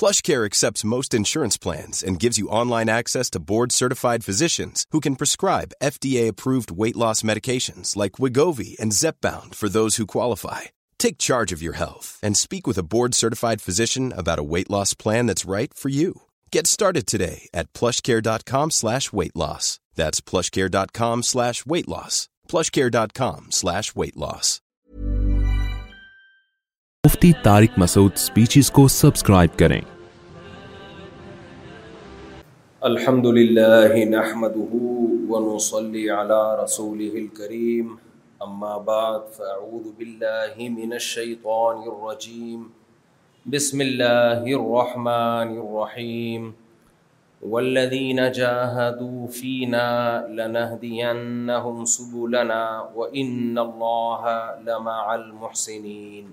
PlushCare accepts most insurance plans and gives you online access to board-certified physicians who can prescribe FDA-approved weight loss medications like Wegovy and Zepbound for those who qualify. Take charge of your health and speak with a board-certified physician about a weight loss plan that's right for you. Get started today at PlushCare.com/weight loss. That's PlushCare.com/weight loss. PlushCare.com/weight loss. Mufti Tariq Masood speeches کو subscribe کریں الحمد للہ نحمده ونصلي على رسوله الكريم اما بعد فاعوذ باللہ من الشیطان الرجیم بسم اللہ الرحمن الرحیم والذین جاہدوا فینا لنہدینہم سبولنا وإن اللہ لمع المحسنین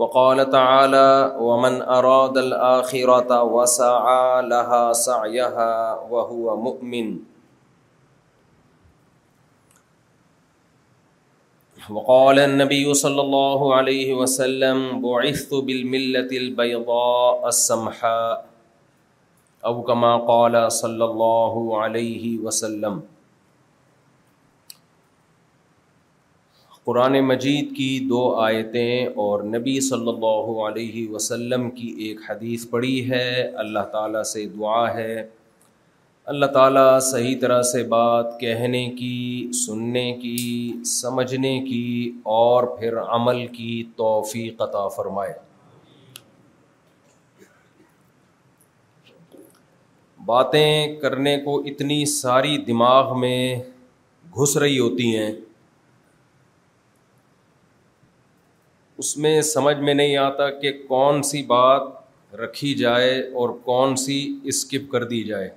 وقال تعالى ومن اراد الاخره وسعى لها سعيها وهو مؤمن وقال النبي صلى الله عليه وسلم بعثت بالمله البيضاء السمحاء او كما قال صلى الله عليه وسلم قرآن مجید کی دو آیتیں اور نبی صلی اللہ علیہ وسلم کی ایک حدیث پڑی ہے اللہ تعالیٰ سے دعا ہے اللہ تعالیٰ صحیح طرح سے بات کہنے کی سننے کی سمجھنے کی اور پھر عمل کی توفیق عطا فرمائے باتیں کرنے کو اتنی ساری دماغ میں گھس رہی ہوتی ہیں اس میں سمجھ میں نہیں آتا کہ کون سی بات رکھی جائے اور کون سی اسکپ کر دی جائے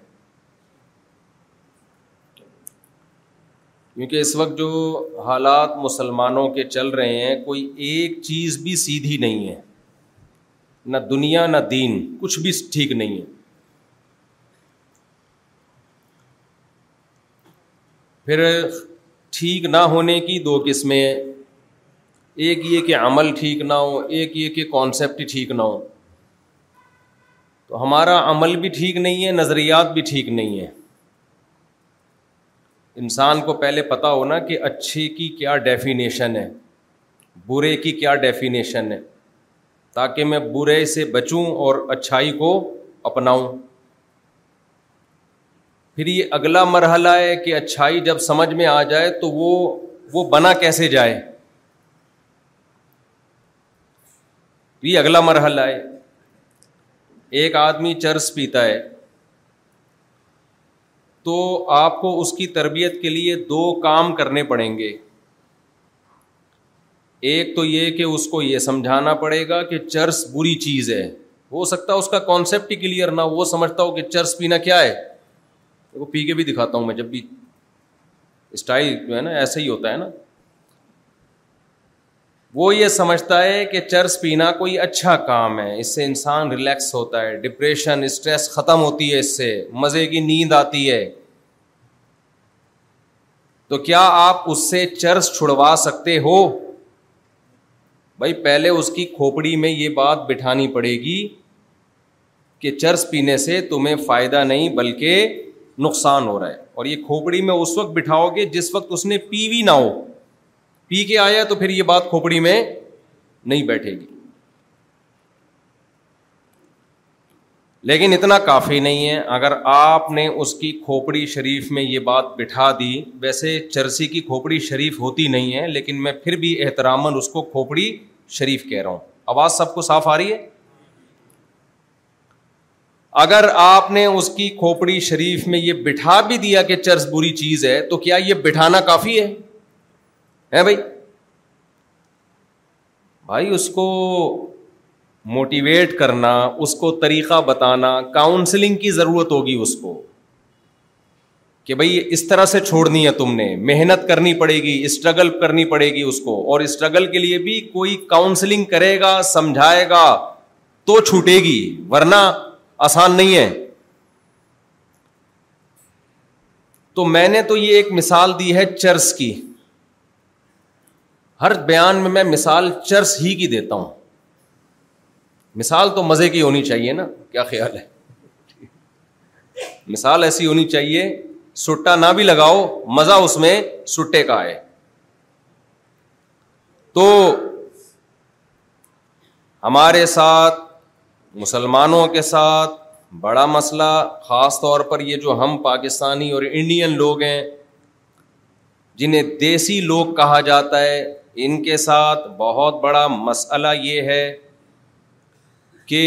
کیونکہ اس وقت جو حالات مسلمانوں کے چل رہے ہیں کوئی ایک چیز بھی سیدھی نہیں ہے نہ دنیا نہ دین کچھ بھی ٹھیک نہیں ہے پھر ٹھیک نہ ہونے کی دو قسمیں ایک یہ کہ عمل ٹھیک نہ ہو ایک یہ کہ کانسیپٹ ٹھیک نہ ہو تو ہمارا عمل بھی ٹھیک نہیں ہے نظریات بھی ٹھیک نہیں ہے انسان کو پہلے پتا ہونا کہ اچھے کی کیا ڈیفینیشن ہے برے کی کیا ڈیفینیشن ہے تاکہ میں برے سے بچوں اور اچھائی کو اپناؤں پھر یہ اگلا مرحلہ ہے کہ اچھائی جب سمجھ میں آ جائے تو وہ وہ بنا کیسے جائے اگلا مرحلہ ہے ایک آدمی چرس پیتا ہے تو آپ کو اس کی تربیت کے لیے دو کام کرنے پڑیں گے ایک تو یہ کہ اس کو یہ سمجھانا پڑے گا کہ چرس بری چیز ہے ہو سکتا ہے اس کا کانسیپٹ ہی کلیئر نہ وہ سمجھتا ہو کہ چرس پینا کیا ہے پی کے بھی دکھاتا ہوں میں جب بھی اسٹائل جو ہے نا ایسا ہی ہوتا ہے نا وہ یہ سمجھتا ہے کہ چرس پینا کوئی اچھا کام ہے اس سے انسان ریلیکس ہوتا ہے ڈپریشن اسٹریس ختم ہوتی ہے اس سے مزے کی نیند آتی ہے تو کیا آپ اس سے چرس چھڑوا سکتے ہو بھائی پہلے اس کی کھوپڑی میں یہ بات بٹھانی پڑے گی کہ چرس پینے سے تمہیں فائدہ نہیں بلکہ نقصان ہو رہا ہے اور یہ کھوپڑی میں اس وقت بٹھاؤ گے جس وقت اس نے پی بھی نہ ہو پی کے آیا تو پھر یہ بات کھوپڑی میں نہیں بیٹھے گی لیکن اتنا کافی نہیں ہے اگر آپ نے اس کی کھوپڑی شریف میں یہ بات بٹھا دی ویسے چرسی کی کھوپڑی شریف ہوتی نہیں ہے لیکن میں پھر بھی احترام اس کو کھوپڑی شریف کہہ رہا ہوں آواز سب کو صاف آ رہی ہے اگر آپ نے اس کی کھوپڑی شریف میں یہ بٹھا بھی دیا کہ چرس بری چیز ہے تو کیا یہ بٹھانا کافی ہے بھائی بھائی اس کو موٹیویٹ کرنا اس کو طریقہ بتانا کاؤنسلنگ کی ضرورت ہوگی اس کو کہ بھائی اس طرح سے چھوڑنی ہے تم نے محنت کرنی پڑے گی اسٹرگل کرنی پڑے گی اس کو اور اسٹرگل کے لیے بھی کوئی کاؤنسلنگ کرے گا سمجھائے گا تو چھوٹے گی ورنہ آسان نہیں ہے تو میں نے تو یہ ایک مثال دی ہے چرس کی ہر بیان میں میں مثال چرس ہی کی دیتا ہوں مثال تو مزے کی ہونی چاہیے نا کیا خیال ہے مثال ایسی ہونی چاہیے سٹا نہ بھی لگاؤ مزہ اس میں سٹے کا ہے تو ہمارے ساتھ مسلمانوں کے ساتھ بڑا مسئلہ خاص طور پر یہ جو ہم پاکستانی اور انڈین لوگ ہیں جنہیں دیسی لوگ کہا جاتا ہے ان کے ساتھ بہت بڑا مسئلہ یہ ہے کہ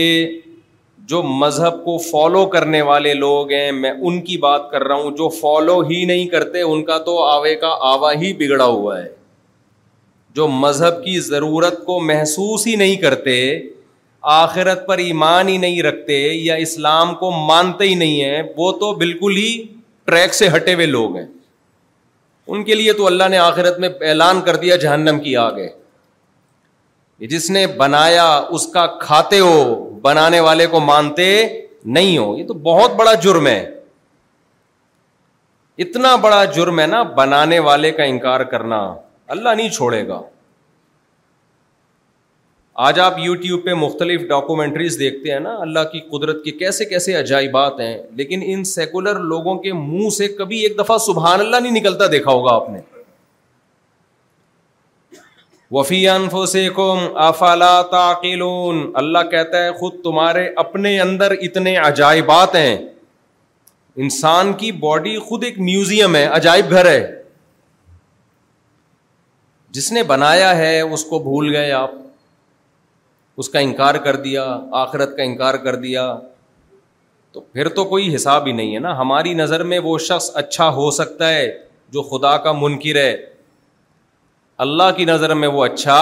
جو مذہب کو فالو کرنے والے لوگ ہیں میں ان کی بات کر رہا ہوں جو فالو ہی نہیں کرتے ان کا تو آوے کا آوا ہی بگڑا ہوا ہے جو مذہب کی ضرورت کو محسوس ہی نہیں کرتے آخرت پر ایمان ہی نہیں رکھتے یا اسلام کو مانتے ہی نہیں ہیں وہ تو بالکل ہی ٹریک سے ہٹے ہوئے لوگ ہیں ان کے لیے تو اللہ نے آخرت میں اعلان کر دیا جہنم کی آگ ہے جس نے بنایا اس کا کھاتے ہو بنانے والے کو مانتے نہیں ہو یہ تو بہت بڑا جرم ہے اتنا بڑا جرم ہے نا بنانے والے کا انکار کرنا اللہ نہیں چھوڑے گا آج آپ یوٹیوب پہ مختلف ڈاکومنٹریز دیکھتے ہیں نا اللہ کی قدرت کے کیسے کیسے عجائبات ہیں لیکن ان سیکولر لوگوں کے منہ سے کبھی ایک دفعہ سبحان اللہ نہیں نکلتا دیکھا ہوگا آپ نے وفی انفو سے اللہ کہتا ہے خود تمہارے اپنے اندر اتنے عجائبات ہیں انسان کی باڈی خود ایک میوزیم ہے عجائب گھر ہے جس نے بنایا ہے اس کو بھول گئے آپ اس کا انکار کر دیا آخرت کا انکار کر دیا تو پھر تو کوئی حساب ہی نہیں ہے نا ہماری نظر میں وہ شخص اچھا ہو سکتا ہے جو خدا کا منکر ہے اللہ کی نظر میں وہ اچھا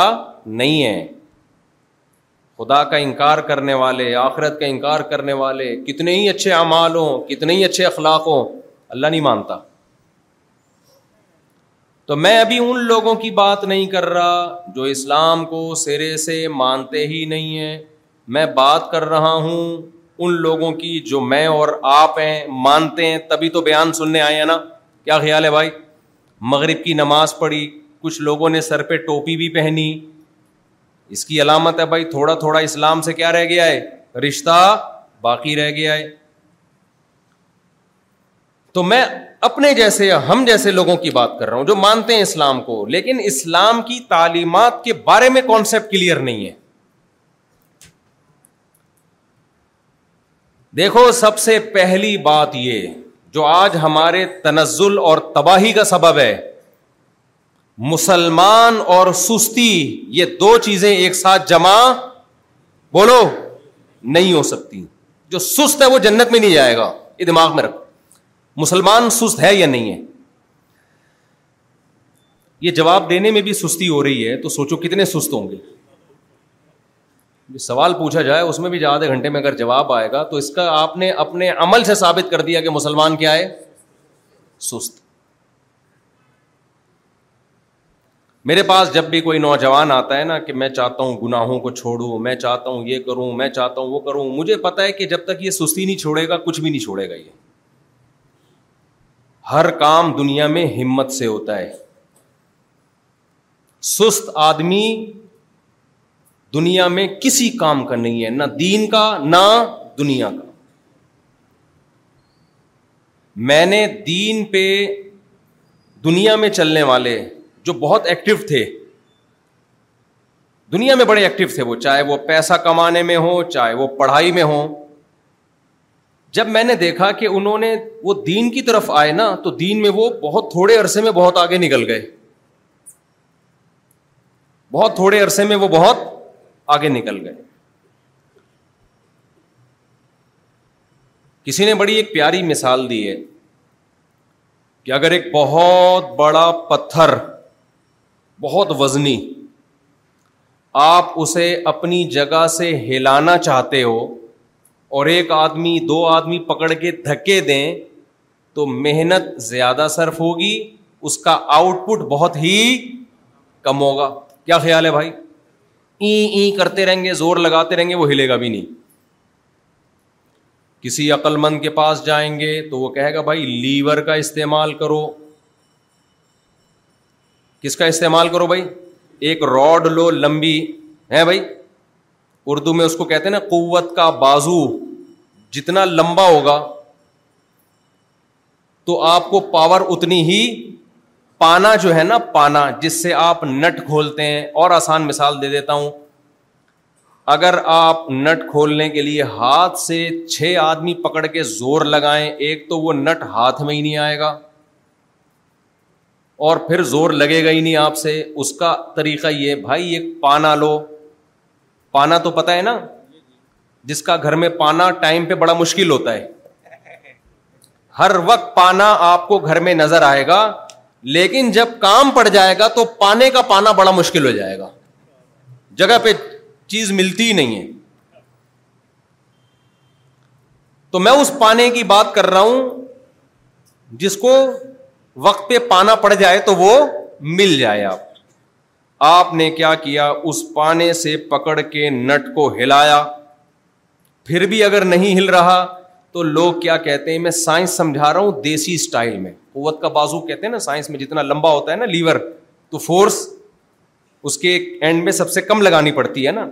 نہیں ہے خدا کا انکار کرنے والے آخرت کا انکار کرنے والے کتنے ہی اچھے اعمال ہوں کتنے ہی اچھے اخلاق ہوں اللہ نہیں مانتا تو میں ابھی ان لوگوں کی بات نہیں کر رہا جو اسلام کو سرے سے مانتے ہی نہیں ہیں میں بات کر رہا ہوں ان لوگوں کی جو میں اور آپ ہیں مانتے ہیں تبھی تو بیان سننے آئے ہیں نا کیا خیال ہے بھائی مغرب کی نماز پڑھی کچھ لوگوں نے سر پہ ٹوپی بھی پہنی اس کی علامت ہے بھائی تھوڑا تھوڑا اسلام سے کیا رہ گیا ہے رشتہ باقی رہ گیا ہے تو میں اپنے جیسے ہم جیسے لوگوں کی بات کر رہا ہوں جو مانتے ہیں اسلام کو لیکن اسلام کی تعلیمات کے بارے میں کانسیپٹ کلیئر نہیں ہے دیکھو سب سے پہلی بات یہ جو آج ہمارے تنزل اور تباہی کا سبب ہے مسلمان اور سستی یہ دو چیزیں ایک ساتھ جمع بولو نہیں ہو سکتی جو سست ہے وہ جنت میں نہیں جائے گا یہ دماغ میں رکھو مسلمان سست ہے یا نہیں ہے یہ جواب دینے میں بھی سستی ہو رہی ہے تو سوچو کتنے سست ہوں گے سوال پوچھا جائے اس میں بھی آدھے گھنٹے میں اگر جواب آئے گا تو اس کا آپ نے اپنے عمل سے ثابت کر دیا کہ مسلمان کیا ہے سست میرے پاس جب بھی کوئی نوجوان آتا ہے نا کہ میں چاہتا ہوں گناہوں کو چھوڑوں میں چاہتا ہوں یہ کروں میں چاہتا ہوں وہ کروں مجھے پتا ہے کہ جب تک یہ سستی نہیں چھوڑے گا کچھ بھی نہیں چھوڑے گا یہ ہر کام دنیا میں ہمت سے ہوتا ہے سست آدمی دنیا میں کسی کام کا نہیں ہے نہ دین کا نہ دنیا کا میں نے دین پہ دنیا میں چلنے والے جو بہت ایکٹیو تھے دنیا میں بڑے ایکٹیو تھے وہ چاہے وہ پیسہ کمانے میں ہو چاہے وہ پڑھائی میں ہو جب میں نے دیکھا کہ انہوں نے وہ دین کی طرف آئے نا تو دین میں وہ بہت تھوڑے عرصے میں بہت آگے نکل گئے بہت تھوڑے عرصے میں وہ بہت آگے نکل گئے کسی نے بڑی ایک پیاری مثال دی ہے کہ اگر ایک بہت بڑا پتھر بہت وزنی آپ اسے اپنی جگہ سے ہلانا چاہتے ہو اور ایک آدمی دو آدمی پکڑ کے دھکے دیں تو محنت زیادہ صرف ہوگی اس کا آؤٹ پٹ بہت ہی کم ہوگا کیا خیال ہے بھائی ای کرتے رہیں گے زور لگاتے رہیں گے وہ ہلے گا بھی نہیں کسی عقل مند کے پاس جائیں گے تو وہ کہے گا بھائی لیور کا استعمال کرو کس کا استعمال کرو بھائی ایک راڈ لو لمبی ہے بھائی اردو میں اس کو کہتے ہیں نا قوت کا بازو جتنا لمبا ہوگا تو آپ کو پاور اتنی ہی پانا جو ہے نا پانا جس سے آپ نٹ کھولتے ہیں اور آسان مثال دے دیتا ہوں اگر آپ نٹ کھولنے کے لیے ہاتھ سے چھ آدمی پکڑ کے زور لگائیں ایک تو وہ نٹ ہاتھ میں ہی نہیں آئے گا اور پھر زور لگے گا ہی نہیں آپ سے اس کا طریقہ یہ بھائی ایک پانا لو پانا تو پتا ہے نا جس کا گھر میں پانا ٹائم پہ بڑا مشکل ہوتا ہے ہر وقت پانا آپ کو گھر میں نظر آئے گا لیکن جب کام پڑ جائے گا تو پانے کا پانا بڑا مشکل ہو جائے گا جگہ پہ چیز ملتی ہی نہیں ہے تو میں اس پانے کی بات کر رہا ہوں جس کو وقت پہ پانا پڑ جائے تو وہ مل جائے آپ آپ نے کیا کیا اس پانے سے پکڑ کے نٹ کو ہلایا پھر بھی اگر نہیں ہل رہا تو لوگ کیا کہتے ہیں میں سائنس سمجھا رہا ہوں دیسی اسٹائل میں قوت کا بازو کہتے ہیں نا سائنس میں جتنا لمبا ہوتا ہے نا لیور تو فورس اس کے اینڈ میں سب سے کم لگانی پڑتی ہے نا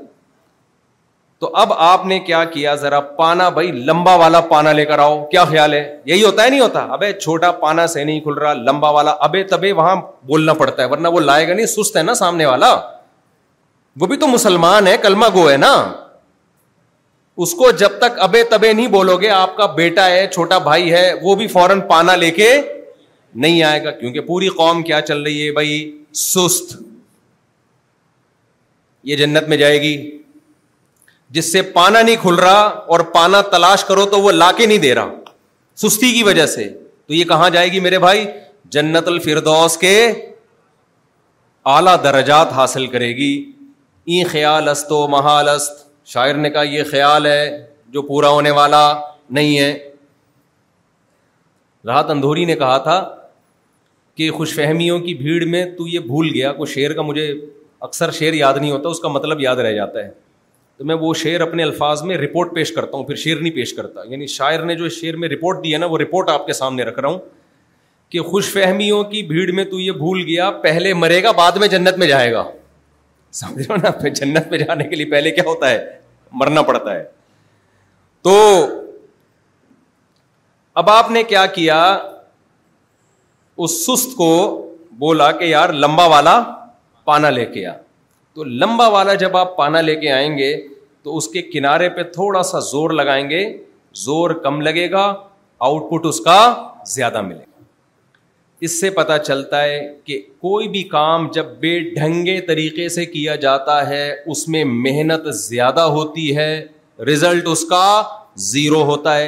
تو اب آپ نے کیا کیا ذرا پانا بھائی لمبا والا پانا لے کر آؤ کیا خیال ہے یہی ہوتا ہے نہیں ہوتا اب چھوٹا پانا سے نہیں کھل رہا لمبا والا ابے تبے وہاں بولنا پڑتا ہے ورنہ وہ لائے گا نہیں سست ہے نا سامنے والا وہ بھی تو مسلمان ہے کلمہ گو ہے نا اس کو جب تک ابے تبے نہیں بولو گے آپ کا بیٹا ہے چھوٹا بھائی ہے وہ بھی فوراً پانا لے کے نہیں آئے گا کیونکہ پوری قوم کیا چل رہی ہے بھائی سست یہ جنت میں جائے گی جس سے پانا نہیں کھل رہا اور پانا تلاش کرو تو وہ لا کے نہیں دے رہا سستی کی وجہ سے تو یہ کہاں جائے گی میرے بھائی جنت الفردوس کے اعلی درجات حاصل کرے گی ای خیال است و محال است شاعر نے کہا یہ خیال ہے جو پورا ہونے والا نہیں ہے راحت اندھوری نے کہا تھا کہ خوش فہمیوں کی بھیڑ میں تو یہ بھول گیا کوئی شعر کا مجھے اکثر شعر یاد نہیں ہوتا اس کا مطلب یاد رہ جاتا ہے تو میں وہ شعر اپنے الفاظ میں رپورٹ پیش کرتا ہوں پھر شعر نہیں پیش کرتا یعنی شاعر نے جو شعر میں رپورٹ دی ہے نا وہ رپورٹ آپ کے سامنے رکھ رہا ہوں کہ خوش فہمیوں کی بھیڑ میں تو یہ بھول گیا پہلے مرے گا بعد میں جنت میں جائے گا سمجھ نا پھر جنت میں جانے کے لیے پہلے کیا ہوتا ہے مرنا پڑتا ہے تو اب آپ نے کیا کیا اس سست کو بولا کہ یار لمبا والا پانا لے کے آ تو لمبا والا جب آپ پانا لے کے آئیں گے تو اس کے کنارے پہ تھوڑا سا زور لگائیں گے زور کم لگے گا آؤٹ پٹ اس کا زیادہ ملے گا اس سے پتا چلتا ہے کہ کوئی بھی کام جب بے ڈھنگے طریقے سے کیا جاتا ہے اس میں محنت زیادہ ہوتی ہے رزلٹ اس کا زیرو ہوتا ہے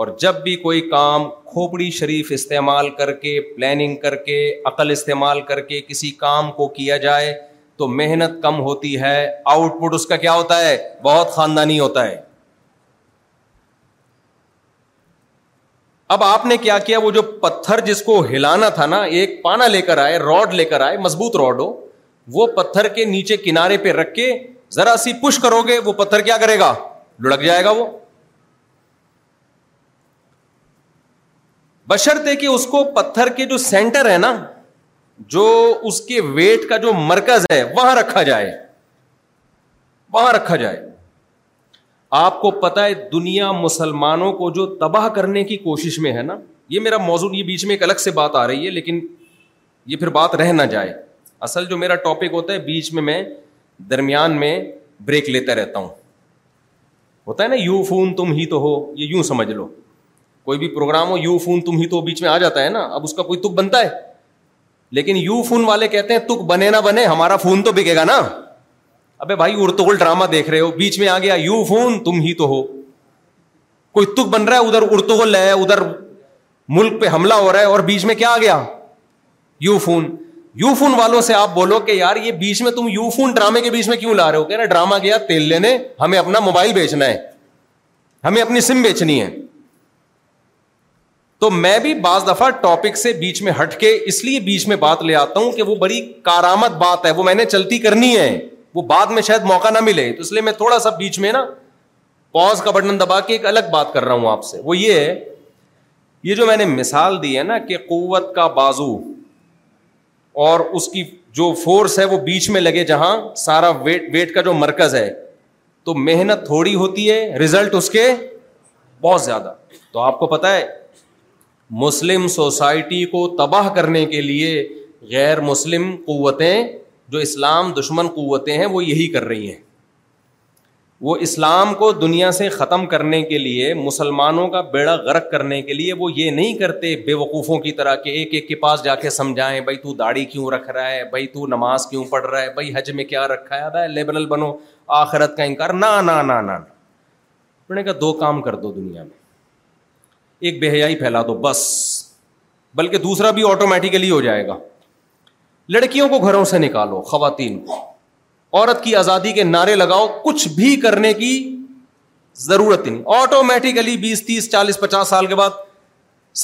اور جب بھی کوئی کام کھوپڑی شریف استعمال کر کے پلاننگ کر کے عقل استعمال کر کے کسی کام کو کیا جائے تو محنت کم ہوتی ہے آؤٹ پٹ اس کا کیا ہوتا ہے بہت خاندانی ہوتا ہے اب آپ نے کیا کیا وہ جو پتھر جس کو ہلانا تھا نا ایک پانا لے کر آئے راڈ لے کر آئے مضبوط روڈ ہو وہ پتھر کے نیچے کنارے پہ رکھ کے ذرا سی پش کرو گے وہ پتھر کیا کرے گا لڑک جائے گا وہ بشرتے کہ اس کو پتھر کے جو سینٹر ہے نا جو اس کے ویٹ کا جو مرکز ہے وہاں رکھا جائے وہاں رکھا جائے آپ کو پتا ہے دنیا مسلمانوں کو جو تباہ کرنے کی کوشش میں ہے نا یہ میرا موضوع یہ بیچ میں ایک الگ سے بات آ رہی ہے لیکن یہ پھر بات رہ نہ جائے اصل جو میرا ٹاپک ہوتا ہے بیچ میں میں درمیان میں بریک لیتا رہتا ہوں ہوتا ہے نا یو فون تم ہی تو ہو یہ یوں سمجھ لو کوئی بھی پروگرام ہو یو فون تم ہی تو بیچ میں آ جاتا ہے نا اب اس کا کوئی تک بنتا ہے لیکن یو فون والے کہتے ہیں تک بنے نہ بنے ہمارا فون تو بکے گا نا ابے بھائی ارتغل ڈرامہ دیکھ رہے ہو بیچ میں آ گیا یو فون تم ہی تو ہو کوئی تک بن رہا ہے ادھر ارتغل ہے ادھر ملک پہ حملہ ہو رہا ہے اور بیچ میں کیا آ گیا یو فون یو فون والوں سے آپ بولو کہ یار یہ بیچ میں تم یو فون ڈرامے کے بیچ میں کیوں لا رہے ہو کہ ڈرامہ گیا تیل لینے ہمیں اپنا موبائل بیچنا ہے ہمیں اپنی سم بیچنی ہے تو میں بھی بعض دفعہ ٹاپک سے بیچ میں ہٹ کے اس لیے بیچ میں بات لے آتا ہوں کہ وہ بڑی کارآمد بات ہے وہ میں نے چلتی کرنی ہے وہ بعد میں شاید موقع نہ ملے تو اس لیے میں تھوڑا سا بیچ میں نا پوز کا بٹن دبا کے ایک الگ بات کر رہا ہوں آپ سے وہ یہ ہے یہ جو میں نے مثال دی ہے نا کہ قوت کا بازو اور اس کی جو فورس ہے وہ بیچ میں لگے جہاں سارا ویٹ کا جو مرکز ہے تو محنت تھوڑی ہوتی ہے رزلٹ اس کے بہت زیادہ تو آپ کو پتا ہے مسلم سوسائٹی کو تباہ کرنے کے لیے غیر مسلم قوتیں جو اسلام دشمن قوتیں ہیں وہ یہی کر رہی ہیں وہ اسلام کو دنیا سے ختم کرنے کے لیے مسلمانوں کا بیڑا غرق کرنے کے لیے وہ یہ نہیں کرتے بے وقوفوں کی طرح کہ ایک ایک کے پاس جا کے سمجھائیں بھائی تو داڑھی کیوں رکھ رہا ہے بھائی تو نماز کیوں پڑھ رہا ہے بھائی حج میں کیا رکھا ہے بھائی لیبرل بنو آخرت کا انکار نہ نہ نہ نہ کہا دو کام کر دو دنیا میں ایک بے حیائی پھیلا دو بس بلکہ دوسرا بھی آٹومیٹیکلی ہو جائے گا لڑکیوں کو گھروں سے نکالو خواتین کو عورت کی آزادی کے نعرے لگاؤ کچھ بھی کرنے کی ضرورت نہیں آٹومیٹیکلی بیس تیس چالیس پچاس سال کے بعد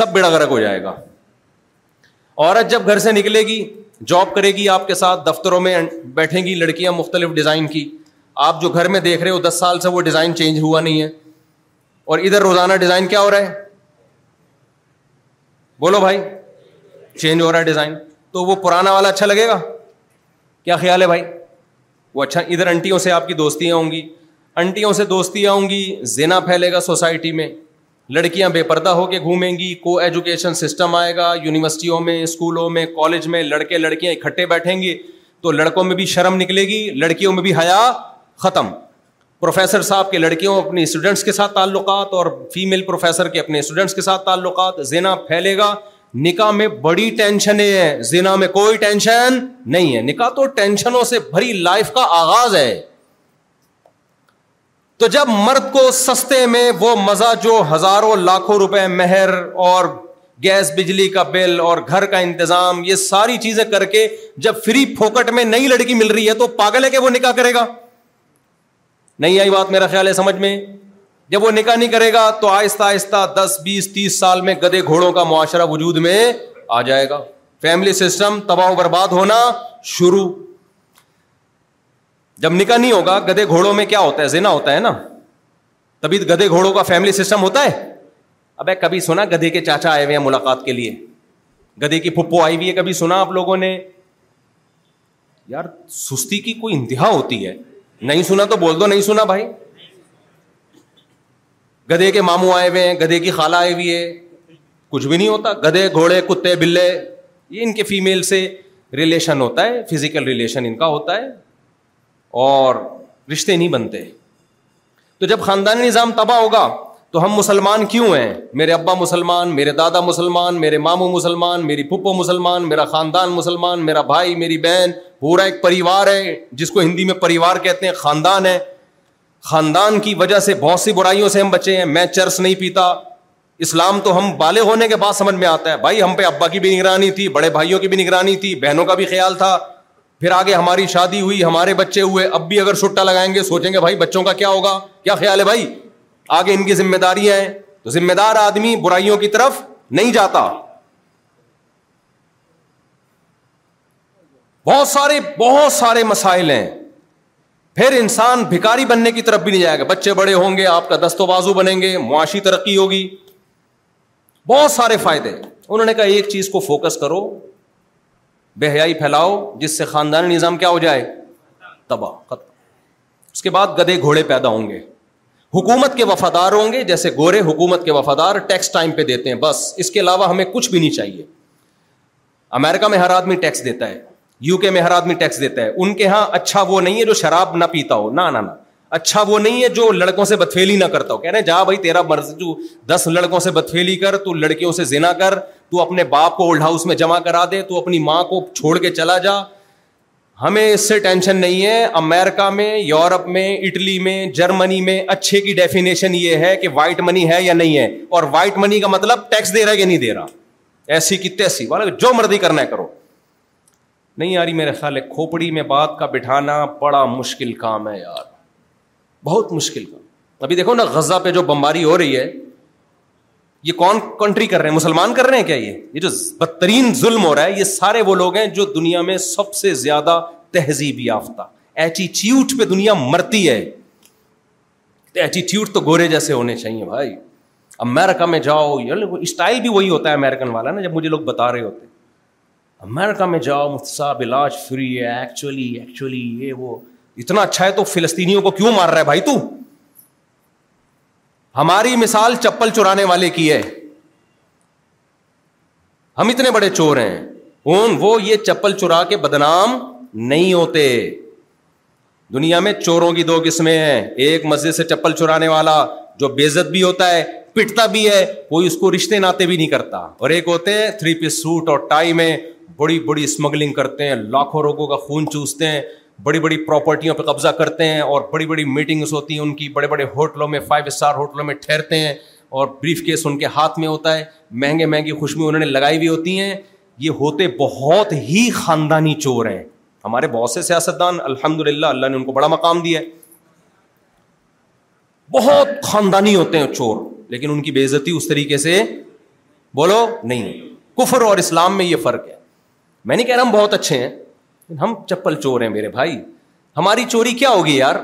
سب بیڑا گرک ہو جائے گا عورت جب گھر سے نکلے گی جاب کرے گی آپ کے ساتھ دفتروں میں بیٹھیں گی لڑکیاں مختلف ڈیزائن کی آپ جو گھر میں دیکھ رہے ہو دس سال سے وہ ڈیزائن چینج ہوا نہیں ہے اور ادھر روزانہ ڈیزائن کیا ہو رہا ہے بولو بھائی چینج ہو رہا ہے ڈیزائن تو وہ پرانا والا اچھا لگے گا کیا خیال ہے بھائی وہ اچھا ادھر انٹیوں سے آپ کی دوستیاں ہوں گی انٹیوں سے دوستیاں آؤں گی زینا پھیلے گا سوسائٹی میں لڑکیاں بے پردہ ہو کے گھومیں گی کو ایجوکیشن سسٹم آئے گا یونیورسٹیوں میں اسکولوں میں کالج میں لڑکے لڑکیاں اکٹھے بیٹھیں گے تو لڑکوں میں بھی شرم نکلے گی لڑکیوں میں بھی حیا ختم پروفیسر صاحب کے لڑکیوں اپنی اسٹوڈنٹس کے ساتھ تعلقات اور فیمیل پروفیسر کے اپنے اسٹوڈنٹس کے ساتھ تعلقات زینا پھیلے گا نکاح میں بڑی ٹینشنیں زینا میں کوئی ٹینشن نہیں ہے نکاح تو ٹینشنوں سے بھری لائف کا آغاز ہے تو جب مرد کو سستے میں وہ مزہ جو ہزاروں لاکھوں روپے مہر اور گیس بجلی کا بل اور گھر کا انتظام یہ ساری چیزیں کر کے جب فری پھوکٹ میں نئی لڑکی مل رہی ہے تو پاگل ہے کہ وہ نکاح کرے گا نہیں آئی بات میرا خیال ہے سمجھ میں جب وہ نکاح نہیں کرے گا تو آہستہ آہستہ دس بیس تیس سال میں گدے گھوڑوں کا معاشرہ وجود میں آ جائے گا فیملی سسٹم تباہ و برباد ہونا شروع جب نکاح نہیں ہوگا گدے گھوڑوں میں کیا ہوتا ہے زینا ہوتا ہے نا تبھی گدے گھوڑوں کا فیملی سسٹم ہوتا ہے ابے کبھی سنا گدھے کے چاچا آئے ہوئے ہیں ملاقات کے لیے گدھے کی پھپھو آئی ہوئی ہے کبھی سنا آپ لوگوں نے یار سستی کی کوئی انتہا ہوتی ہے نہیں سنا تو بول دو نہیں سنا بھائی گدھے کے ماموں آئے ہوئے ہیں گدھے کی خالہ آئی ہوئی ہے کچھ بھی نہیں ہوتا گدھے گھوڑے کتے بلے یہ ان کے فیمل سے ریلیشن ہوتا ہے فزیکل ریلیشن ان کا ہوتا ہے اور رشتے نہیں بنتے تو جب خاندانی نظام تباہ ہوگا تو ہم مسلمان کیوں ہیں میرے ابا مسلمان میرے دادا مسلمان میرے ماموں مسلمان میری پھپھو مسلمان میرا خاندان مسلمان میرا بھائی میری بہن پورا ایک پریوار ہے جس کو ہندی میں پریوار کہتے ہیں خاندان ہے خاندان کی وجہ سے بہت سی برائیوں سے ہم بچے ہیں میں چرس نہیں پیتا اسلام تو ہم بالے ہونے کے بعد سمجھ میں آتا ہے بھائی ہم پہ ابا کی بھی نگرانی تھی بڑے بھائیوں کی بھی نگرانی تھی بہنوں کا بھی خیال تھا پھر آگے ہماری شادی ہوئی ہمارے بچے ہوئے اب بھی اگر چھٹا لگائیں گے سوچیں گے بھائی بچوں کا کیا ہوگا کیا خیال ہے بھائی آگے ان کی ذمہ داریاں ہیں تو ذمہ دار آدمی برائیوں کی طرف نہیں جاتا بہت سارے بہت سارے مسائل ہیں پھر انسان بھکاری بننے کی طرف بھی نہیں جائے گا بچے بڑے ہوں گے آپ کا دست و بازو بنیں گے معاشی ترقی ہوگی بہت سارے فائدے انہوں نے کہا ایک چیز کو فوکس کرو بے حیائی پھیلاؤ جس سے خاندانی نظام کیا ہو جائے تباہ اس کے بعد گدے گھوڑے پیدا ہوں گے حکومت کے وفادار ہوں گے جیسے گورے حکومت کے وفادار ٹیکس ٹائم پہ دیتے ہیں بس اس کے علاوہ ہمیں کچھ بھی نہیں چاہیے امیرکا میں ہر آدمی ٹیکس دیتا ہے یو کے میں ہر آدمی ٹیکس دیتا ہے ان کے یہاں اچھا وہ نہیں ہے جو شراب نہ پیتا ہو نہ نہ اچھا وہ نہیں ہے جو لڑکوں سے بتفیلی نہ کرتا ہو کہہ رہے جا بھائی مرض مرضی دس لڑکوں سے بتفیلی کر تو لڑکیوں سے زنا کر تو اپنے باپ کو اولڈ ہاؤس میں جمع کرا دے تو اپنی ماں کو چھوڑ کے چلا جا ہمیں اس سے ٹینشن نہیں ہے امیرکا میں یورپ میں اٹلی میں جرمنی میں اچھے کی ڈیفینیشن یہ ہے کہ وائٹ منی ہے یا نہیں ہے اور وائٹ منی کا مطلب ٹیکس دے رہا ہے یا نہیں دے رہا ایسی کی تیسی والا مطلب جو مرضی کرنا ہے کرو نہیں یاری میرے خیال ہے کھوپڑی میں بات کا بٹھانا بڑا مشکل کام ہے یار بہت مشکل کام ابھی دیکھو نا غزہ پہ جو بمباری ہو رہی ہے یہ کون کنٹری کر رہے ہیں مسلمان کر رہے ہیں کیا یہ یہ جو بدترین ظلم ہو رہا ہے یہ سارے وہ لوگ ہیں جو دنیا میں سب سے زیادہ تہذیب یافتہ ایٹیچیوٹ پہ دنیا مرتی ہے ایٹیچیوٹ تو گورے جیسے ہونے چاہیے بھائی امیرکا میں جاؤ اسٹائل بھی وہی ہوتا ہے امیرکن والا نا جب مجھے لوگ بتا رہے ہوتے امیرکا میں جاؤ مختصاب علاج فری ہے ایکچولی ایکچولی یہ وہ اتنا اچھا ہے تو فلسطینیوں کو کیوں مار رہا ہے بھائی تو ہماری مثال چپل چرانے والے کی ہے ہم اتنے بڑے چور ہیں وہ یہ چپل چرا کے بدنام نہیں ہوتے دنیا میں چوروں کی دو قسمیں ہیں ایک مسجد سے چپل چرانے والا جو بےزت بھی ہوتا ہے پٹتا بھی ہے کوئی اس کو رشتے ناطے بھی نہیں کرتا اور ایک ہوتے ہیں تھری پیس سوٹ اور ٹائی میں بڑی بڑی اسمگلنگ کرتے ہیں لاکھوں لوگوں کا خون چوستے ہیں بڑی بڑی پراپرٹیوں پہ قبضہ کرتے ہیں اور بڑی بڑی میٹنگس ہوتی ہیں ان کی بڑے بڑے ہوٹلوں میں فائیو اسٹار ہوٹلوں میں ٹھہرتے ہیں اور بریف کیس ان کے ہاتھ میں ہوتا ہے مہنگے مہنگی خوشبو انہوں نے لگائی ہوئی ہوتی ہیں یہ ہوتے بہت ہی خاندانی چور ہیں ہمارے بہت سے سیاستدان الحمد للہ اللہ نے ان کو بڑا مقام دیا ہے بہت خاندانی ہوتے ہیں چور لیکن ان کی بے عزتی اس طریقے سے بولو نہیں کفر اور اسلام میں یہ فرق ہے میں نہیں کہہ رہا ہم بہت اچھے ہیں ہم چپل چور ہیں میرے بھائی ہماری چوری کیا ہوگی یار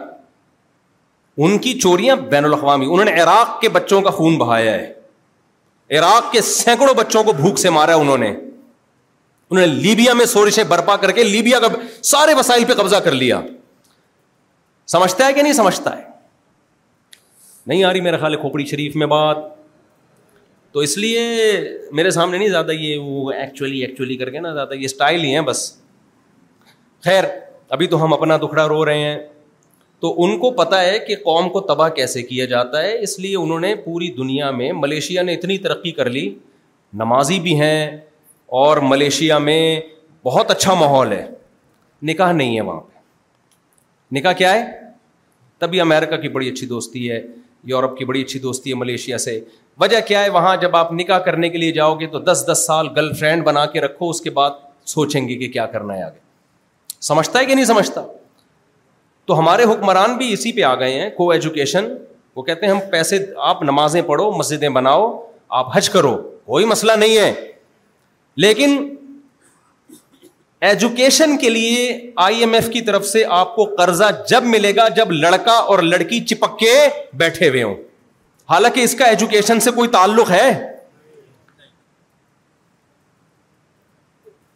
ان کی چوریاں بین الاقوامی انہوں نے عراق کے بچوں کا خون بہایا ہے عراق کے سینکڑوں بچوں کو بھوک سے مارا انہوں نے انہوں نے لیبیا میں سورشیں برپا کر کے لیبیا کا سارے وسائل پہ قبضہ کر لیا سمجھتا ہے کہ نہیں سمجھتا ہے نہیں آ رہی میرا ہے کھوپڑی شریف میں بات تو اس لیے میرے سامنے نہیں زیادہ یہ وہ ایکچولی ایکچولی کر کے نا زیادہ یہ اسٹائل ہی ہیں بس خیر ابھی تو ہم اپنا دکھڑا رو رہے ہیں تو ان کو پتہ ہے کہ قوم کو تباہ کیسے کیا جاتا ہے اس لیے انہوں نے پوری دنیا میں ملیشیا نے اتنی ترقی کر لی نمازی بھی ہیں اور ملیشیا میں بہت اچھا ماحول ہے نکاح نہیں ہے وہاں پہ نکاح کیا ہے تبھی امیرکا کی بڑی اچھی دوستی ہے یورپ کی بڑی اچھی دوستی ہے ملیشیا سے وجہ کیا ہے وہاں جب آپ نکاح کرنے کے لیے جاؤ گے تو دس دس سال گرل فرینڈ بنا کے رکھو اس کے بعد سوچیں گے کہ کیا کرنا ہے آگے سمجھتا ہے کہ نہیں سمجھتا تو ہمارے حکمران بھی اسی پہ آ گئے ہیں کو ایجوکیشن وہ کہتے ہیں ہم پیسے آپ نمازیں پڑھو مسجدیں بناؤ آپ حج کرو کوئی مسئلہ نہیں ہے لیکن ایجوکیشن کے لیے آئی ایم ایف کی طرف سے آپ کو قرضہ جب ملے گا جب لڑکا اور لڑکی چپک کے بیٹھے ہوئے ہوں حالانکہ اس کا ایجوکیشن سے کوئی تعلق ہے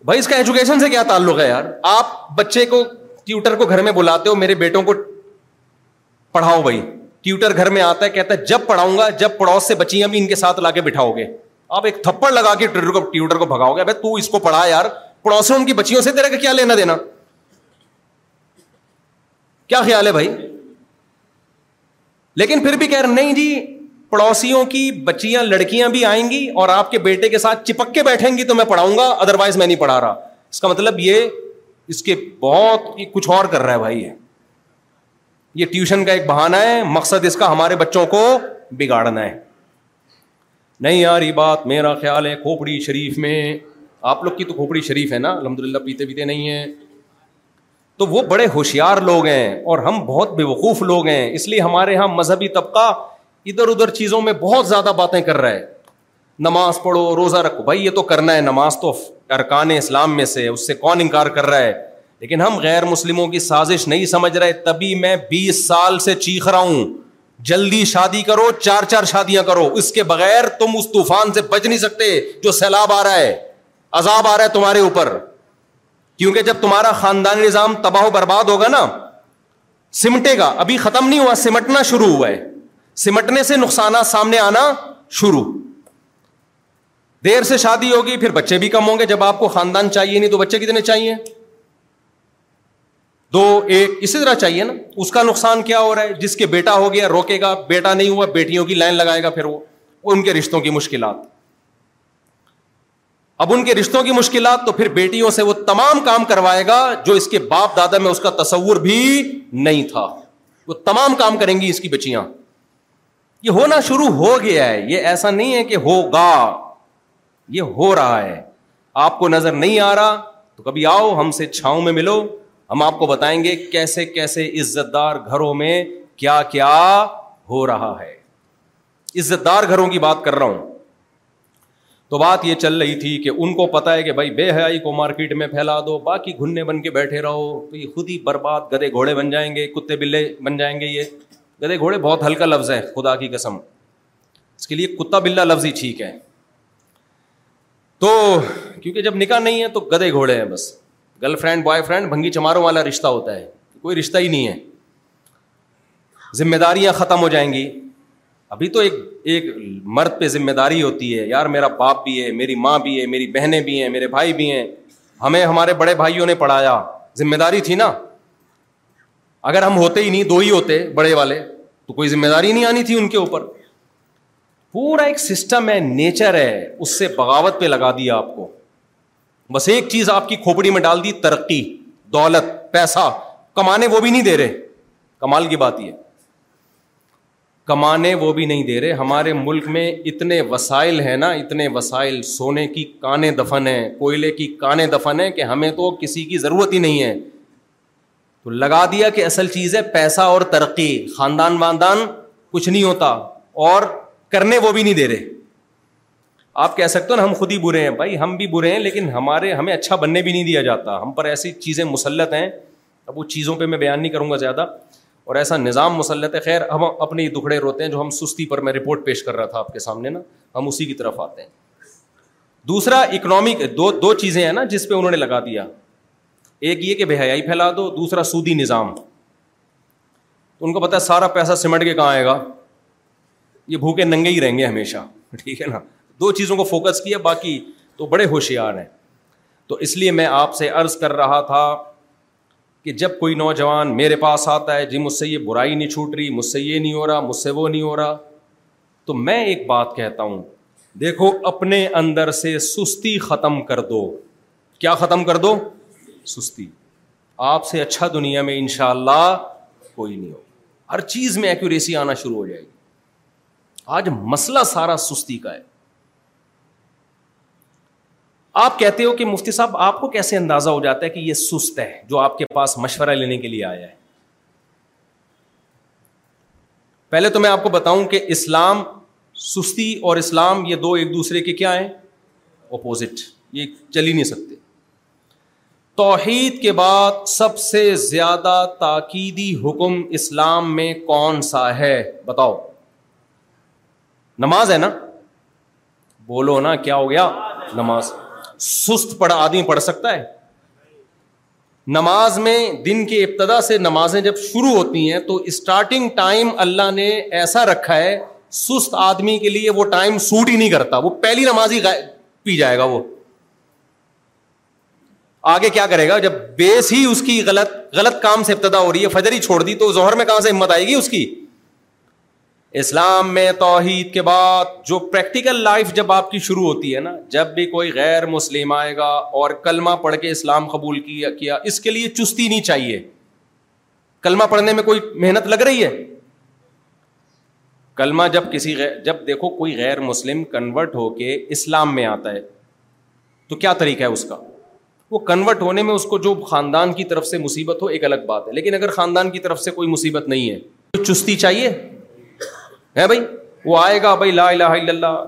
بھائی اس کا ایجوکیشن سے کیا تعلق ہے یار آپ بچے کو ٹیوٹر کو گھر میں بلاتے ہو میرے بیٹوں کو پڑھاؤ بھائی ٹیوٹر گھر میں آتا ہے کہتا ہے جب پڑھاؤں گا جب پڑوس سے بچیاں بھی ان کے ساتھ لا کے بٹھاؤ گے آپ ایک تھپڑ لگا کے ٹیوٹر کو ٹیوٹر کو بھگاؤ گے تو اس کو پڑھا یار پڑوسوں ان کی بچیوں سے تیرے کا کیا لینا دینا کیا خیال ہے بھائی لیکن پھر بھی کہہ رہے نہیں جی پڑوسیوں کی بچیاں لڑکیاں بھی آئیں گی اور آپ کے بیٹے کے ساتھ چپک کے بیٹھیں گی تو میں پڑھاؤں گا ادروائز میں نہیں پڑھا رہا اس کا مطلب یہ اس کے بہت کچھ اور کر رہا ہے بھائی یہ ٹیوشن کا ایک بہانا ہے مقصد اس کا ہمارے بچوں کو بگاڑنا ہے نہیں یار یہ بات میرا خیال ہے کھوپڑی شریف میں آپ لوگ کی تو کھوپڑی شریف ہے نا الحمد للہ پیتے پیتے نہیں ہیں تو وہ بڑے ہوشیار لوگ ہیں اور ہم بہت بے وقوف لوگ ہیں اس لیے ہمارے یہاں مذہبی طبقہ ادھر ادھر چیزوں میں بہت زیادہ باتیں کر رہا ہے نماز پڑھو روزہ رکھو بھائی یہ تو کرنا ہے نماز تو ارکان اسلام میں سے اس سے کون انکار کر رہا ہے لیکن ہم غیر مسلموں کی سازش نہیں سمجھ رہے تبھی میں بیس سال سے چیخ رہا ہوں جلدی شادی کرو چار چار شادیاں کرو اس کے بغیر تم اس طوفان سے بچ نہیں سکتے جو سیلاب آ رہا ہے عذاب آ رہا ہے تمہارے اوپر کیونکہ جب تمہارا خاندانی نظام تباہ و برباد ہوگا نا سمٹے گا ابھی ختم نہیں ہوا سمٹنا شروع ہوا ہے سمٹنے سے نقصانات سامنے آنا شروع دیر سے شادی ہوگی پھر بچے بھی کم ہوں گے جب آپ کو خاندان چاہیے نہیں تو بچے کتنے چاہیے دو ایک اسی طرح چاہیے نا اس کا نقصان کیا ہو رہا ہے جس کے بیٹا ہو گیا روکے گا بیٹا نہیں ہوا بیٹیوں کی لائن لگائے گا پھر وہ ان کے رشتوں کی مشکلات اب ان کے رشتوں کی مشکلات تو پھر بیٹیوں سے وہ تمام کام کروائے گا جو اس کے باپ دادا میں اس کا تصور بھی نہیں تھا وہ تمام کام کریں گی اس کی بچیاں یہ ہونا شروع ہو گیا ہے یہ ایسا نہیں ہے کہ ہوگا یہ ہو رہا ہے آپ کو نظر نہیں آ رہا تو کبھی آؤ ہم سے چھاؤں میں ملو ہم آپ کو بتائیں گے کیسے کیسے عزت دار گھروں میں کیا کیا ہو رہا ہے عزت دار گھروں کی بات کر رہا ہوں تو بات یہ چل رہی تھی کہ ان کو پتا ہے کہ بھائی بے حیائی کو مارکیٹ میں پھیلا دو باقی گھننے بن کے بیٹھے رہو تو یہ خود ہی برباد گدے گھوڑے بن جائیں گے کتے بلے بن جائیں گے یہ گدے گھوڑے بہت ہلکا لفظ ہے خدا کی قسم اس کے لیے کتا بلا لفظ ہی ٹھیک ہے تو کیونکہ جب نکاح نہیں ہے تو گدے گھوڑے ہیں بس گرل فرینڈ بوائے فرینڈ بھنگی چماروں والا رشتہ ہوتا ہے کوئی رشتہ ہی نہیں ہے ذمہ داریاں ختم ہو جائیں گی ابھی تو ایک ایک مرد پہ ذمہ داری ہوتی ہے یار میرا باپ بھی ہے میری ماں بھی ہے میری بہنیں بھی ہیں میرے بھائی بھی ہیں ہمیں ہمارے بڑے بھائیوں نے پڑھایا ذمہ داری تھی نا اگر ہم ہوتے ہی نہیں دو ہی ہوتے بڑے والے تو کوئی ذمہ داری نہیں آنی تھی ان کے اوپر پورا ایک سسٹم ہے نیچر ہے اس سے بغاوت پہ لگا دیا آپ کو بس ایک چیز آپ کی کھوپڑی میں ڈال دی ترقی دولت پیسہ کمانے وہ بھی نہیں دے رہے کمال کی بات یہ کمانے وہ بھی نہیں دے رہے ہمارے ملک میں اتنے وسائل ہیں نا اتنے وسائل سونے کی کانے دفن ہیں کوئلے کی کانے دفن ہیں کہ ہمیں تو کسی کی ضرورت ہی نہیں ہے تو لگا دیا کہ اصل چیز ہے پیسہ اور ترقی خاندان واندان کچھ نہیں ہوتا اور کرنے وہ بھی نہیں دے رہے آپ کہہ سکتے ہو نا ہم خود ہی برے ہیں بھائی ہم بھی برے ہیں لیکن ہمارے ہمیں اچھا بننے بھی نہیں دیا جاتا ہم پر ایسی چیزیں مسلط ہیں اب وہ چیزوں پہ میں بیان نہیں کروں گا زیادہ اور ایسا نظام مسلط ہے خیر ہم اپنے ہی دکھڑے روتے ہیں جو ہم سستی پر میں رپورٹ پیش کر رہا تھا آپ کے سامنے نا ہم اسی کی طرف آتے ہیں دوسرا اکنامک دو دو چیزیں ہیں نا جس پہ انہوں نے لگا دیا ایک یہ کہ بے حیائی پھیلا دو دوسرا سودی نظام تو ان کو پتا سارا پیسہ سمٹ کے کہاں آئے گا یہ بھوکے ننگے ہی رہیں گے ہمیشہ ٹھیک ہے نا دو چیزوں کو فوکس کیا باقی تو بڑے ہوشیار ہیں تو اس لیے میں آپ سے عرض کر رہا تھا کہ جب کوئی نوجوان میرے پاس آتا ہے جی مجھ سے یہ برائی نہیں چھوٹ رہی مجھ سے یہ نہیں ہو رہا مجھ سے وہ نہیں ہو رہا تو میں ایک بات کہتا ہوں دیکھو اپنے اندر سے سستی ختم کر دو کیا ختم کر دو سستی آپ سے اچھا دنیا میں ان شاء اللہ کوئی نہیں ہو ہر چیز میں ایکوریسی آنا شروع ہو جائے گی آج مسئلہ سارا سستی کا ہے آپ کہتے ہو کہ مفتی صاحب آپ کو کیسے اندازہ ہو جاتا ہے کہ یہ سست ہے جو آپ کے پاس مشورہ لینے کے لیے آیا ہے پہلے تو میں آپ کو بتاؤں کہ اسلام سستی اور اسلام یہ دو ایک دوسرے کے کیا ہیں اپوزٹ یہ چل ہی نہیں سکتے توحید کے بعد سب سے زیادہ تاکیدی حکم اسلام میں کون سا ہے بتاؤ نماز ہے نا بولو نا کیا ہو گیا نماز سست آدمی پڑھ سکتا ہے نماز میں دن کی ابتدا سے نمازیں جب شروع ہوتی ہیں تو اسٹارٹنگ ٹائم اللہ نے ایسا رکھا ہے سست آدمی کے لیے وہ ٹائم سوٹ ہی نہیں کرتا وہ پہلی نماز ہی پی جائے گا وہ آگے کیا کرے گا جب بیس ہی اس کی غلط غلط کام سے ابتدا ہو رہی ہے فجر ہی چھوڑ دی تو زہر میں کہاں سے ہمت آئے گی اس کی اسلام میں توحید کے بعد جو پریکٹیکل لائف جب آپ کی شروع ہوتی ہے نا جب بھی کوئی غیر مسلم آئے گا اور کلمہ پڑھ کے اسلام قبول کیا کیا اس کے لیے چستی نہیں چاہیے کلمہ پڑھنے میں کوئی محنت لگ رہی ہے کلمہ جب کسی غیر جب دیکھو کوئی غیر مسلم کنورٹ ہو کے اسلام میں آتا ہے تو کیا طریقہ ہے اس کا وہ کنورٹ ہونے میں اس کو جو خاندان کی طرف سے مصیبت ہو ایک الگ بات ہے لیکن اگر خاندان کی طرف سے کوئی مصیبت نہیں ہے تو چستی چاہیے ہے بھائی وہ آئے گا بھائی لا الہ الا اللہ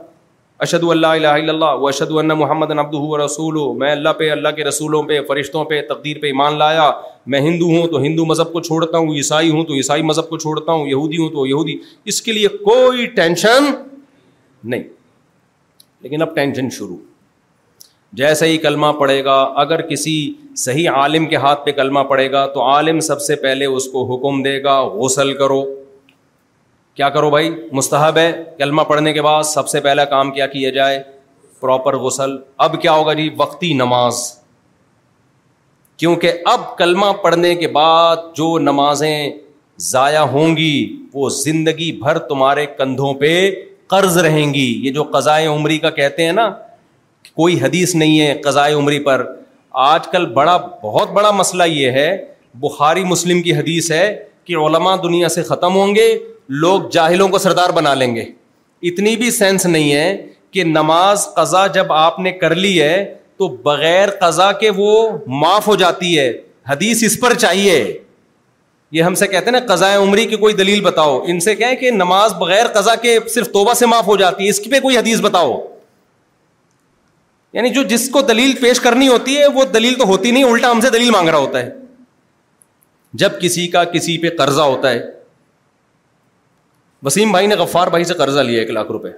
اشد اللہ الہ الا اللہ وہ اشد اللہ محمد ان ہو رسول ہو میں اللہ پہ اللہ کے رسولوں پہ فرشتوں پہ تقدیر پہ ایمان لایا میں ہندو ہوں تو ہندو مذہب کو چھوڑتا ہوں عیسائی ہوں تو عیسائی مذہب کو چھوڑتا ہوں یہودی ہوں تو یہودی اس کے لیے کوئی ٹینشن نہیں لیکن اب ٹینشن شروع جیسے ہی کلمہ پڑے گا اگر کسی صحیح عالم کے ہاتھ پہ کلمہ پڑے گا تو عالم سب سے پہلے اس کو حکم دے گا غسل کرو کیا کرو بھائی مستحب ہے کلمہ پڑھنے کے بعد سب سے پہلا کام کیا کیا جائے پراپر غسل اب کیا ہوگا جی وقتی نماز کیونکہ اب کلمہ پڑھنے کے بعد جو نمازیں ضائع ہوں گی وہ زندگی بھر تمہارے کندھوں پہ قرض رہیں گی یہ جو قضائے عمری کا کہتے ہیں نا کوئی حدیث نہیں ہے قضائے عمری پر آج کل بڑا بہت بڑا مسئلہ یہ ہے بخاری مسلم کی حدیث ہے کہ علماء دنیا سے ختم ہوں گے لوگ جاہلوں کو سردار بنا لیں گے اتنی بھی سینس نہیں ہے کہ نماز قضا جب آپ نے کر لی ہے تو بغیر قضا کے وہ معاف ہو جاتی ہے حدیث اس پر چاہیے یہ ہم سے کہتے ہیں نا قضاء عمری کی کوئی دلیل بتاؤ ان سے کہیں کہ نماز بغیر قضا کے صرف توبہ سے معاف ہو جاتی ہے اس کی پہ کوئی حدیث بتاؤ یعنی جو جس کو دلیل پیش کرنی ہوتی ہے وہ دلیل تو ہوتی نہیں الٹا ہم سے دلیل مانگ رہا ہوتا ہے جب کسی کا کسی پہ قرضہ ہوتا ہے وسیم بھائی نے غفار بھائی سے قرضہ لیا ایک لاکھ روپے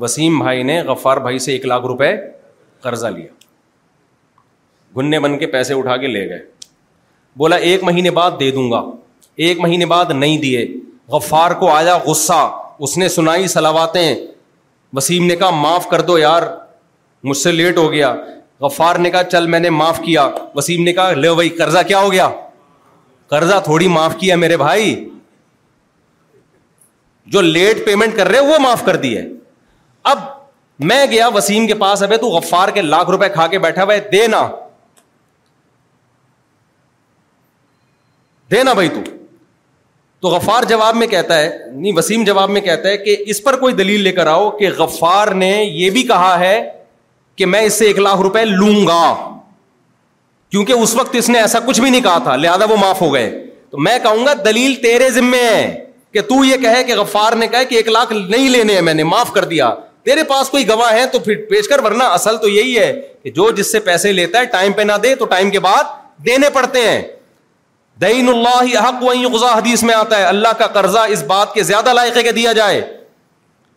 وسیم بھائی نے غفار بھائی سے ایک لاکھ روپے قرضہ لیا گننے بن کے پیسے اٹھا کے لے گئے بولا ایک مہینے بعد دے دوں گا ایک مہینے بعد نہیں دیے غفار کو آیا غصہ اس نے سنائی سلاواتیں وسیم نے کہا معاف کر دو یار مجھ سے لیٹ ہو گیا غفار نے کہا چل میں نے معاف کیا وسیم نے کہا لے بھائی قرضہ کیا ہو گیا قرضہ تھوڑی معاف کیا میرے بھائی جو لیٹ پیمنٹ کر رہے وہ معاف کر دی ہے اب میں گیا وسیم کے پاس ابھی تو غفار کے لاکھ روپے کھا کے بیٹھا بھائی دے نا دے نا بھائی تو غفار جواب میں کہتا ہے نہیں وسیم جواب میں کہتا ہے کہ اس پر کوئی دلیل لے کر آؤ کہ غفار نے یہ بھی کہا ہے کہ میں اس سے ایک لاکھ روپے لوں گا کیونکہ اس وقت اس نے ایسا کچھ بھی نہیں کہا تھا لہذا وہ معاف ہو گئے تو میں کہوں گا دلیل تیرے ذمے ہے کہ تو یہ کہے کہ غفار نے کہ ایک لاکھ نہیں لینے ہیں میں نے معاف کر دیا تیرے پاس کوئی گواہ ہے تو پھر پیش کر ورنہ اصل تو یہی ہے کہ جو جس سے پیسے لیتا ہے ٹائم پہ نہ دے تو ٹائم کے بعد دینے پڑتے ہیں دین اللہ حق وہیں غذا حدیث میں آتا ہے اللہ کا قرضہ اس بات کے زیادہ لائقے کہ دیا جائے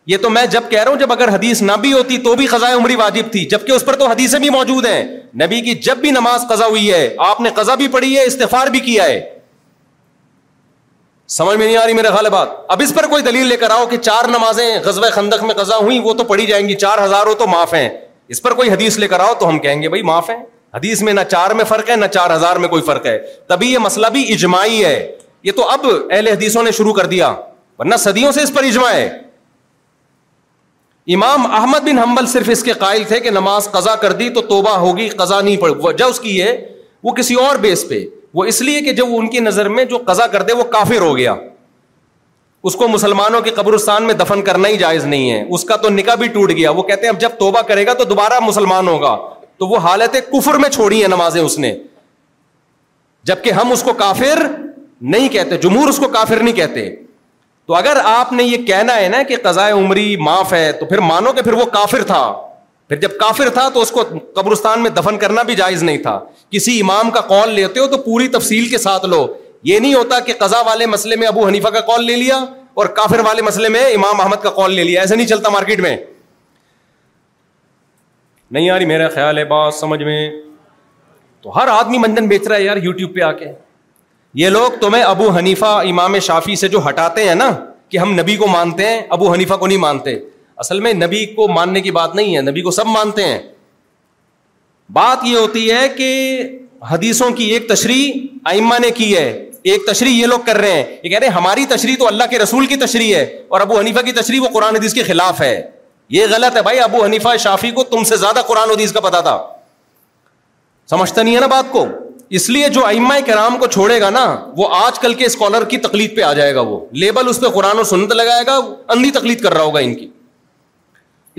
یہ تو میں جب کہہ رہا ہوں جب اگر حدیث نہ بھی ہوتی تو بھی قضاء عمری واجب تھی جبکہ اس پر تو حدیثیں بھی موجود ہیں نبی کی جب بھی نماز قضا ہوئی ہے آپ نے قضا بھی پڑھی ہے استفار بھی کیا ہے سمجھ میں نہیں آ رہی میرے خیال بات اب اس پر کوئی دلیل لے کر آؤ کہ چار نمازیں غزب خندق میں قضا ہوئی وہ تو پڑھی جائیں گی چار ہزار ہو تو معاف ہیں اس پر کوئی حدیث لے کر آؤ تو ہم کہیں گے بھائی معاف ہیں حدیث میں نہ چار میں فرق ہے نہ چار ہزار میں کوئی فرق ہے تبھی یہ مسئلہ بھی اجماعی ہے یہ تو اب اہل حدیثوں نے شروع کر دیا ورنہ صدیوں سے اس پر اجماع ہے امام احمد بن حمبل صرف اس کے قائل تھے کہ نماز قضا کر دی تو توبہ ہوگی قضا نہیں پڑ وجہ اس کی ہے وہ کسی اور بیس پہ وہ اس لیے کہ جب ان کی نظر میں جو قضا کر دے وہ کافر ہو گیا اس کو مسلمانوں کے قبرستان میں دفن کرنا ہی جائز نہیں ہے اس کا تو نکاح بھی ٹوٹ گیا وہ کہتے ہیں اب جب توبہ کرے گا تو دوبارہ مسلمان ہوگا تو وہ حالت کفر میں چھوڑی ہیں نمازیں اس نے جبکہ ہم اس کو کافر نہیں کہتے جمہور اس کو کافر نہیں کہتے تو اگر آپ نے یہ کہنا ہے نا کہ قزائے عمری معاف ہے تو پھر مانو کہ پھر پھر وہ کافر کافر تھا تھا جب تو اس کو قبرستان میں دفن کرنا بھی جائز نہیں تھا کسی امام کا کال لیتے ہو تو پوری تفصیل کے ساتھ لو یہ نہیں ہوتا کہ قزا والے مسئلے میں ابو حنیفہ کا کال لے لیا اور کافر والے مسئلے میں امام احمد کا کال لے لیا ایسے نہیں چلتا مارکیٹ میں نہیں یار میرا خیال ہے بات سمجھ میں تو ہر آدمی منجن بیچ رہا ہے یار یو ٹیوب پہ آ کے یہ لوگ تمہیں ابو حنیفہ امام شافی سے جو ہٹاتے ہیں نا کہ ہم نبی کو مانتے ہیں ابو حنیفہ کو نہیں مانتے اصل میں نبی کو ماننے کی بات نہیں ہے نبی کو سب مانتے ہیں بات یہ ہوتی ہے کہ حدیثوں کی ایک تشریح ائمہ نے کی ہے ایک تشریح یہ لوگ کر رہے ہیں یہ کہہ رہے ہیں ہماری تشریح تو اللہ کے رسول کی تشریح ہے اور ابو حنیفہ کی تشریح وہ قرآن حدیث کے خلاف ہے یہ غلط ہے بھائی ابو حنیفہ شافی کو تم سے زیادہ قرآن حدیث کا پتا تھا سمجھتا نہیں ہے نا بات کو اس لیے جو ائما کرام کو چھوڑے گا نا وہ آج کل کے اسکالر کی تکلیف پہ آ جائے گا وہ لیبل اس پہ قرآن و سنت لگائے گا اندھی تقلید کر رہا ہوگا ان کی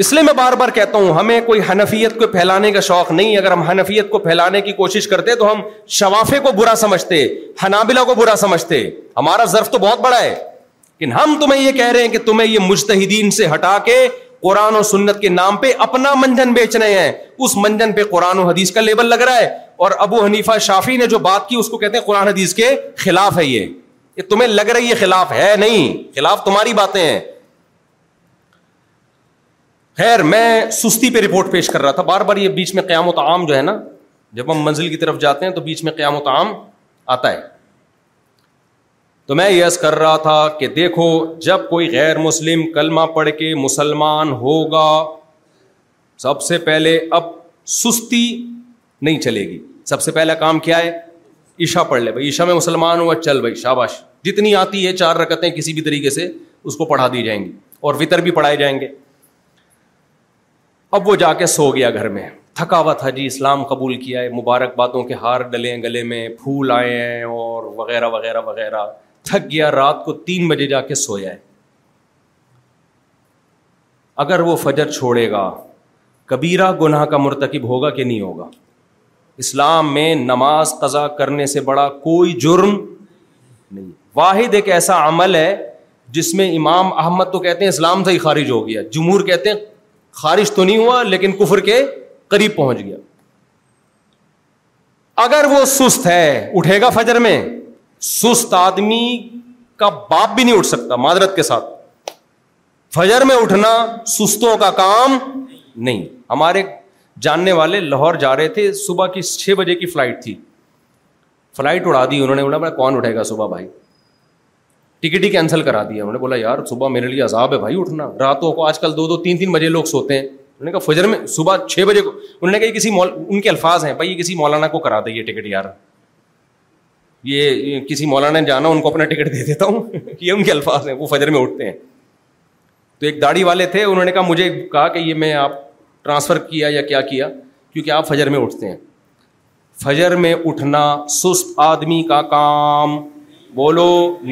اس لیے میں بار بار کہتا ہوں ہمیں کوئی حنفیت کو پھیلانے کا شوق نہیں اگر ہم حنفیت کو پھیلانے کی کوشش کرتے تو ہم شوافے کو برا سمجھتے حنابلہ کو برا سمجھتے ہمارا ضرف تو بہت بڑا ہے لیکن ہم تمہیں یہ کہہ رہے ہیں کہ تمہیں یہ مشتحدین سے ہٹا کے قرآن و سنت کے نام پہ اپنا منجن بیچ رہے ہیں اس منجن پہ قرآن و حدیث کا لیبل لگ رہا ہے اور ابو حنیفہ شافی نے جو بات کی اس کو کہتے ہیں قرآن حدیث کے خلاف ہے یہ تمہیں لگ رہا ہے یہ خلاف خلاف ہے نہیں تمہاری باتیں ہیں خیر میں سستی پہ رپورٹ پیش کر رہا تھا بار بار یہ بیچ میں قیام و تعام جو ہے نا جب ہم منزل کی طرف جاتے ہیں تو بیچ میں قیام و تعام آتا ہے تو میں یس کر رہا تھا کہ دیکھو جب کوئی غیر مسلم کلمہ پڑھ کے مسلمان ہوگا سب سے پہلے اب سستی نہیں چلے گی سب سے پہلا کام کیا ہے عشا پڑھ لے بھائی عشا میں مسلمان ہوا چل بھائی شاباش جتنی آتی ہے چار رکتیں کسی بھی طریقے سے اس کو پڑھا دی جائیں گی اور وطر بھی پڑھائے جائیں گے اب وہ جا کے سو گیا گھر میں تھکاوا تھا جی اسلام قبول کیا ہے مبارک باتوں کے ہار ڈلے ہیں گلے میں پھول آئے ہیں اور وغیرہ وغیرہ وغیرہ تھک گیا رات کو تین بجے جا کے سویا ہے اگر وہ فجر چھوڑے گا کبیرہ گناہ کا مرتکب ہوگا کہ نہیں ہوگا اسلام میں نماز قضا کرنے سے بڑا کوئی جرم نہیں واحد ایک ایسا عمل ہے جس میں امام احمد تو کہتے ہیں اسلام سے ہی خارج ہو گیا جمہور کہتے ہیں خارج تو نہیں ہوا لیکن کفر کے قریب پہنچ گیا اگر وہ سست ہے اٹھے گا فجر میں سست آدمی کا باپ بھی نہیں اٹھ سکتا معذرت کے ساتھ فجر میں اٹھنا سستوں کا کام نہیں ہمارے جاننے والے لاہور جا رہے تھے صبح کی چھ بجے کی فلائٹ تھی فلائٹ اڑا دی انہوں نے بولا بولا کون اٹھے گا صبح بھائی ٹکٹ ہی کینسل کرا دیا انہوں نے بولا یار صبح میرے لیے عذاب ہے بھائی اٹھنا راتوں کو آج کل دو دو تین تین بجے لوگ سوتے ہیں انہوں نے کہا فجر میں صبح چھ بجے کو انہوں نے کہا یہ کسی مول ان کے الفاظ ہیں بھائی یہ کسی مولانا کو کرا دے یہ ٹکٹ یار یہ کسی مولانا نے جانا ان کو اپنا ٹکٹ دے دیتا ہوں یہ ان کے الفاظ ہیں وہ فجر میں اٹھتے ہیں تو ایک داڑھی والے تھے انہوں نے کہا مجھے کہا کہ یہ میں آپ ٹرانسفر کیا یا کیا کیا کیونکہ آپ فجر میں اٹھتے ہیں فجر میں اٹھنا سست آدمی کا کام بولو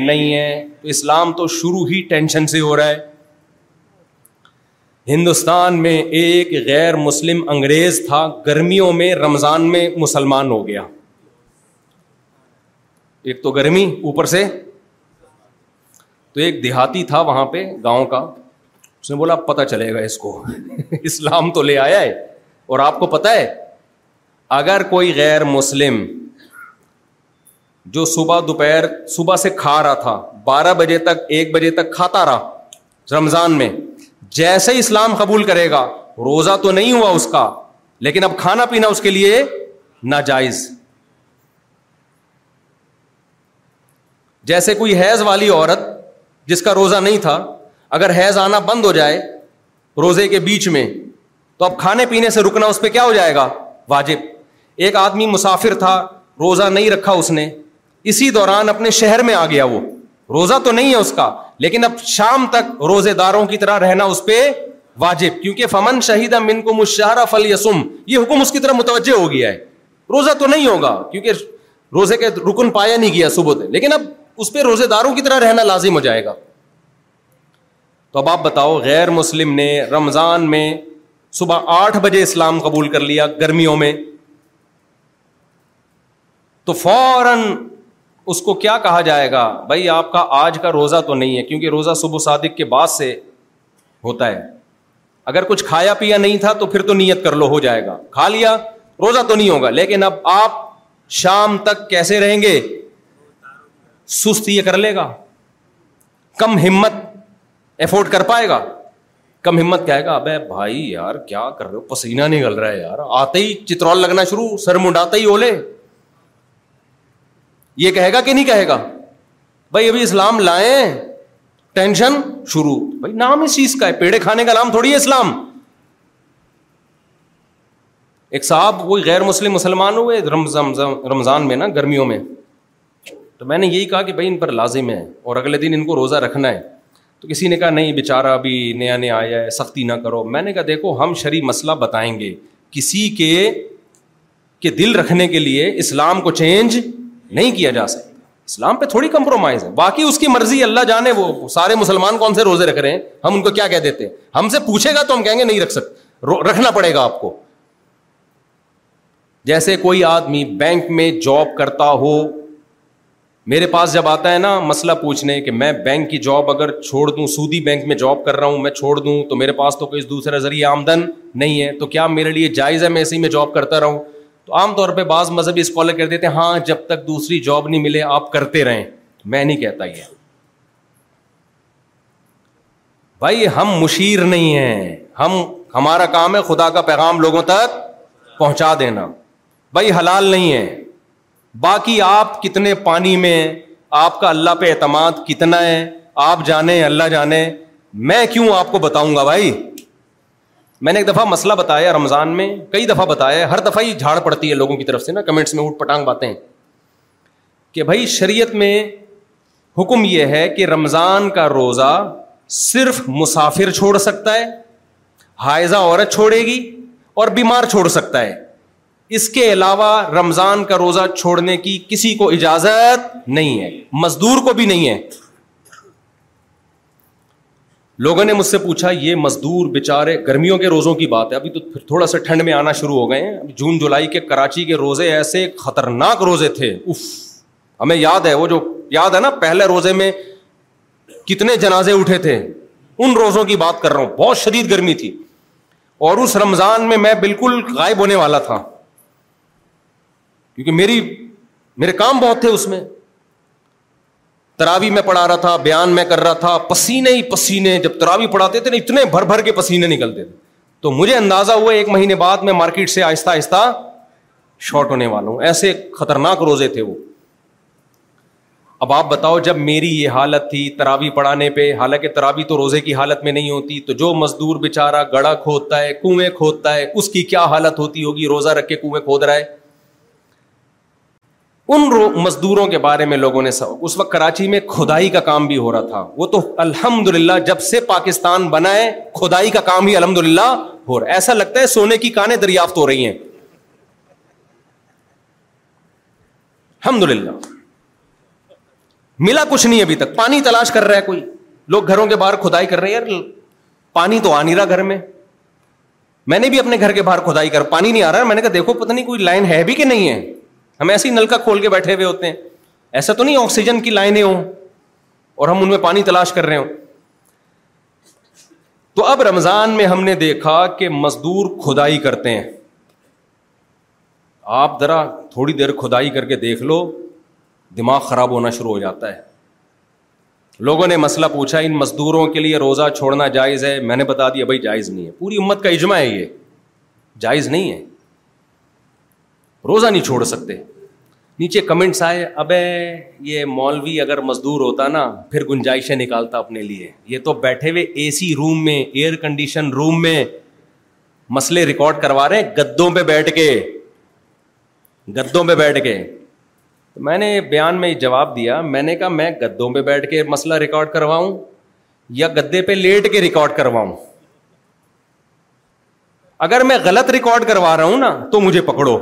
نہیں ہے اسلام تو شروع ہی ٹینشن سے ہو رہا ہے ہندوستان میں ایک غیر مسلم انگریز تھا گرمیوں میں رمضان میں مسلمان ہو گیا ایک تو گرمی اوپر سے تو ایک دیہاتی تھا وہاں پہ گاؤں کا اس نے بولا پتا چلے گا اس کو اسلام تو لے آیا ہے اور آپ کو پتا ہے اگر کوئی غیر مسلم جو صبح دوپہر صبح سے کھا رہا تھا بارہ بجے تک ایک بجے تک کھاتا رہا رمضان میں جیسے اسلام قبول کرے گا روزہ تو نہیں ہوا اس کا لیکن اب کھانا پینا اس کے لیے ناجائز جیسے کوئی حیض والی عورت جس کا روزہ نہیں تھا اگر حیض آنا بند ہو جائے روزے کے بیچ میں تو اب کھانے پینے سے رکنا اس پہ کیا ہو جائے گا واجب ایک آدمی مسافر تھا روزہ نہیں رکھا اس نے اسی دوران اپنے شہر میں آ گیا وہ روزہ تو نہیں ہے اس کا لیکن اب شام تک روزے داروں کی طرح رہنا اس پہ واجب کیونکہ فمن شہیدہ من کو مشہرا فل یسم یہ حکم اس کی طرح متوجہ ہو گیا ہے روزہ تو نہیں ہوگا کیونکہ روزے کے رکن پایا نہیں گیا صبح لیکن اب اس پہ روزے داروں کی طرح رہنا لازم ہو جائے گا تو اب آپ بتاؤ غیر مسلم نے رمضان میں صبح آٹھ بجے اسلام قبول کر لیا گرمیوں میں تو فوراً اس کو کیا کہا جائے گا بھائی آپ کا آج کا روزہ تو نہیں ہے کیونکہ روزہ صبح صادق کے بعد سے ہوتا ہے اگر کچھ کھایا پیا نہیں تھا تو پھر تو نیت کر لو ہو جائے گا کھا لیا روزہ تو نہیں ہوگا لیکن اب آپ شام تک کیسے رہیں گے سست یہ کر لے گا کم ہمت افورڈ کر پائے گا کم ہمت کہے گا اب بھائی یار کیا کر رہے ہو پسینہ نہیں گل رہا ہے یار آتے ہی چترول لگنا شروع سر منڈاتا ہی اولے یہ کہے گا کہ نہیں کہے گا بھائی ابھی اسلام لائیں ٹینشن شروع بھائی نام اس چیز کا ہے پیڑے کھانے کا نام تھوڑی ہے اسلام ایک صاحب کوئی غیر مسلم مسلمان ہوئے رمضان میں نا گرمیوں میں تو میں نے یہی کہا کہ بھائی ان پر لازم ہے اور اگلے دن ان کو روزہ رکھنا ہے تو کسی نے کہا نہیں بیچارہ ابھی نیا نیا آیا ہے سختی نہ کرو میں نے کہا دیکھو ہم شرع مسئلہ بتائیں گے کسی کے دل رکھنے کے لیے اسلام کو چینج نہیں کیا جا سکتا اسلام پہ تھوڑی کمپرومائز ہے باقی اس کی مرضی اللہ جانے وہ سارے مسلمان کون سے روزے رکھ رہے ہیں ہم ان کو کیا کہہ دیتے ہیں ہم سے پوچھے گا تو ہم کہیں گے نہیں رکھ سکتے رکھنا پڑے گا آپ کو جیسے کوئی آدمی بینک میں جاب کرتا ہو میرے پاس جب آتا ہے نا مسئلہ پوچھنے کہ میں بینک کی جاب اگر چھوڑ دوں سودی بینک میں جاب کر رہا ہوں میں چھوڑ دوں تو میرے پاس تو کوئی دوسرا ذریعہ آمدن نہیں ہے تو کیا میرے لیے جائز ہے میں اسی میں جاب کرتا رہوں تو عام طور پہ بعض مذہبی اسکالر کہہ دیتے ہاں جب تک دوسری جاب نہیں ملے آپ کرتے رہیں میں نہیں کہتا یہ بھائی ہم مشیر نہیں ہیں ہم ہمارا کام ہے خدا کا پیغام لوگوں تک پہنچا دینا بھائی حلال نہیں ہے باقی آپ کتنے پانی میں آپ کا اللہ پہ اعتماد کتنا ہے آپ جانیں اللہ جانے میں کیوں آپ کو بتاؤں گا بھائی میں نے ایک دفعہ مسئلہ بتایا رمضان میں کئی دفعہ بتایا ہر دفعہ یہ جھاڑ پڑتی ہے لوگوں کی طرف سے نا کمنٹس میں اٹھ پٹانگ باتیں کہ بھائی شریعت میں حکم یہ ہے کہ رمضان کا روزہ صرف مسافر چھوڑ سکتا ہے حائضہ عورت چھوڑے گی اور بیمار چھوڑ سکتا ہے اس کے علاوہ رمضان کا روزہ چھوڑنے کی کسی کو اجازت نہیں ہے مزدور کو بھی نہیں ہے لوگوں نے مجھ سے پوچھا یہ مزدور بےچارے گرمیوں کے روزوں کی بات ہے ابھی تو پھر تھوڑا سا ٹھنڈ میں آنا شروع ہو گئے ہیں جون جولائی کے کراچی کے روزے ایسے خطرناک روزے تھے اف ہمیں یاد ہے وہ جو یاد ہے نا پہلے روزے میں کتنے جنازے اٹھے تھے ان روزوں کی بات کر رہا ہوں بہت شدید گرمی تھی اور اس رمضان میں میں بالکل غائب ہونے والا تھا کیونکہ میری میرے کام بہت تھے اس میں تراوی میں پڑھا رہا تھا بیان میں کر رہا تھا پسینے ہی پسینے جب تراوی پڑھاتے تھے نا اتنے بھر بھر کے پسینے نکلتے تھے تو مجھے اندازہ ہوا ایک مہینے بعد میں مارکیٹ سے آہستہ آہستہ شارٹ ہونے والا ہوں ایسے خطرناک روزے تھے وہ اب آپ بتاؤ جب میری یہ حالت تھی تراوی پڑھانے پہ حالانکہ تراوی تو روزے کی حالت میں نہیں ہوتی تو جو مزدور بیچارہ گڑا کھودتا ہے کنویں کھودتا ہے اس کی کیا حالت ہوتی ہوگی روزہ رکھ کے کنویں کھود رہا ہے ان مزدوروں کے بارے میں لوگوں نے اس وقت کراچی میں کھدائی کا کام بھی ہو رہا تھا وہ تو الحمد للہ جب سے پاکستان بنا ہے کھدائی کا کام ہی الحمد للہ ہو رہا ہے ایسا لگتا ہے سونے کی کانیں دریافت ہو رہی ہیں الحمد للہ ملا کچھ نہیں ابھی تک پانی تلاش کر رہا ہے کوئی لوگ گھروں کے باہر کھدائی کر رہے ہیں یار پانی تو آ نہیں رہا گھر میں میں نے بھی اپنے گھر کے باہر کھدائی کر پانی نہیں آ رہا میں نے کہا دیکھو پتہ نہیں کوئی لائن ہے بھی کہ نہیں ہے ہم ایسے ہی نلکا کھول کے بیٹھے ہوئے ہوتے ہیں ایسا تو نہیں آکسیجن کی لائنیں ہوں اور ہم ان میں پانی تلاش کر رہے ہوں تو اب رمضان میں ہم نے دیکھا کہ مزدور کھدائی کرتے ہیں آپ ذرا تھوڑی دیر کھدائی کر کے دیکھ لو دماغ خراب ہونا شروع ہو جاتا ہے لوگوں نے مسئلہ پوچھا ان مزدوروں کے لیے روزہ چھوڑنا جائز ہے میں نے بتا دیا بھائی جائز نہیں ہے پوری امت کا اجماع ہے یہ جائز نہیں ہے روزہ نہیں چھوڑ سکتے نیچے کمنٹس آئے ابے یہ مولوی اگر مزدور ہوتا نا پھر گنجائشیں نکالتا اپنے لیے یہ تو بیٹھے ہوئے اے سی روم میں ایئر کنڈیشن روم میں مسئلے ریکارڈ کروا رہے گدوں پہ بیٹھ کے گدوں پہ بیٹھ کے تو میں نے بیان میں جواب دیا میں نے کہا میں گدوں پہ بیٹھ کے مسئلہ ریکارڈ کرواؤں یا گدے پہ لیٹ کے ریکارڈ کرواؤں اگر میں غلط ریکارڈ کروا رہا ہوں نا تو مجھے پکڑو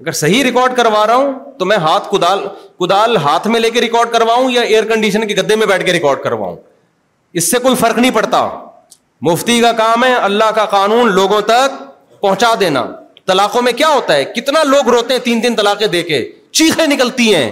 اگر صحیح ریکارڈ کروا رہا ہوں تو میں ہاتھ کدال کدال ہاتھ میں لے کے ریکارڈ کرواؤں یا ایئر کنڈیشن کے گدے میں بیٹھ کے ریکارڈ کرواؤں اس سے کوئی فرق نہیں پڑتا مفتی کا کام ہے اللہ کا قانون لوگوں تک پہنچا دینا طلاقوں میں کیا ہوتا ہے کتنا لوگ روتے ہیں تین تین طلاقے دے کے چیخیں نکلتی ہیں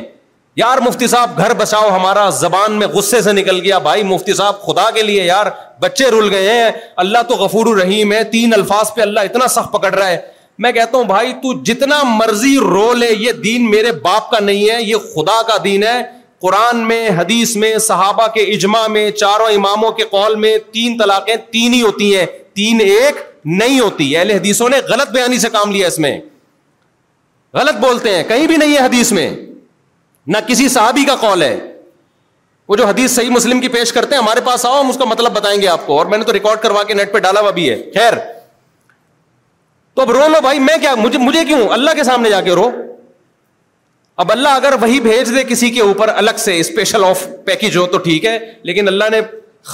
یار مفتی صاحب گھر بچاؤ ہمارا زبان میں غصے سے نکل گیا بھائی مفتی صاحب خدا کے لیے یار بچے رول گئے ہیں اللہ تو غفور الرحیم ہے تین الفاظ پہ اللہ اتنا سخت پکڑ رہا ہے میں کہتا ہوں بھائی تو جتنا مرضی رو لے یہ دین میرے باپ کا نہیں ہے یہ خدا کا دین ہے قرآن میں حدیث میں صحابہ کے اجماع میں چاروں اماموں کے قول میں تین طلاقیں تین ہی ہوتی ہیں تین ایک نہیں ہوتی اہل حدیثوں نے غلط بیانی سے کام لیا اس میں غلط بولتے ہیں کہیں بھی نہیں ہے حدیث میں نہ کسی صحابی کا قول ہے وہ جو حدیث صحیح مسلم کی پیش کرتے ہیں ہمارے پاس آؤ ہم اس کا مطلب بتائیں گے آپ کو اور میں نے تو ریکارڈ کروا کے نیٹ پہ ڈالا ہوا بھی ہے خیر تو اب رو لو بھائی میں کیا مجھے مجھے کیوں اللہ کے سامنے جا کے رو اب اللہ اگر وہی بھیج دے کسی کے اوپر الگ سے اسپیشل آف پیکج ہو تو ٹھیک ہے لیکن اللہ نے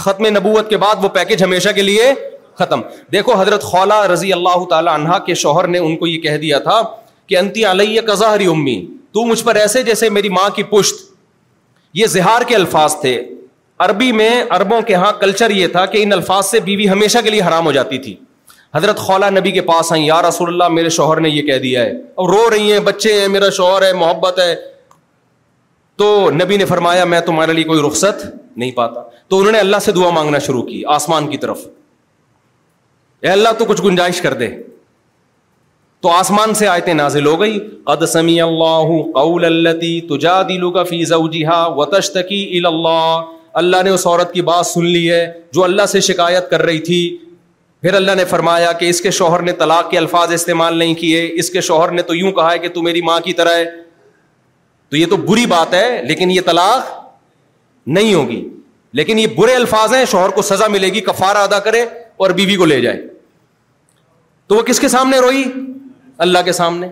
ختم نبوت کے بعد وہ پیکج ہمیشہ کے لیے ختم دیکھو حضرت خولا رضی اللہ تعالی عنہ کے شوہر نے ان کو یہ کہہ دیا تھا کہ انتی علیہ کزاری امی تو مجھ پر ایسے جیسے میری ماں کی پشت یہ زہار کے الفاظ تھے عربی میں عربوں کے ہاں کلچر یہ تھا کہ ان الفاظ سے بیوی ہمیشہ کے لیے حرام ہو جاتی تھی حضرت خولا نبی کے پاس آئیں یا رسول اللہ میرے شوہر نے یہ کہہ دیا ہے رو رہی ہیں بچے ہیں میرا شوہر ہے محبت ہے تو نبی نے فرمایا میں تمہارے لیے کوئی رخصت نہیں پاتا تو انہوں نے اللہ سے دعا مانگنا شروع کی آسمان کی طرف اے اللہ تو کچھ گنجائش کر دے تو آسمان سے آئے نازل ہو گئی قد سمی اللہ قول اللہ تجا اللہ اللہ نے اس عورت کی بات سن لی ہے جو اللہ سے شکایت کر رہی تھی پھر اللہ نے فرمایا کہ اس کے شوہر نے طلاق کے الفاظ استعمال نہیں کیے اس کے شوہر نے تو یوں کہا ہے کہ تو میری ماں کی طرح ہے تو یہ تو بری بات ہے لیکن یہ طلاق نہیں ہوگی لیکن یہ برے الفاظ ہیں شوہر کو سزا ملے گی کفارہ ادا کرے اور بیوی بی کو لے جائے تو وہ کس کے سامنے روئی اللہ کے سامنے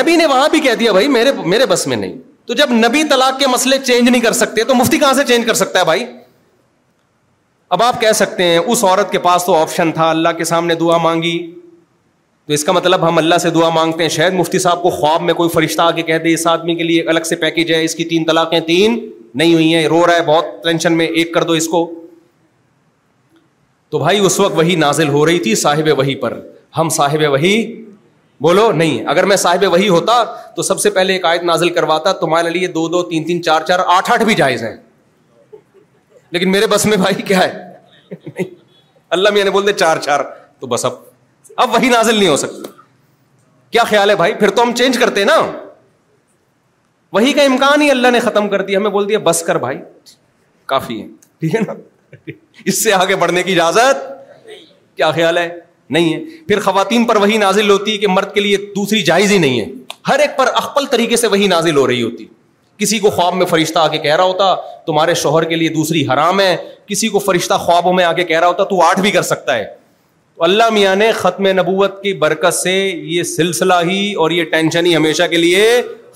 نبی نے وہاں بھی کہہ دیا بھائی میرے میرے بس میں نہیں تو جب نبی طلاق کے مسئلے چینج نہیں کر سکتے تو مفتی کہاں سے چینج کر سکتا ہے بھائی اب آپ کہہ سکتے ہیں اس عورت کے پاس تو آپشن تھا اللہ کے سامنے دعا مانگی تو اس کا مطلب ہم اللہ سے دعا مانگتے ہیں شاید مفتی صاحب کو خواب میں کوئی فرشتہ آ کے کہہ دے اس آدمی کے لیے الگ سے پیکیج ہے اس کی تین طلاقیں تین نہیں ہوئی ہیں رو رہا ہے بہت ٹینشن میں ایک کر دو اس کو تو بھائی اس وقت وہی نازل ہو رہی تھی صاحب وہی پر ہم صاحب وہی بولو نہیں اگر میں صاحب وہی ہوتا تو سب سے پہلے ایک آیت نازل کرواتا تمہارے لیے دو دو تین تین چار چار آٹھ آٹھ بھی جائز ہیں لیکن میرے بس میں بھائی کیا ہے اللہ میاں نے بول دے چار چار تو بس اب اب وہی نازل نہیں ہو سکتی کیا خیال ہے بھائی پھر تو ہم چینج کرتے نا وہی کا امکان ہی اللہ نے ختم کر دیا ہمیں بول دیا بس کر بھائی کافی ہے ٹھیک ہے نا اس سے آگے بڑھنے کی اجازت کیا خیال ہے نہیں ہے پھر خواتین پر وہی نازل ہوتی ہے کہ مرد کے لیے دوسری جائز ہی نہیں ہے ہر ایک پر اخپل طریقے سے وہی نازل ہو رہی ہوتی ہے کسی کو خواب میں فرشتہ آ کے کہہ رہا ہوتا تمہارے شوہر کے لیے دوسری حرام ہے کسی کو فرشتہ خوابوں میں آ کے کہہ رہا ہوتا تو آٹھ بھی کر سکتا ہے تو اللہ میاں نے ختم نبوت کی برکت سے یہ سلسلہ ہی اور یہ ٹینشن ہی ہمیشہ کے لیے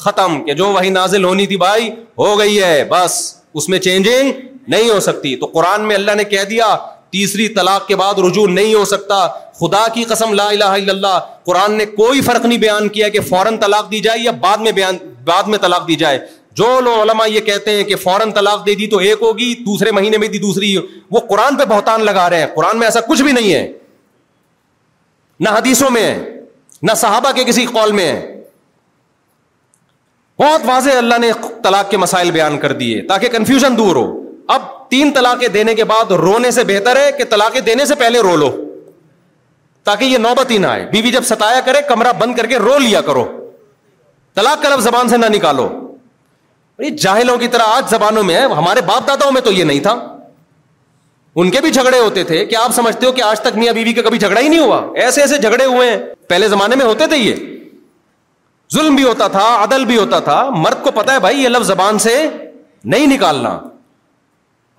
ختم کہ جو وہی نازل ہونی تھی بھائی ہو گئی ہے بس اس میں چینجنگ نہیں ہو سکتی تو قرآن میں اللہ نے کہہ دیا تیسری طلاق کے بعد رجوع نہیں ہو سکتا خدا کی قسم لا الہ الا اللہ قرآن نے کوئی فرق نہیں بیان کیا کہ فوراً طلاق دی جائے یا بعد میں بیان بعد میں طلاق دی جائے جو لو علما یہ کہتے ہیں کہ فوراً طلاق دے دی تو ایک ہوگی دوسرے مہینے میں دی دوسری وہ قرآن پہ بہتان لگا رہے ہیں قرآن میں ایسا کچھ بھی نہیں ہے نہ حدیثوں میں ہے نہ صحابہ کے کسی قول میں ہے بہت واضح اللہ نے طلاق کے مسائل بیان کر دیے تاکہ کنفیوژن دور ہو اب تین طلاق دینے کے بعد رونے سے بہتر ہے کہ طلاقیں دینے سے پہلے رو لو تاکہ یہ نوبت ہی نہ آئے بیوی جب ستایا کرے کمرہ بند کر کے رو لیا کرو طلاق کا لفظ زبان سے نہ نکالو جاہلوں کی طرح آج زبانوں میں ہے ہمارے باپ داداؤں میں تو یہ نہیں تھا ان کے بھی جھگڑے ہوتے تھے کہ آپ سمجھتے ہو کہ آج تک میاں بیوی کا کبھی جھگڑا ہی نہیں ہوا ایسے ایسے جھگڑے ہوئے ہیں پہلے زمانے میں ہوتے تھے یہ ظلم بھی ہوتا تھا عدل بھی ہوتا تھا مرد کو پتا ہے بھائی یہ لفظ زبان سے نہیں نکالنا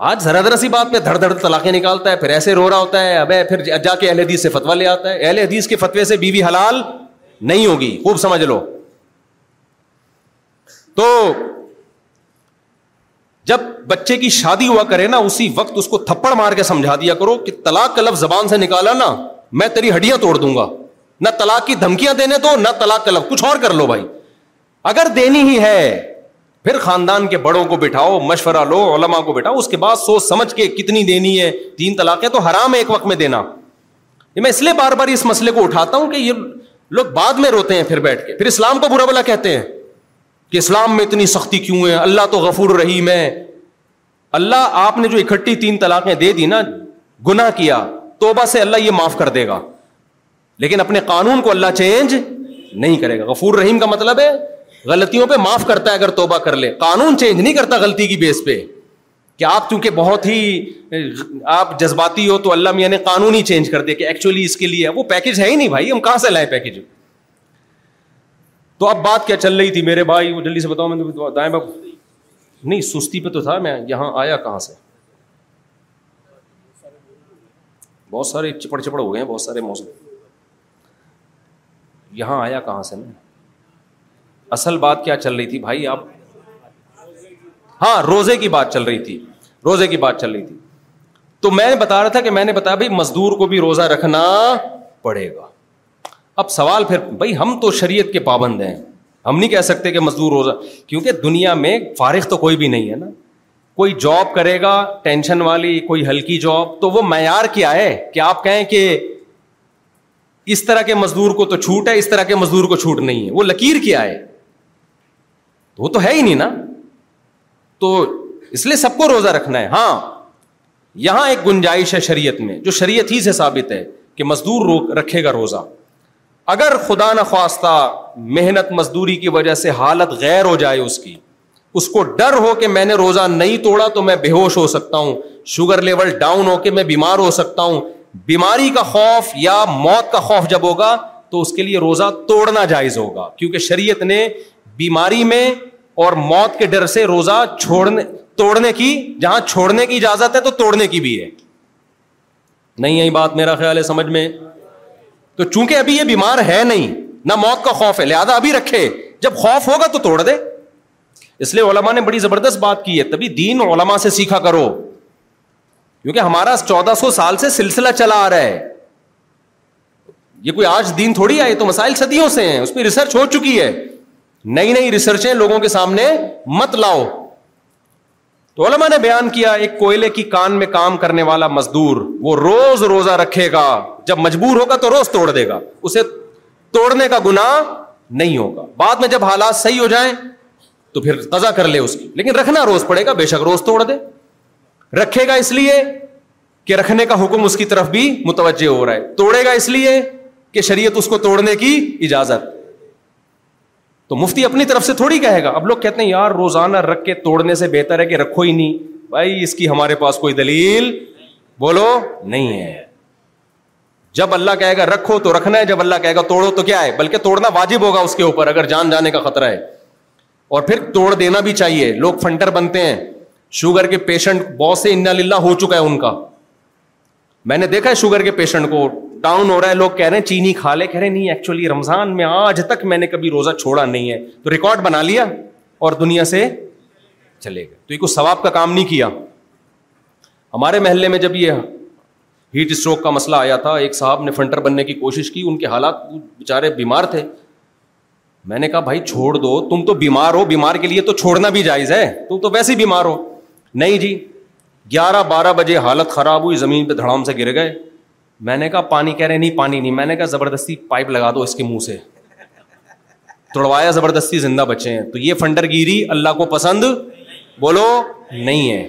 آج ذرا ذرا سی بات پہ دھڑ دھڑ تلاقے نکالتا ہے پھر ایسے رو رہا ہوتا ہے اب پھر جا کے اہل حدیث سے فتوا لے آتا ہے اہل حدیث کے فتوے سے بیوی حلال نہیں ہوگی خوب سمجھ لو تو جب بچے کی شادی ہوا کرے نا اسی وقت اس کو تھپڑ مار کے سمجھا دیا کرو کہ طلاق کا لفظ زبان سے نکالا نا میں تیری ہڈیاں توڑ دوں گا نہ طلاق کی دھمکیاں دینے تو نہ طلاق کا لفظ کچھ اور کر لو بھائی اگر دینی ہی ہے پھر خاندان کے بڑوں کو بٹھاؤ مشورہ لو علما کو بٹھاؤ اس کے بعد سوچ سمجھ کے کتنی دینی ہے تین طلاقیں تو حرام ہے ایک وقت میں دینا میں اس لیے بار بار اس مسئلے کو اٹھاتا ہوں کہ یہ لوگ بعد میں روتے ہیں پھر بیٹھ کے پھر اسلام کو برا بلا کہتے ہیں کہ اسلام میں اتنی سختی کیوں ہے اللہ تو غفور رحیم ہے اللہ آپ نے جو اکٹھی تین طلاقیں دے دی نا گناہ کیا توبہ سے اللہ یہ معاف کر دے گا لیکن اپنے قانون کو اللہ چینج نہیں کرے گا غفور رحیم کا مطلب ہے غلطیوں پہ معاف کرتا ہے اگر توبہ کر لے قانون چینج نہیں کرتا غلطی کی بیس پہ کہ آپ چونکہ بہت ہی آپ جذباتی ہو تو اللہ میاں نے قانون ہی چینج کر دیا کہ ایکچولی اس کے لیے وہ پیکج ہے ہی نہیں بھائی ہم کہاں سے لائیں پیکج تو اب بات کیا چل رہی تھی میرے بھائی وہ جلدی سے بتاؤ بتاؤں دائیں باب نہیں سستی پہ تو تھا میں یہاں آیا کہاں سے بہت سارے چپڑ چپڑ ہو گئے بہت سارے یہاں آیا کہاں سے میں اصل بات کیا چل رہی تھی بھائی آپ ہاں روزے کی بات چل رہی تھی روزے کی بات چل رہی تھی تو میں بتا رہا تھا کہ میں نے بتایا بھائی مزدور کو بھی روزہ رکھنا پڑے گا اب سوال پھر بھائی ہم تو شریعت کے پابند ہیں ہم نہیں کہہ سکتے کہ مزدور روزہ کیونکہ دنیا میں فارغ تو کوئی بھی نہیں ہے نا کوئی جاب کرے گا ٹینشن والی کوئی ہلکی جاب تو وہ معیار کیا ہے کہ آپ کہیں کہ اس طرح کے مزدور کو تو چھوٹ ہے اس طرح کے مزدور کو چھوٹ نہیں ہے وہ لکیر کیا ہے وہ تو ہے ہی نہیں نا تو اس لیے سب کو روزہ رکھنا ہے ہاں یہاں ایک گنجائش ہے شریعت میں جو شریعت ہی سے ثابت ہے کہ مزدور رکھے گا روزہ اگر خدا نخواستہ محنت مزدوری کی وجہ سے حالت غیر ہو جائے اس کی اس کو ڈر ہو کہ میں نے روزہ نہیں توڑا تو میں بے ہوش ہو سکتا ہوں شوگر لیول ڈاؤن ہو کے میں بیمار ہو سکتا ہوں بیماری کا خوف یا موت کا خوف جب ہوگا تو اس کے لیے روزہ توڑنا جائز ہوگا کیونکہ شریعت نے بیماری میں اور موت کے ڈر سے روزہ چھوڑنے توڑنے کی جہاں چھوڑنے کی اجازت ہے تو توڑنے کی بھی ہے نہیں یہی بات میرا خیال ہے سمجھ میں تو چونکہ ابھی یہ بیمار ہے نہیں نہ موت کا خوف ہے لہٰذا ابھی رکھے جب خوف ہوگا تو توڑ دے اس لیے علماء نے بڑی زبردست بات کی ہے تبھی دین علماء سے سیکھا کرو کیونکہ ہمارا چودہ سو سال سے سلسلہ چلا آ رہا ہے یہ کوئی آج دین تھوڑی آئے تو مسائل صدیوں سے ہیں اس پہ ریسرچ ہو چکی ہے نئی نئی ریسرچیں لوگوں کے سامنے مت لاؤ تو علما نے بیان کیا ایک کوئلے کی کان میں کام کرنے والا مزدور وہ روز روزہ رکھے گا جب مجبور ہوگا تو روز توڑ دے گا اسے توڑنے کا گنا نہیں ہوگا بعد میں جب حالات صحیح ہو جائیں تو پھر قضا کر لے اس کی لیکن رکھنا روز پڑے گا بے شک روز توڑ دے رکھے گا اس لیے کہ رکھنے کا حکم اس کی طرف بھی متوجہ ہو رہا ہے توڑے گا اس لیے کہ شریعت اس کو توڑنے کی اجازت تو مفتی اپنی طرف سے تھوڑی کہے گا اب لوگ کہتے ہیں یار روزانہ رکھ کے توڑنے سے بہتر ہے کہ رکھو ہی نہیں بھائی اس کی ہمارے پاس کوئی دلیل بولو نہیں ہے جب اللہ کہے گا رکھو تو رکھنا ہے جب اللہ کہے گا توڑو تو کیا ہے بلکہ توڑنا واجب ہوگا اس کے اوپر اگر جان جانے کا خطرہ ہے اور پھر توڑ دینا بھی چاہیے لوگ فنٹر بنتے ہیں شوگر کے پیشنٹ بہت سے ان للہ ہو چکا ہے ان کا میں نے دیکھا ہے شوگر کے پیشنٹ کو ڈاؤن ہو رہا ہے لوگ کہہ رہے ہیں چینی کھا لے کہہ رہے نہیں ایکچولی رمضان میں آج تک میں نے کبھی روزہ چھوڑا نہیں ہے تو ریکارڈ بنا لیا اور دنیا سے چلے گئے تو یہ کچھ ثواب کا کام نہیں کیا ہمارے محلے میں جب یہ ہیٹ اسٹروک کا مسئلہ آیا تھا ایک صاحب نے فنٹر بننے کی کوشش کی ان کے حالات بےچارے بیمار تھے میں نے کہا بھائی چھوڑ دو تم تو بیمار ہو بیمار کے لیے تو چھوڑنا بھی جائز ہے تم تو ویسے ہی بیمار ہو نہیں جی گیارہ بارہ بجے حالت خراب ہوئی زمین پہ دھڑام سے گر گئے میں نے کہا پانی کہہ رہے نہیں پانی نہیں میں نے کہا زبردستی پائپ لگا دو اس کے منہ سے توڑوایا زبردستی زندہ بچے ہیں تو یہ فنڈر گیری اللہ کو پسند بولو نہیں ہے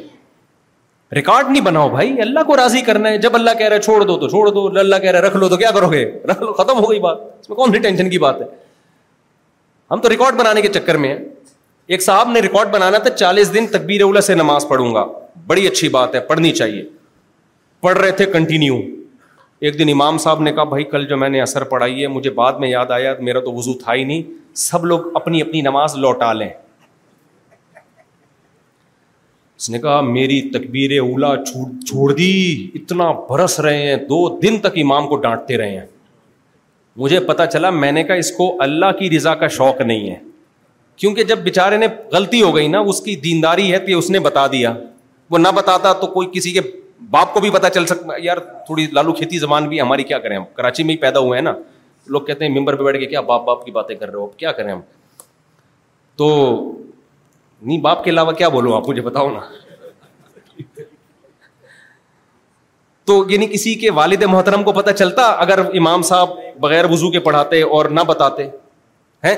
ریکارڈ نہیں بناؤ بھائی اللہ کو راضی کرنا ہے جب اللہ کہہ رہے تو چھوڑ دو اللہ کہہ رکھ لو تو کیا کرو گے رکھ لو ختم ہو گئی بات اس میں کون سی ٹینشن کی بات ہے ہم تو ریکارڈ بنانے کے چکر میں ایک صاحب نے ریکارڈ بنانا تھا چالیس دن تکبیر اولا سے نماز پڑھوں گا بڑی اچھی بات ہے پڑھنی چاہیے پڑھ رہے تھے کنٹینیو ایک دن امام صاحب نے کہا بھائی کل جو میں نے اثر پڑھائی ہے مجھے بعد میں یاد آیا میرا تو وزو تھا ہی نہیں سب لوگ اپنی اپنی نماز لوٹا لیں اس نے کہا میری تکبیر اولا چھوڑ دی اتنا برس رہے ہیں دو دن تک امام کو ڈانٹتے رہے ہیں مجھے پتا چلا میں نے کہا اس کو اللہ کی رضا کا شوق نہیں ہے کیونکہ جب بےچارے نے غلطی ہو گئی نا اس کی دینداری ہے تو اس نے بتا دیا وہ نہ بتاتا تو کوئی کسی کے باپ کو بھی پتا چل سکتا یار تھوڑی لالو کھیتی زبان بھی ہماری کیا کریں ہم کراچی میں ہی پیدا ہوئے ہیں نا لوگ کہتے ہیں ممبر پہ بیٹھ کے کیا باپ باپ کی باتیں کر رہے ہو کیا کریں ہم تو نہیں باپ کے علاوہ کیا بولو آپ مجھے بتاؤ نا تو یعنی کسی کے والد محترم کو پتا چلتا اگر امام صاحب بغیر وزو کے پڑھاتے اور نہ بتاتے ہیں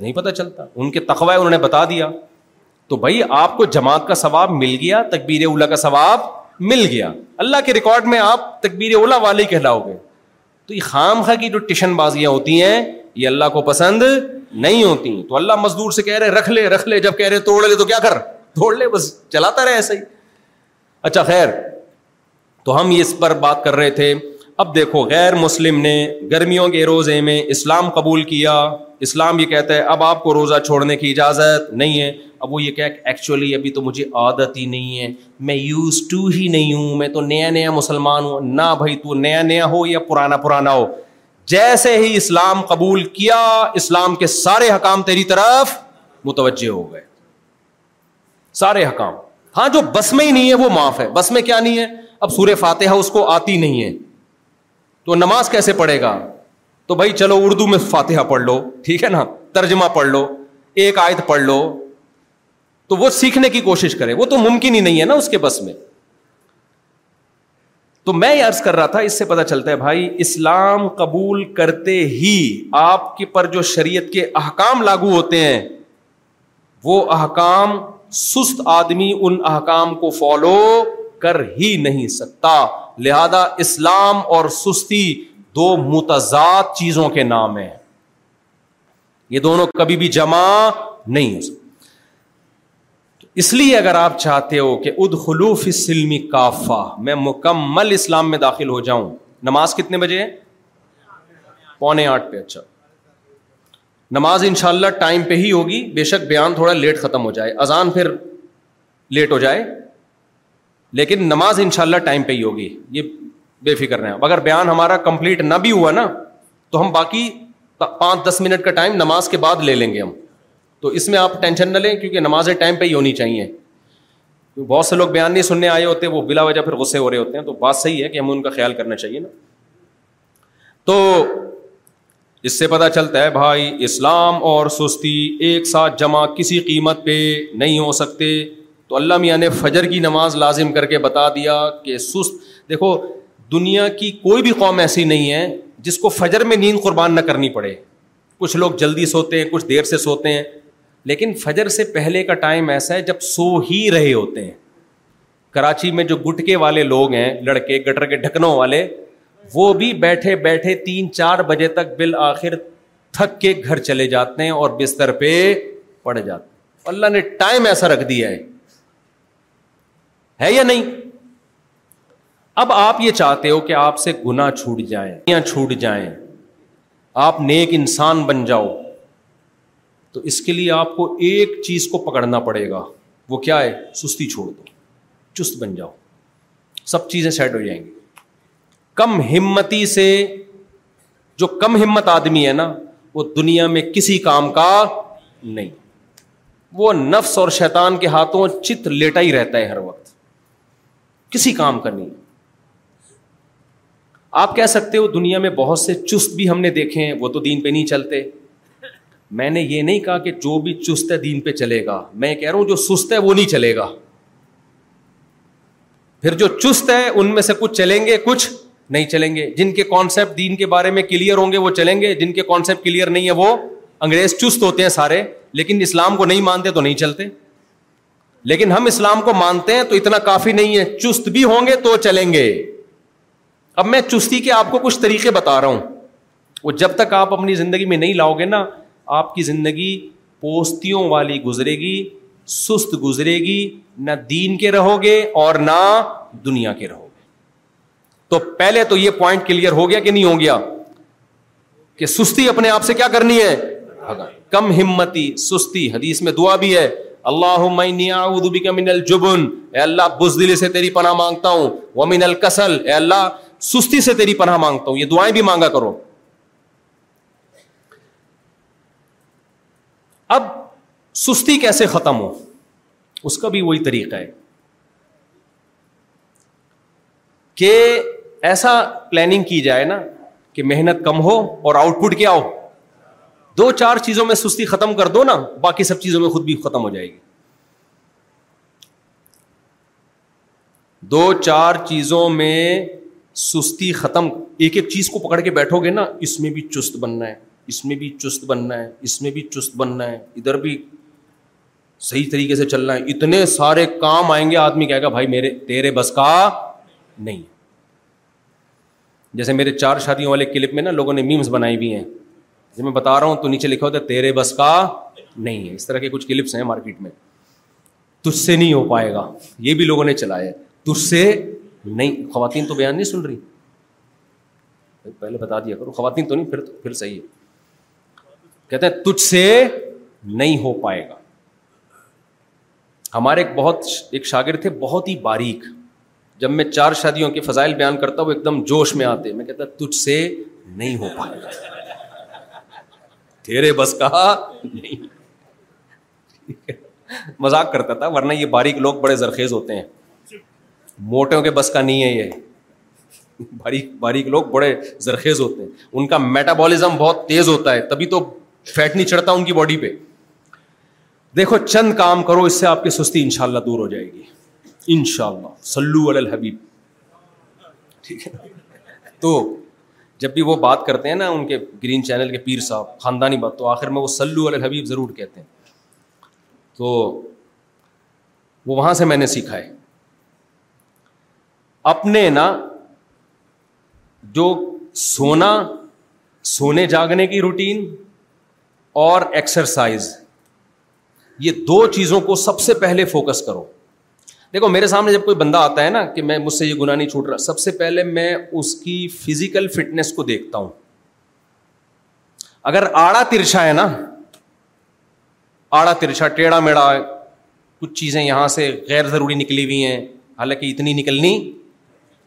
نہیں چلتا ان کے تخوائے انہوں نے بتا دیا تو بھائی آپ کو جماعت کا ثواب مل گیا تکبیر اولا کا ثواب مل گیا اللہ کے ریکارڈ میں آپ تکبیر اولا والے کہلاؤ گے تو یہ خام خا کی جو ٹیشن بازیاں ہوتی ہیں یہ اللہ کو پسند نہیں ہوتی تو اللہ مزدور سے کہہ رہے رکھ لے رکھ لے جب کہہ رہے توڑ لے تو کیا کر توڑ لے بس چلاتا رہے ایسے ہی اچھا خیر تو ہم اس پر بات کر رہے تھے اب دیکھو غیر مسلم نے گرمیوں کے روزے میں اسلام قبول کیا اسلام یہ کہتا ہے اب آپ کو روزہ چھوڑنے کی اجازت نہیں ہے اب وہ یہ کہ ایکچولی ابھی تو مجھے عادت ہی نہیں ہے میں یوز ٹو ہی نہیں ہوں میں تو نیا نیا مسلمان ہوں نہ بھائی تو نیا نیا ہو یا پرانا پرانا ہو جیسے ہی اسلام قبول کیا اسلام کے سارے حکام تیری طرف متوجہ ہو گئے سارے حکام ہاں جو بس میں ہی نہیں ہے وہ معاف ہے بس میں کیا نہیں ہے اب سور فاتحہ اس کو آتی نہیں ہے تو نماز کیسے پڑھے گا تو بھائی چلو اردو میں فاتحہ پڑھ لو ٹھیک ہے نا ترجمہ پڑھ لو ایک آیت پڑھ لو تو وہ سیکھنے کی کوشش کرے وہ تو ممکن ہی نہیں ہے نا اس کے بس میں تو میں یہ عرض کر رہا تھا اس سے پتا چلتا ہے بھائی اسلام قبول کرتے ہی آپ کے پر جو شریعت کے احکام لاگو ہوتے ہیں وہ احکام سست آدمی ان احکام کو فالو کر ہی نہیں سکتا لہذا اسلام اور سستی دو متضاد چیزوں کے نام ہیں یہ دونوں کبھی بھی جمع نہیں ہو سکتا اس لیے اگر آپ چاہتے ہو کہ اد خلوف سلمی کافا میں مکمل اسلام میں داخل ہو جاؤں نماز کتنے بجے ہے پونے آٹھ پہ اچھا نماز ان شاء اللہ ٹائم پہ ہی ہوگی بے شک بیان تھوڑا لیٹ ختم ہو جائے اذان پھر لیٹ ہو جائے لیکن نماز ان شاء اللہ ٹائم پہ ہی ہوگی یہ بے فکر رہے ہیں اگر بیان ہمارا کمپلیٹ نہ بھی ہوا نا تو ہم باقی پانچ دس منٹ کا ٹائم نماز کے بعد لے لیں گے ہم تو اس میں آپ ٹینشن نہ لیں کیونکہ نمازیں ٹائم پہ ہی ہونی چاہیے بہت سے لوگ بیان نہیں سننے آئے ہوتے وہ بلا وجہ پھر غصے ہو رہے ہوتے ہیں تو بات صحیح ہے کہ ہمیں ان کا خیال کرنا چاہیے نا تو اس سے پتا چلتا ہے بھائی اسلام اور سستی ایک ساتھ جمع کسی قیمت پہ نہیں ہو سکتے تو اللہ میاں نے فجر کی نماز لازم کر کے بتا دیا کہ سست دیکھو دنیا کی کوئی بھی قوم ایسی نہیں ہے جس کو فجر میں نیند قربان نہ کرنی پڑے کچھ لوگ جلدی سوتے ہیں کچھ دیر سے سوتے ہیں لیکن فجر سے پہلے کا ٹائم ایسا ہے جب سو ہی رہے ہوتے ہیں کراچی میں جو گٹکے والے لوگ ہیں لڑکے گٹر کے ڈھکنوں والے وہ بھی بیٹھے بیٹھے تین چار بجے تک بل آخر تھک کے گھر چلے جاتے ہیں اور بستر پہ پڑ جاتے ہیں اللہ نے ٹائم ایسا رکھ دیا ہے یا نہیں اب آپ یہ چاہتے ہو کہ آپ سے گنا چھوٹ جائیں چھوٹ جائیں آپ نیک انسان بن جاؤ تو اس کے لیے آپ کو ایک چیز کو پکڑنا پڑے گا وہ کیا ہے سستی چھوڑ دو چست بن جاؤ سب چیزیں سیٹ ہو جائیں گی کم ہمتی سے جو کم ہمت آدمی ہے نا وہ دنیا میں کسی کام کا نہیں وہ نفس اور شیطان کے ہاتھوں چت لیٹا ہی رہتا ہے ہر وقت کسی کام کا نہیں آپ کہہ سکتے ہو دنیا میں بہت سے چست بھی ہم نے دیکھے ہیں وہ تو دین پہ نہیں چلتے میں نے یہ نہیں کہا کہ جو بھی چست ہے دین پہ چلے گا میں کہہ رہا ہوں جو سست ہے وہ نہیں چلے گا پھر جو چست ہے ان میں سے کچھ چلیں گے کچھ نہیں چلیں گے جن کے کانسیپٹ دین کے بارے میں کلیئر ہوں گے وہ چلیں گے جن کے کانسیپٹ کلیئر نہیں ہے وہ انگریز چست ہوتے ہیں سارے لیکن اسلام کو نہیں مانتے تو نہیں چلتے لیکن ہم اسلام کو مانتے ہیں تو اتنا کافی نہیں ہے چست بھی ہوں گے تو چلیں گے اب میں چستی کے آپ کو کچھ طریقے بتا رہا ہوں وہ جب تک آپ اپنی زندگی میں نہیں لاؤ گے نا آپ کی زندگی پوستیوں والی گزرے گی سست گزرے گی نہ دین کے رہو گے اور نہ دنیا کے رہو گے تو پہلے تو یہ پوائنٹ کلیئر ہو گیا کہ نہیں ہو گیا کہ سستی اپنے آپ سے کیا کرنی ہے کم ہمتی سستی حدیث میں دعا بھی ہے اللہ من الجبن اے اللہ بزدلی سے تیری پناہ مانگتا ہوں من القسل اللہ سستی سے تیری پناہ مانگتا ہوں یہ دعائیں بھی مانگا کرو سستی کیسے ختم ہو اس کا بھی وہی طریقہ ہے کہ ایسا پلاننگ کی جائے نا کہ محنت کم ہو اور آؤٹ پٹ کیا ہو دو چار چیزوں میں سستی ختم کر دو نا باقی سب چیزوں میں خود بھی ختم ہو جائے گی دو چار چیزوں میں سستی ختم ایک ایک چیز کو پکڑ کے بیٹھو گے نا اس میں بھی چست بننا ہے اس میں بھی چست بننا ہے اس میں بھی چست بننا ہے ادھر بھی صحیح طریقے سے چلنا ہے اتنے سارے کام آئیں گے آدمی کہے گا بھائی میرے تیرے بس کا نہیں جیسے میرے چار شادیوں والے کلپ میں نا لوگوں نے بنائی ہیں جب میں بتا رہا ہوں تو نیچے لکھا ہوتا ہے تیرے بس کا نہیں ہے اس طرح کے کچھ کلپس ہیں مارکیٹ میں تجھ سے نہیں ہو پائے گا یہ بھی لوگوں نے چلایا ہے تجھ سے نہیں خواتین تو بیان نہیں سن رہی پہلے بتا دیا کرو خواتین تو نہیں پھر پھر صحیح ہے کہتے ہیں تجھ سے نہیں ہو پائے گا ہمارے ایک بہت ایک شاگرد تھے بہت ہی باریک جب میں چار شادیوں کے فضائل بیان کرتا ہوں وہ ایک دم جوش میں آتے میں کہتا تجھ سے نہیں ہو گا تیرے بس کا مذاق کرتا تھا ورنہ یہ باریک لوگ بڑے زرخیز ہوتے ہیں موٹوں کے بس کا نہیں ہے یہ باریک باریک لوگ بڑے زرخیز ہوتے ہیں ان کا میٹابالزم بہت تیز ہوتا ہے تبھی تو فیٹ نہیں چڑھتا ان کی باڈی پہ دیکھو چند کام کرو اس سے آپ کی سستی شاء اللہ دور ہو جائے گی ان شاء اللہ سلو الحبیب ٹھیک ہے تو جب بھی وہ بات کرتے ہیں نا ان کے گرین چینل کے پیر صاحب خاندانی بات تو آخر میں وہ سلو الحبیب ضرور کہتے ہیں تو وہ وہاں سے میں نے سیکھا ہے اپنے نا جو سونا سونے جاگنے کی روٹین اور ایکسرسائز یہ دو چیزوں کو سب سے پہلے فوکس کرو دیکھو میرے سامنے جب کوئی بندہ آتا ہے نا کہ میں مجھ سے یہ گناہ نہیں چھوٹ رہا سب سے پہلے میں اس کی فزیکل فٹنس کو دیکھتا ہوں اگر آڑا ترچھا ہے نا آڑا ترچا ٹیڑھا میڑا کچھ چیزیں یہاں سے غیر ضروری نکلی ہوئی ہیں حالانکہ اتنی نکلنی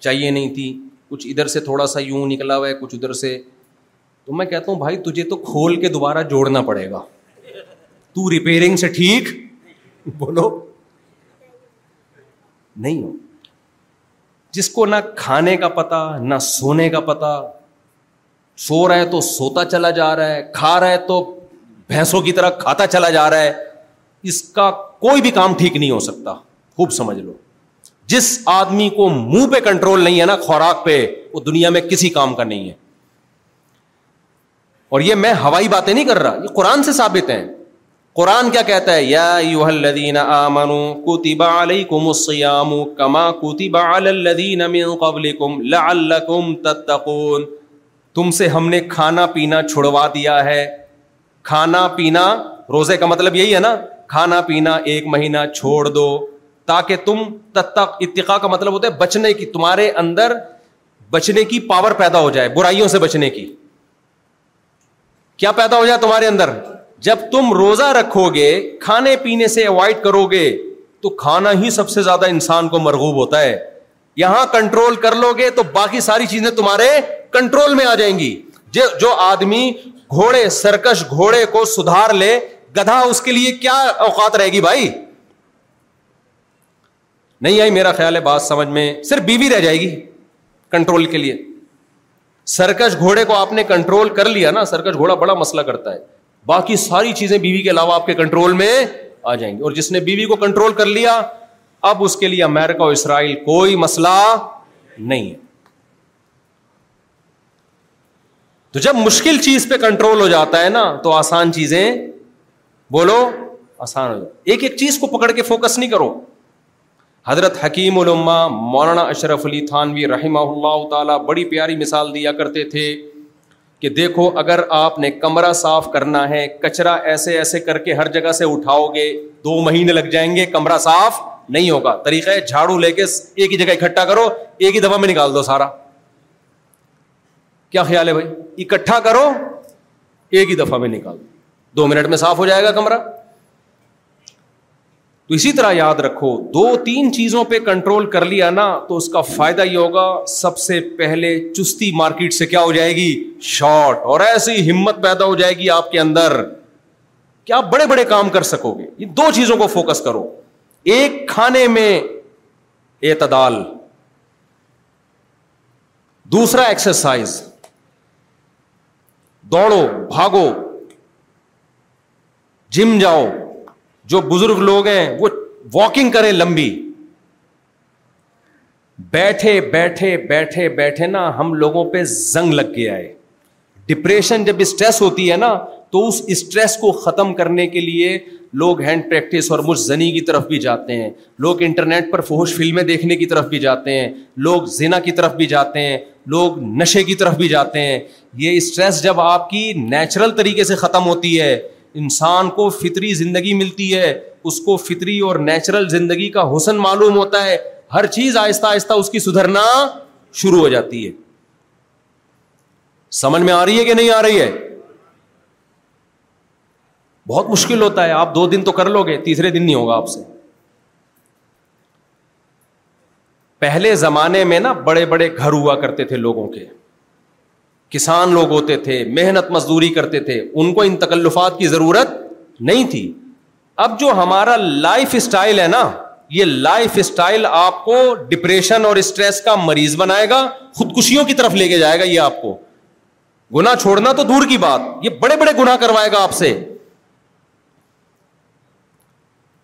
چاہیے نہیں تھی کچھ ادھر سے تھوڑا سا یوں نکلا ہوا ہے کچھ ادھر سے تو میں کہتا ہوں بھائی تجھے تو کھول کے دوبارہ جوڑنا پڑے گا تو ریپیرنگ سے ٹھیک بولو نہیں ہو جس کو نہ کھانے کا پتا نہ سونے کا پتا سو رہا ہے تو سوتا چلا جا رہا ہے کھا رہا ہے تو بھینسوں کی طرح کھاتا چلا جا رہا ہے اس کا کوئی بھی کام ٹھیک نہیں ہو سکتا خوب سمجھ لو جس آدمی کو منہ پہ کنٹرول نہیں ہے نا خوراک پہ وہ دنیا میں کسی کام کا نہیں ہے اور یہ میں ہوائی باتیں نہیں کر رہا یہ قرآن سے ثابت ہیں قرآن کیا کہتا ہے یا ایوہ الذین آمنوا کتب علیکم الصیام کما کتب علی الذین من قبلکم لعلکم تتقون تم سے ہم نے کھانا پینا چھڑوا دیا ہے کھانا پینا روزے کا مطلب یہی ہے نا کھانا پینا ایک مہینہ چھوڑ دو تاکہ تم تتق اتقا کا مطلب ہوتا ہے بچنے کی تمہارے اندر بچنے کی پاور پیدا ہو جائے برائیوں سے بچنے کی کیا پیدا ہو جائے تمہارے اندر جب تم روزہ رکھو گے کھانے پینے سے اوائڈ کرو گے تو کھانا ہی سب سے زیادہ انسان کو مرغوب ہوتا ہے یہاں کنٹرول کر لو گے تو باقی ساری چیزیں تمہارے کنٹرول میں آ جائیں گی جو آدمی گھوڑے سرکش گھوڑے کو سدھار لے گدھا اس کے لیے کیا اوقات رہے گی بھائی نہیں آئی میرا خیال ہے بات سمجھ میں صرف بیوی رہ جائے گی کنٹرول کے لیے سرکش گھوڑے کو آپ نے کنٹرول کر لیا نا سرکش گھوڑا بڑا مسئلہ کرتا ہے باقی ساری چیزیں بیوی کے علاوہ آپ کے کنٹرول میں آ جائیں گی اور جس نے بیوی کو کنٹرول کر لیا اب اس کے لیے امیرکا اور اسرائیل کوئی مسئلہ نہیں تو جب مشکل چیز پہ کنٹرول ہو جاتا ہے نا تو آسان چیزیں بولو آسان ہو جاتا ایک ایک چیز کو پکڑ کے فوکس نہیں کرو حضرت حکیم علما مولانا اشرف علی تھانوی رحمہ اللہ تعالیٰ بڑی پیاری مثال دیا کرتے تھے کہ دیکھو اگر آپ نے کمرہ صاف کرنا ہے کچرا ایسے ایسے کر کے ہر جگہ سے اٹھاؤ گے دو مہینے لگ جائیں گے کمرہ صاف نہیں ہوگا طریقہ ہے جھاڑو لے کے ایک ہی جگہ اکٹھا کرو ایک ہی دفعہ میں نکال دو سارا کیا خیال ہے بھائی اکٹھا کرو ایک ہی دفعہ میں نکال دو منٹ میں صاف ہو جائے گا کمرہ تو اسی طرح یاد رکھو دو تین چیزوں پہ کنٹرول کر لیا نا تو اس کا فائدہ یہ ہوگا سب سے پہلے چستی مارکیٹ سے کیا ہو جائے گی شارٹ اور ایسی ہمت پیدا ہو جائے گی آپ کے اندر کہ آپ بڑے بڑے کام کر سکو گے یہ دو چیزوں کو فوکس کرو ایک کھانے میں اعتدال دوسرا ایکسرسائز دوڑو بھاگو جم جاؤ جو بزرگ لوگ ہیں وہ واکنگ کریں لمبی بیٹھے بیٹھے بیٹھے بیٹھے نا ہم لوگوں پہ زنگ لگ کے آئے ڈپریشن جب اسٹریس ہوتی ہے نا تو اس اسٹریس کو ختم کرنے کے لیے لوگ ہینڈ پریکٹس اور مجھ زنی کی طرف بھی جاتے ہیں لوگ انٹرنیٹ پر فوہش فلمیں دیکھنے کی طرف بھی جاتے ہیں لوگ زنا کی طرف بھی جاتے ہیں لوگ نشے کی طرف بھی جاتے ہیں یہ اسٹریس جب آپ کی نیچرل طریقے سے ختم ہوتی ہے انسان کو فطری زندگی ملتی ہے اس کو فطری اور نیچرل زندگی کا حسن معلوم ہوتا ہے ہر چیز آہستہ آہستہ اس کی سدھرنا شروع ہو جاتی ہے سمجھ میں آ رہی ہے کہ نہیں آ رہی ہے بہت مشکل ہوتا ہے آپ دو دن تو کر لو گے تیسرے دن نہیں ہوگا آپ سے پہلے زمانے میں نا بڑے بڑے گھر ہوا کرتے تھے لوگوں کے کسان لوگ ہوتے تھے محنت مزدوری کرتے تھے ان کو ان تکلفات کی ضرورت نہیں تھی اب جو ہمارا لائف اسٹائل ہے نا یہ لائف اسٹائل آپ کو ڈپریشن اور اسٹریس کا مریض بنائے گا خودکشیوں کی طرف لے کے جائے گا یہ آپ کو گنا چھوڑنا تو دور کی بات یہ بڑے بڑے گنا کروائے گا آپ سے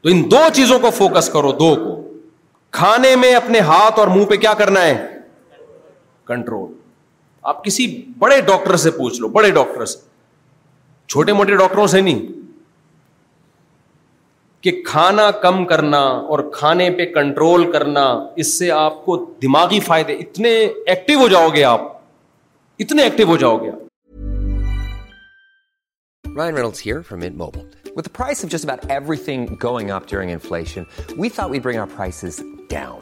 تو ان دو چیزوں کو فوکس کرو دو کو کھانے میں اپنے ہاتھ اور منہ پہ کیا کرنا ہے کنٹرول آپ کسی بڑے ڈاکٹر سے پوچھ لو بڑے ڈاکٹر سے چھوٹے موٹے ڈاکٹروں سے نہیں کہ کھانا کم کرنا اور کھانے پہ کنٹرول کرنا اس سے آپ کو دماغی فائدے اتنے ایکٹیو ہو جاؤ گے آپ اتنے ایکٹیو ہو جاؤ گے آپ during inflation, everything going bring our prices down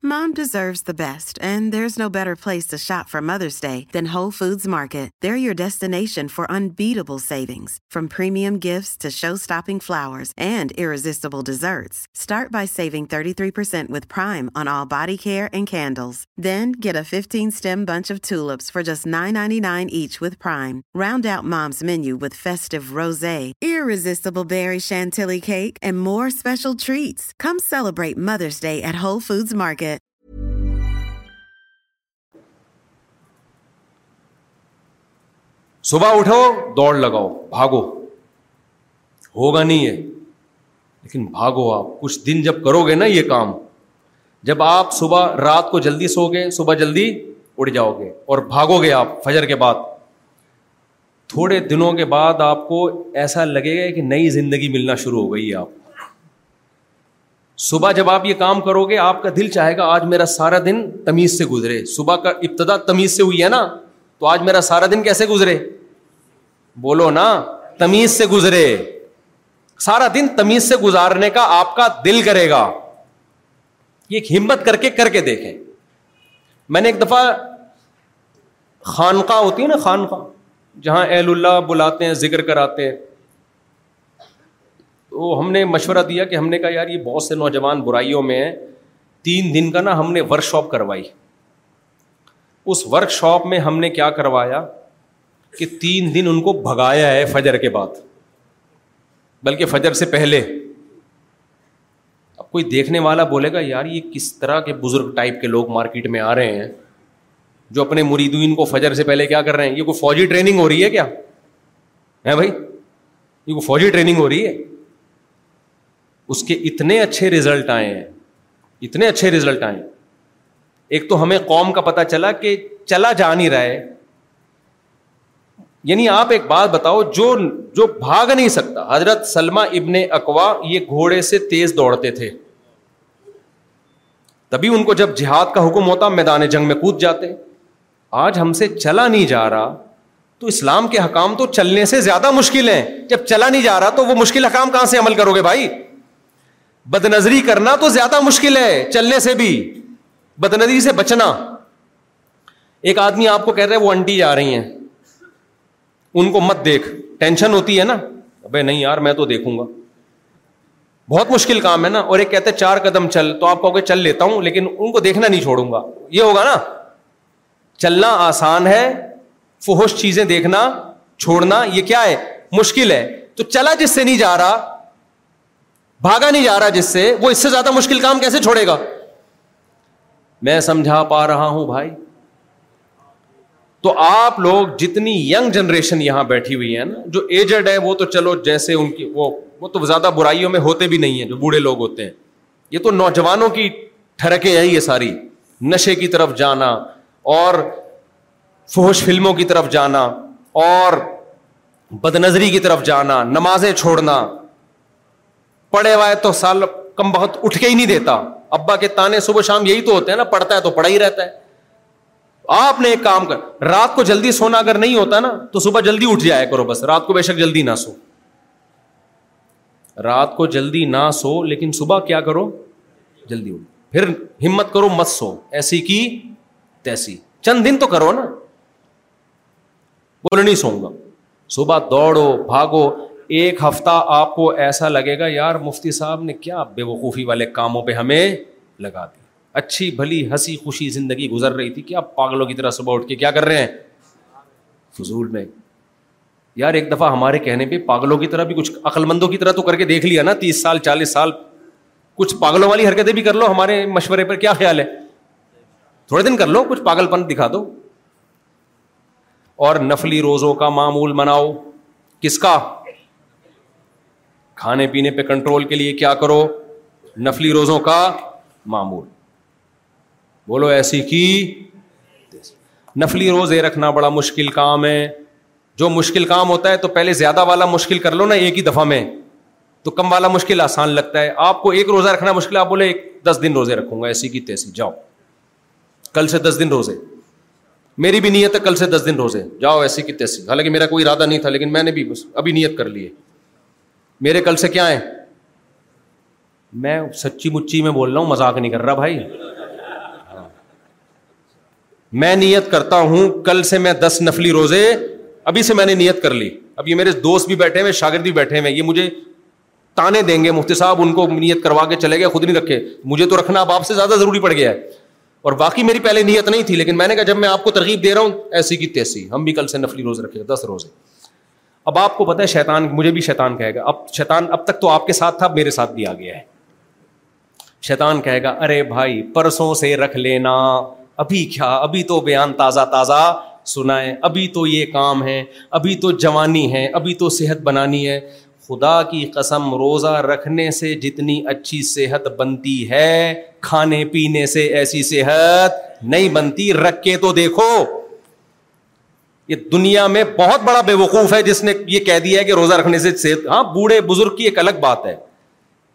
Mom deserves the best, and there's no better place to shop for Mother's Day than Whole Foods Market. They're your destination for unbeatable savings, from premium gifts to show-stopping flowers and irresistible desserts. Start by saving 33% with Prime on all body care and candles. Then get a 15-stem bunch of tulips for just $9.99 each with Prime. Round out Mom's menu with festive rosé, irresistible berry chantilly cake, and more special treats. Come celebrate Mother's Day at Whole Foods Market. صبح اٹھو دوڑ لگاؤ بھاگو ہوگا نہیں ہے لیکن بھاگو آپ کچھ دن جب کرو گے نا یہ کام جب آپ صبح رات کو جلدی سو گے صبح جلدی اٹھ جاؤ گے اور بھاگو گے آپ فجر کے بعد تھوڑے دنوں کے بعد آپ کو ایسا لگے گا کہ نئی زندگی ملنا شروع ہو گئی آپ صبح جب آپ یہ کام کرو گے آپ کا دل چاہے گا آج میرا سارا دن تمیز سے گزرے صبح کا ابتدا تمیز سے ہوئی ہے نا تو آج میرا سارا دن کیسے گزرے بولو نا تمیز سے گزرے سارا دن تمیز سے گزارنے کا آپ کا دل کرے گا یہ ہمت کر کے کر کے دیکھیں میں نے ایک دفعہ خانقاہ ہوتی ہے نا خانقاہ جہاں اہل اللہ بلاتے ہیں ذکر کراتے ہیں تو ہم نے مشورہ دیا کہ ہم نے کہا یار یہ بہت سے نوجوان برائیوں میں ہیں تین دن کا نا ہم نے ورک شاپ کروائی اس ورک شاپ میں ہم نے کیا کروایا کہ تین دن ان کو بھگایا ہے فجر کے بعد بلکہ فجر سے پہلے اب کوئی دیکھنے والا بولے گا یار یہ کس طرح کے بزرگ ٹائپ کے لوگ مارکیٹ میں آ رہے ہیں جو اپنے مریدوئین کو فجر سے پہلے کیا کر رہے ہیں یہ کوئی فوجی ٹریننگ ہو رہی ہے کیا ہے بھائی یہ کوئی فوجی ٹریننگ ہو رہی ہے اس کے اتنے اچھے ریزلٹ آئے ہیں اتنے اچھے ریزلٹ آئے ہیں ایک تو ہمیں قوم کا پتا چلا کہ چلا جا نہیں رہا ہے یعنی آپ ایک بات بتاؤ جو جو بھاگ نہیں سکتا حضرت سلما ابن اکوا یہ گھوڑے سے تیز دوڑتے تھے تبھی ان کو جب جہاد کا حکم ہوتا میدان جنگ میں کود جاتے آج ہم سے چلا نہیں جا رہا تو اسلام کے حکام تو چلنے سے زیادہ مشکل ہیں جب چلا نہیں جا رہا تو وہ مشکل حکام کہاں سے عمل کرو گے بھائی بد نظری کرنا تو زیادہ مشکل ہے چلنے سے بھی نظری سے بچنا ایک آدمی آپ کو کہہ رہے وہ انٹی جا رہی ہیں ان کو مت دیکھ ٹینشن ہوتی ہے نا نہیں یار میں تو دیکھوں گا بہت مشکل کام ہے نا اور ایک کہتے چار قدم چل تو آپ چل لیتا ہوں لیکن ان کو دیکھنا نہیں چھوڑوں گا یہ ہوگا نا چلنا آسان ہے فہوش چیزیں دیکھنا چھوڑنا یہ کیا ہے مشکل ہے تو چلا جس سے نہیں جا رہا بھاگا نہیں جا رہا جس سے وہ اس سے زیادہ مشکل کام کیسے چھوڑے گا میں سمجھا پا رہا ہوں بھائی تو آپ لوگ جتنی یگ جنریشن یہاں بیٹھی ہوئی ہے نا جو ایجڈ ہے وہ تو چلو جیسے ان کی وہ وہ تو زیادہ برائیوں میں ہوتے بھی نہیں ہیں جو بوڑھے لوگ ہوتے ہیں یہ تو نوجوانوں کی ٹھڑکیں ہیں یہ ساری نشے کی طرف جانا اور فحوش فلموں کی طرف جانا اور بد نظری کی طرف جانا نمازیں چھوڑنا پڑھے ہوئے تو سال کم بہت اٹھ کے ہی نہیں دیتا ابا کے تانے صبح شام یہی تو ہوتے ہیں نا پڑھتا ہے تو پڑھا ہی رہتا ہے آپ نے ایک کام کر رات کو جلدی سونا اگر نہیں ہوتا نا تو صبح جلدی اٹھ جایا کرو بس رات کو بے شک جلدی نہ سو رات کو جلدی نہ سو لیکن صبح کیا کرو جلدی اٹھو پھر ہمت کرو مت سو ایسی کی تیسی چند دن تو کرو نا بول نہیں سو گا صبح دوڑو بھاگو ایک ہفتہ آپ کو ایسا لگے گا یار مفتی صاحب نے کیا بے وقوفی والے کاموں پہ ہمیں لگا دیا اچھی بھلی ہنسی خوشی زندگی گزر رہی تھی کہ آپ پاگلوں کی طرح صبح اٹھ کے کیا کر رہے ہیں فضول میں یار ایک دفعہ ہمارے کہنے پہ پاگلوں کی طرح بھی کچھ عقل مندوں کی طرح تو کر کے دیکھ لیا نا تیس سال چالیس سال کچھ پاگلوں والی حرکتیں بھی کر لو ہمارے مشورے پر کیا خیال ہے تھوڑے دن کر لو کچھ پاگل پن دکھا دو اور نفلی روزوں کا معمول مناؤ کس کا کھانے پینے پہ کنٹرول کے لیے کیا کرو نفلی روزوں کا معمول بولو ایسی کی نفلی روزے رکھنا بڑا مشکل کام ہے جو مشکل کام ہوتا ہے تو پہلے زیادہ والا مشکل کر لو نا ایک ہی دفعہ میں تو کم والا مشکل آسان لگتا ہے آپ کو ایک روزہ رکھنا مشکل آپ بولے ایک دس دن روزے رکھوں گا ایسی کی تیسی جاؤ کل سے دس دن روزے میری بھی نیت ہے کل سے دس دن روزے جاؤ ایسی کی تیسی حالانکہ میرا کوئی ارادہ نہیں تھا لیکن میں نے بھی ابھی نیت کر لی ہے میرے کل سے کیا ہے میں سچی مچی میں بول رہا ہوں مذاق نہیں کر رہا بھائی میں نیت کرتا ہوں کل سے میں دس نفلی روزے ابھی سے میں نے نیت کر لی اب یہ میرے دوست بھی بیٹھے ہوئے شاگرد بھی بیٹھے ہوئے یہ مجھے تانے دیں گے مفتی صاحب ان کو نیت کروا کے چلے گئے خود نہیں رکھے مجھے تو رکھنا اب آپ سے زیادہ ضروری پڑ گیا ہے اور باقی میری پہلے نیت نہیں تھی لیکن میں نے کہا جب میں آپ کو ترغیب دے رہا ہوں ایسی کی تیسی ہم بھی کل سے نفلی روز رکھے دس روزے اب آپ کو پتا ہے شیتان مجھے بھی شیطان کہے گا اب شیتان اب تک تو آپ کے ساتھ تھا اب میرے ساتھ بھی آ گیا ہے شیتان کہے گا ارے بھائی پرسوں سے رکھ لینا ابھی کیا ابھی تو بیان تازہ تازہ سنائے ابھی تو یہ کام ہے ابھی تو جوانی ہے ابھی تو صحت بنانی ہے خدا کی قسم روزہ رکھنے سے جتنی اچھی صحت بنتی ہے کھانے پینے سے ایسی صحت نہیں بنتی رکھ کے تو دیکھو یہ دنیا میں بہت بڑا بے وقوف ہے جس نے یہ کہہ دیا ہے کہ روزہ رکھنے سے صحت ہاں بوڑھے بزرگ کی ایک الگ بات ہے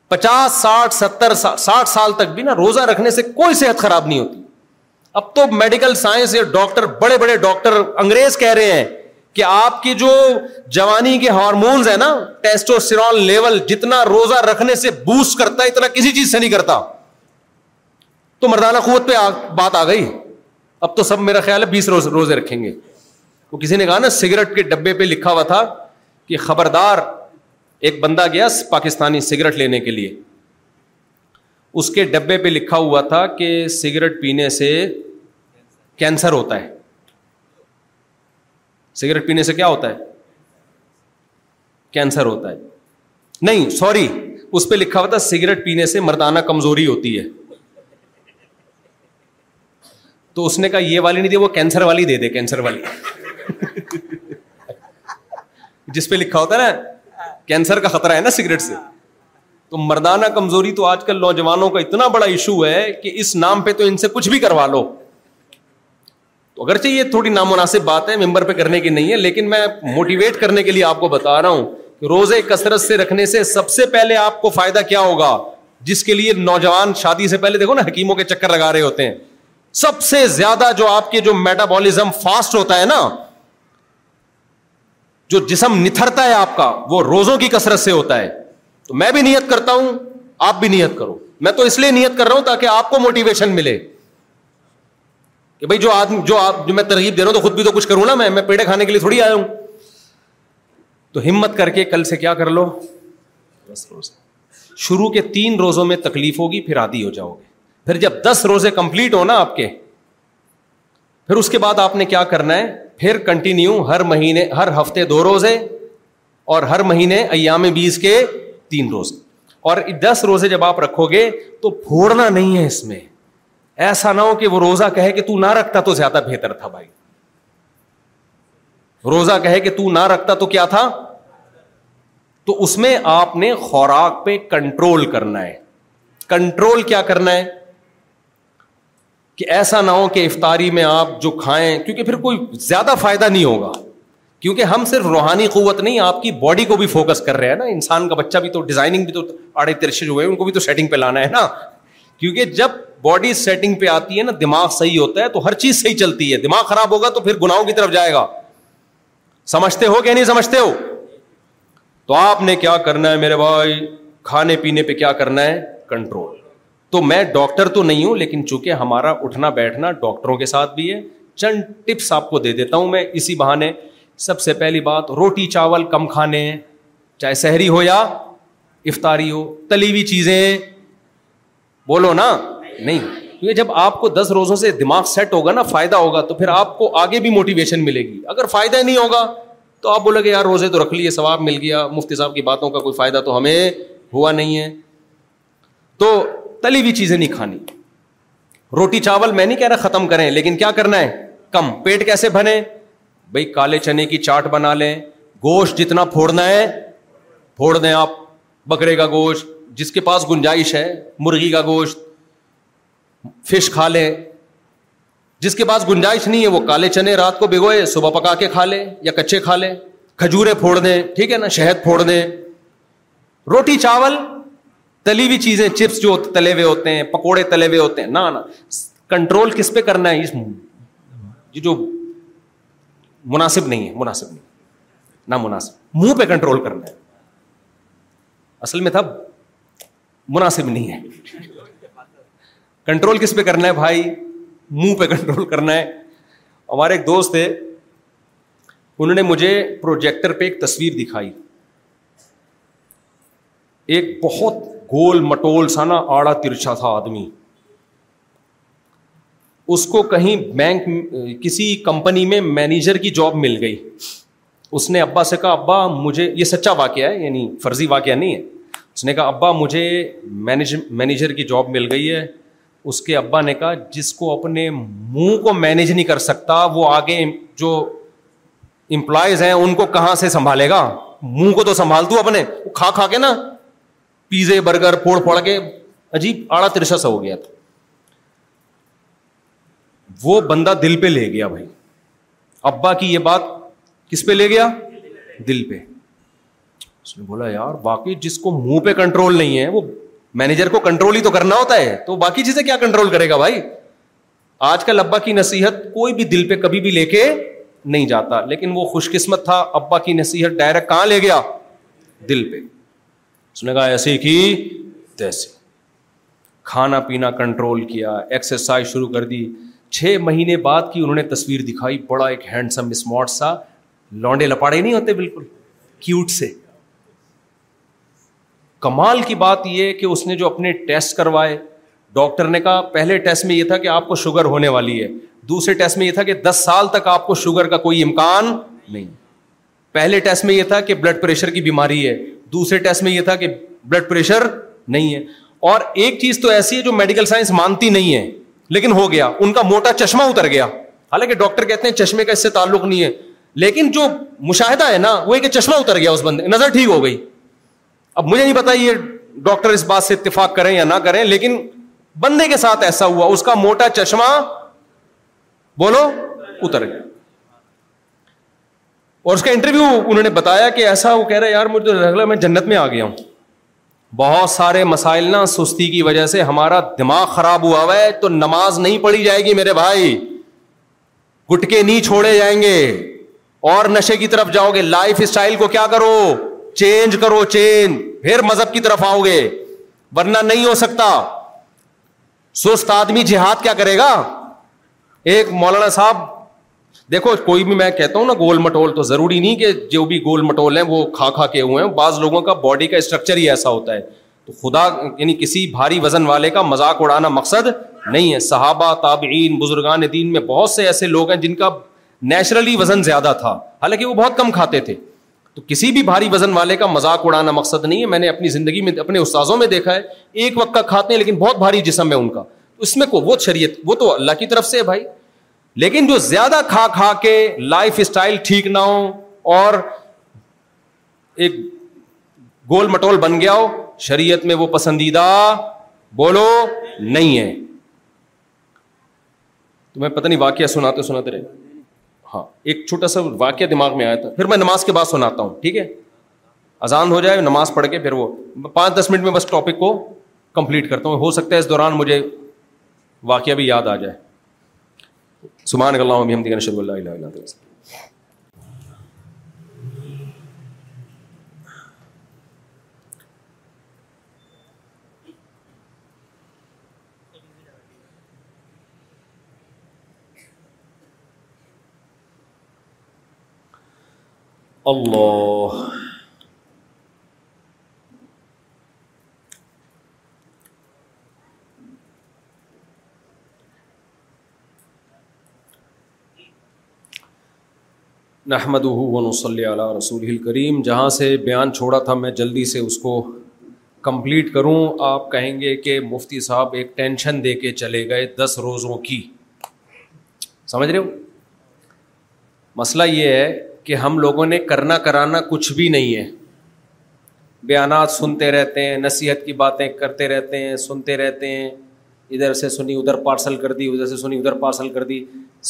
پچاس ساٹھ ستر ساٹھ سال تک بھی نا روزہ رکھنے سے کوئی صحت خراب نہیں ہوتی اب تو میڈیکل سائنس یا ڈاکٹر بڑے بڑے ڈاکٹر انگریز کہہ رہے ہیں کہ آپ کی جو جوانی کے ہارمونز ہیں نا ٹیسٹوسٹیرون لیول جتنا روزہ رکھنے سے بوسٹ کرتا ہے اتنا کسی چیز سے نہیں کرتا تو مردانہ قوت پہ بات آ گئی اب تو سب میرا خیال ہے بیس روز روزے رکھیں گے وہ کسی نے کہا نا سگریٹ کے ڈبے پہ لکھا ہوا تھا کہ خبردار ایک بندہ گیا پاکستانی سگریٹ لینے کے لیے اس کے ڈبے پہ لکھا ہوا تھا کہ سگریٹ پینے سے کینسر ہوتا ہے سگریٹ پینے سے کیا ہوتا ہے کینسر ہوتا ہے نہیں سوری اس پہ لکھا ہوا تھا سگریٹ پینے سے مردانہ کمزوری ہوتی ہے تو اس نے کہا یہ والی نہیں دی وہ کینسر والی دے دے کینسر والی جس پہ لکھا ہوتا ہے نا کینسر کا خطرہ ہے نا سگریٹ سے تو مردانہ کمزوری تو آج کل نوجوانوں کا اتنا بڑا ایشو ہے کہ اس نام پہ تو ان سے کچھ بھی کروا لو تو اگرچہ یہ تھوڑی نامناسب بات ہے ممبر پہ کرنے کی نہیں ہے لیکن میں موٹیویٹ کرنے کے لیے آپ کو بتا رہا ہوں کہ روزے کثرت سے رکھنے سے سب سے پہلے آپ کو فائدہ کیا ہوگا جس کے لیے نوجوان شادی سے پہلے دیکھو نا حکیموں کے چکر لگا رہے ہوتے ہیں سب سے زیادہ جو آپ کے جو میٹابالزم فاسٹ ہوتا ہے نا جو جسم نتھرتا ہے آپ کا وہ روزوں کی کثرت سے ہوتا ہے تو میں بھی نیت کرتا ہوں آپ بھی نیت کرو میں تو اس لیے نیت کر رہا ہوں تاکہ آپ کو موٹیویشن ملے کہ بھائی جو آدمی جو آپ جو میں ترغیب دے رہا ہوں تو خود بھی تو کچھ کروں نا میں میں پیڑے کھانے کے لیے تھوڑی آیا ہوں تو ہمت کر کے کل سے کیا کر لو دس روز شروع کے تین روزوں میں تکلیف ہوگی پھر آدھی ہو جاؤ گے پھر جب دس روزے کمپلیٹ ہو نا آپ کے پھر اس کے بعد آپ نے کیا کرنا ہے پھر کنٹینیو ہر مہینے ہر ہفتے دو روزے اور ہر مہینے ایام بیس کے تین روز اور دس روزے جب آپ رکھو گے تو پھوڑنا نہیں ہے اس میں ایسا نہ ہو کہ وہ روزہ کہے کہ تو تو نہ رکھتا زیادہ بہتر تھا بھائی روزہ کہے کہ تو نہ رکھتا تو کیا تھا تو اس میں آپ نے خوراک پہ کنٹرول کرنا ہے کنٹرول کیا کرنا ہے کہ ایسا نہ ہو کہ افطاری میں آپ جو کھائیں کیونکہ پھر کوئی زیادہ فائدہ نہیں ہوگا کیونکہ ہم صرف روحانی قوت نہیں آپ کی باڈی کو بھی فوکس کر رہے ہیں نا انسان کا بچہ بھی تو ڈیزائننگ بھی تو آڑے ترشے ان کو بھی تو سیٹنگ پہ لانا ہے نا کیونکہ جب باڈی سیٹنگ پہ آتی ہے نا دماغ صحیح ہوتا ہے تو ہر چیز صحیح چلتی ہے دماغ خراب ہوگا تو پھر گناہوں کی طرف جائے گا سمجھتے ہو کہ نہیں سمجھتے ہو تو آپ نے کیا کرنا ہے میرے بھائی کھانے پینے پہ کیا کرنا ہے کنٹرول تو میں ڈاکٹر تو نہیں ہوں لیکن چونکہ ہمارا اٹھنا بیٹھنا ڈاکٹروں کے ساتھ بھی ہے چند ٹپس آپ کو دے دیتا ہوں میں اسی بہانے سب سے پہلی بات روٹی چاول کم کھانے چاہے سحری ہو یا افطاری ہو تلی ہوئی چیزیں بولو نا نہیں کیونکہ جب آپ کو دس روزوں سے دماغ سیٹ ہوگا نا فائدہ ہوگا تو پھر آپ کو آگے بھی موٹیویشن ملے گی اگر فائدہ نہیں ہوگا تو آپ بولو گے یار روزے تو رکھ لیے ثواب مل گیا مفتی صاحب کی باتوں کا کوئی فائدہ تو ہمیں ہوا نہیں ہے تو تلی ہوئی چیزیں نہیں کھانی روٹی چاول میں نہیں کہہ رہا ختم کریں لیکن کیا کرنا ہے کم پیٹ کیسے بھرے بھائی کالے چنے کی چاٹ بنا لیں گوشت جتنا پھوڑنا ہے پھوڑ دیں آپ بکرے کا گوشت جس کے پاس گنجائش ہے مرغی کا گوشت فش کھا لیں جس کے پاس گنجائش نہیں ہے وہ کالے چنے رات کو بھگوئے صبح پکا کے کھا لے یا کچے کھا لے کھجورے پھوڑ دیں ٹھیک ہے نا شہد پھوڑ دیں روٹی چاول تلی ہوئی چیزیں چپس جو تلے ہوئے ہوتے ہیں پکوڑے تلے ہوئے ہوتے ہیں نہ کنٹرول کس پہ کرنا ہے اس جو مناسب نہیں ہے مناسب نہیں نہ مناسب منہ پہ کنٹرول کرنا ہے اصل میں تھا مناسب نہیں ہے کنٹرول کس پہ کرنا ہے بھائی منہ پہ کنٹرول کرنا ہے ہمارے ایک دوست تھے انہوں نے مجھے پروجیکٹر پہ ایک تصویر دکھائی ایک بہت گول مٹول سا نا آڑا ترچھا تھا آدمی اس کو کہیں بینک کسی کمپنی میں مینیجر کی جاب مل گئی اس نے ابا ابا سے کہا مجھے یہ سچا واقعہ ہے یعنی فرضی واقعہ نہیں ہے اس اس نے نے کہا کہا ابا ابا مجھے مینیجر کی جاب مل گئی ہے کے جس کو اپنے منہ کو مینیج نہیں کر سکتا وہ آگے جو امپلائز ہیں ان کو کہاں سے سنبھالے گا منہ کو تو سنبھال دوں اپنے کھا کھا کے نا پیزے برگر پھوڑ پھوڑ کے عجیب آڑا ترسا سا ہو گیا تھا وہ بندہ دل پہ لے گیا بھائی ابا کی یہ بات کس پہ لے گیا دل پہ اس نے بولا یار باقی جس کو منہ پہ کنٹرول نہیں ہے وہ مینیجر کو کنٹرول ہی تو کرنا ہوتا ہے تو باقی چیزیں کیا کنٹرول کرے گا بھائی آج کل ابا کی نصیحت کوئی بھی دل پہ کبھی بھی لے کے نہیں جاتا لیکن وہ خوش قسمت تھا ابا کی نصیحت ڈائریکٹ کہاں لے گیا دل پہ اس نے کہا ایسے کی تیسے کھانا پینا کنٹرول کیا ایکسرسائز شروع کر دی چھ مہینے بعد کی انہوں نے تصویر دکھائی بڑا ایک ہینڈسم اسمارٹ سا لانڈے لپاڑے نہیں ہوتے بالکل کیوٹ سے کمال کی بات یہ کہ اس نے جو اپنے ٹیسٹ کروائے ڈاکٹر نے کہا پہلے ٹیسٹ میں یہ تھا کہ آپ کو شوگر ہونے والی ہے دوسرے ٹیسٹ میں یہ تھا کہ دس سال تک آپ کو شوگر کا کوئی امکان نہیں پہلے ٹیسٹ میں یہ تھا کہ بلڈ پریشر کی بیماری ہے دوسرے ٹیسٹ میں یہ تھا کہ بلڈ پریشر نہیں ہے اور ایک چیز تو ایسی ہے جو میڈیکل سائنس مانتی نہیں ہے لیکن ہو گیا ان کا موٹا چشمہ اتر گیا حالانکہ ڈاکٹر کہتے ہیں چشمے کا اس سے تعلق نہیں ہے لیکن جو مشاہدہ ہے نا وہ ایک چشمہ اتر گیا اس بندے نظر ٹھیک ہو گئی اب مجھے نہیں پتا یہ ڈاکٹر اس بات سے اتفاق کریں یا نہ کریں لیکن بندے کے ساتھ ایسا ہوا اس کا موٹا چشمہ بولو اتر گیا اور اس کا انٹرویو انہوں نے بتایا کہ ایسا وہ کہہ رہا ہے یار میں جنت میں آ گیا ہوں بہت سارے مسائل نا سستی کی وجہ سے ہمارا دماغ خراب ہوا ہوا ہے تو نماز نہیں پڑھی جائے گی میرے بھائی گٹکے نہیں چھوڑے جائیں گے اور نشے کی طرف جاؤ گے لائف اسٹائل کو کیا کرو چینج کرو چینج پھر مذہب کی طرف آؤ گے ورنہ نہیں ہو سکتا سست آدمی جہاد کیا کرے گا ایک مولانا صاحب دیکھو کوئی بھی میں کہتا ہوں نا گول مٹول تو ضروری نہیں کہ جو بھی گول مٹول ہیں وہ کھا کھا کے ہوئے ہیں بعض لوگوں کا باڈی کا اسٹرکچر ہی ایسا ہوتا ہے تو خدا یعنی کسی بھاری وزن والے کا مذاق اڑانا مقصد نہیں ہے صحابہ تابعین بزرگان دین میں بہت سے ایسے لوگ ہیں جن کا نیچرلی وزن زیادہ تھا حالانکہ وہ بہت کم کھاتے تھے تو کسی بھی بھاری وزن والے کا مذاق اڑانا مقصد نہیں ہے میں نے اپنی زندگی میں اپنے استاذوں میں دیکھا ہے ایک وقت کا کھاتے ہیں لیکن بہت بھاری جسم ہے ان کا اس میں کو وہ شریعت وہ تو اللہ کی طرف سے ہے بھائی لیکن جو زیادہ کھا کھا کے لائف اسٹائل ٹھیک نہ ہو اور ایک گول مٹول بن گیا ہو شریعت میں وہ پسندیدہ بولو نہیں ہے پتہ نہیں واقعہ سناتے سناتے رہے ہاں ایک چھوٹا سا واقعہ دماغ میں آیا تھا پھر میں نماز کے بعد سناتا ہوں ٹھیک ہے آزان ہو جائے نماز پڑھ کے پھر وہ پانچ دس منٹ میں بس ٹاپک کو کمپلیٹ کرتا ہوں ہو سکتا ہے اس دوران مجھے واقعہ بھی یاد آ جائے سبحان اللہ ہم دیکھنا شروع اللہ علیہ اللہ اللہ نحمد ون صلی علیہ رسول الکریم جہاں سے بیان چھوڑا تھا میں جلدی سے اس کو کمپلیٹ کروں آپ کہیں گے کہ مفتی صاحب ایک ٹینشن دے کے چلے گئے دس روزوں کی سمجھ رہے ہو مسئلہ یہ ہے کہ ہم لوگوں نے کرنا کرانا کچھ بھی نہیں ہے بیانات سنتے رہتے ہیں نصیحت کی باتیں کرتے رہتے ہیں سنتے رہتے ہیں ادھر سے سنی ادھر پارسل کر دی ادھر سے سنی ادھر پارسل کر دی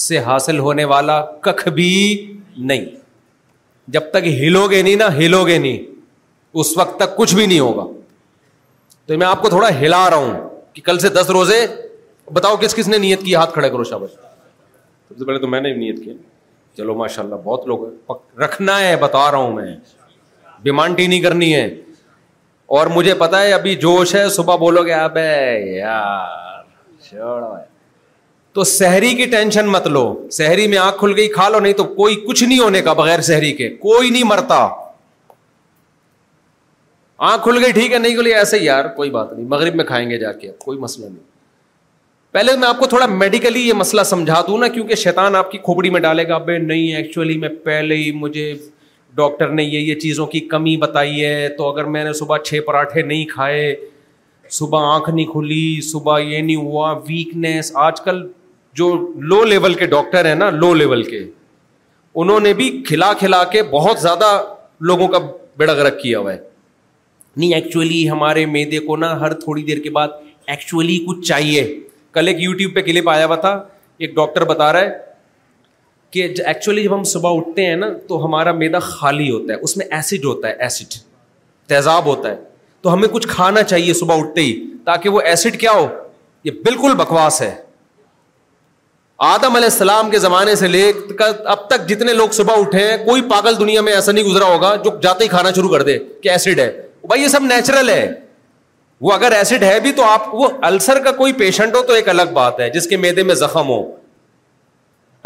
سے حاصل ہونے والا ککھ بھی نہیں جب تک ہلو گے نہیں نا ہلو گے نہیں اس وقت تک کچھ بھی نہیں ہوگا تو میں آپ کو تھوڑا ہلا رہا ہوں کہ کل سے دس روزے بتاؤ کس کس نے نیت کی ہاتھ کھڑے کرو شابش سب سے پہلے تو میں نے نیت کی چلو ماشاء اللہ بہت لوگ رکھنا ہے بتا رہا ہوں میں بیمانٹی نہیں کرنی ہے اور مجھے پتا ہے ابھی جوش ہے صبح بولو گے اب یار تو سحری کی ٹینشن مت لو سحری میں آنکھ کھل گئی کھا لو نہیں تو کوئی کچھ نہیں ہونے کا بغیر سحری کے کوئی نہیں مرتا آنکھ کھل گئی ٹھیک ہے نہیں کھلی ایسے یار کوئی بات نہیں مغرب میں کھائیں گے جا کے کوئی مسئلہ نہیں پہلے میں آپ کو تھوڑا میڈیکلی یہ مسئلہ سمجھا دوں نا کیونکہ شیطان آپ کی کھوپڑی میں ڈالے گا بے نہیں ایکچولی میں پہلے ہی مجھے ڈاکٹر نے یہ یہ چیزوں کی کمی بتائی ہے تو اگر میں نے صبح چھ پراٹھے نہیں کھائے صبح آنکھ نہیں کھلی صبح یہ نہیں ہوا ویکنیس آج کل جو لو لیول کے ڈاکٹر ہیں نا لو لیول کے انہوں نے بھی کھلا کھلا کے بہت زیادہ لوگوں کا بیڑا گرک کیا ہوا ہے نہیں ایکچولی ہمارے میدے کو نا ہر تھوڑی دیر کے بعد ایکچولی کچھ چاہیے کل ایک یوٹیوب پہ کلپ آیا ہوا تھا ایک ڈاکٹر بتا رہا ہے کہ ایکچولی جب ہم صبح اٹھتے ہیں نا تو ہمارا میدا خالی ہوتا ہے اس میں ایسڈ ہوتا ہے ایسڈ تیزاب ہوتا ہے تو ہمیں کچھ کھانا چاہیے صبح اٹھتے ہی تاکہ وہ ایسڈ کیا ہو یہ بالکل بکواس ہے آدم علیہ السلام کے زمانے سے لے اب تک جتنے لوگ صبح اٹھے ہیں کوئی پاگل دنیا میں ایسا نہیں گزرا ہوگا جو جاتے ہی کھانا شروع کر دے کہ ایسڈ ہے بھائی یہ سب نیچرل ہے وہ اگر ایسڈ ہے بھی تو آپ وہ السر کا کوئی پیشنٹ ہو تو ایک الگ بات ہے جس کے میدے میں زخم ہو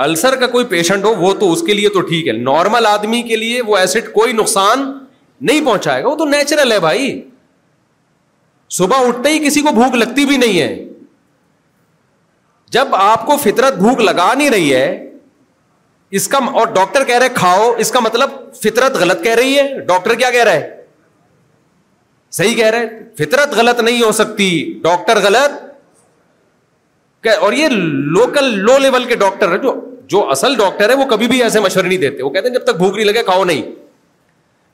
السر کا کوئی پیشنٹ ہو وہ تو اس کے لیے تو ٹھیک ہے نارمل آدمی کے لیے وہ ایسڈ کوئی نقصان نہیں پہنچائے گا وہ تو نیچرل ہے بھائی صبح اٹھتے ہی کسی کو بھوک لگتی بھی نہیں ہے جب آپ کو فطرت بھوک لگا نہیں رہی ہے اس کا اور ڈاکٹر کہہ رہے کھاؤ اس کا مطلب فطرت غلط کہہ رہی ہے ڈاکٹر کیا کہہ رہا ہے صحیح کہہ رہے فطرت غلط نہیں ہو سکتی ڈاکٹر غلط اور یہ لوکل لو لیول کے ڈاکٹر جو اصل ڈاکٹر ہے وہ کبھی بھی ایسے مشورے نہیں دیتے وہ کہتے ہیں جب تک بھوک نہیں لگے کھاؤ نہیں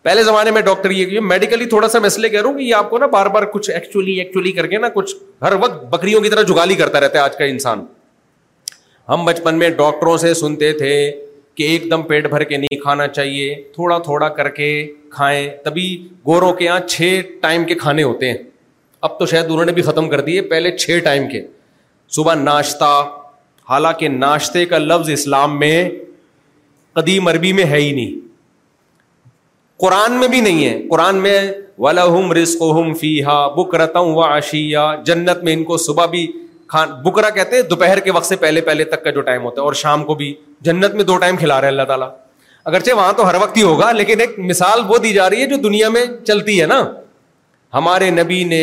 پہلے زمانے میں ڈاکٹر یہ کہ میڈیکلی تھوڑا سا میں اس لیے کہہ کہ کہ آپ کو نا بار بار کچھ ایکچولی ایکچولی کر کے نا کچھ ہر وقت بکریوں کی طرح جگالی کرتا رہتا ہے آج کا انسان ہم بچپن میں ڈاکٹروں سے سنتے تھے کہ ایک دم پیٹ بھر کے نہیں کھانا چاہیے تھوڑا تھوڑا کر کے کھائیں تبھی گوروں کے یہاں چھ ٹائم کے کھانے ہوتے ہیں اب تو شاید انہوں نے بھی ختم کر دیے پہلے چھ ٹائم کے صبح ناشتہ حالانکہ ناشتے کا لفظ اسلام میں قدیم عربی میں ہے ہی نہیں قرآن میں بھی نہیں ہے قرآن میں ولا ہم رسکو فی ہا بکر آشیا جنت میں ان کو صبح بھی بکرا کہتے ہیں دوپہر کے وقت سے پہلے پہلے تک کا جو ٹائم ہوتا ہے اور شام کو بھی جنت میں دو ٹائم کھلا رہے اللہ تعالیٰ اگرچہ وہاں تو ہر وقت ہی ہوگا لیکن ایک مثال وہ دی جا رہی ہے جو دنیا میں چلتی ہے نا ہمارے نبی نے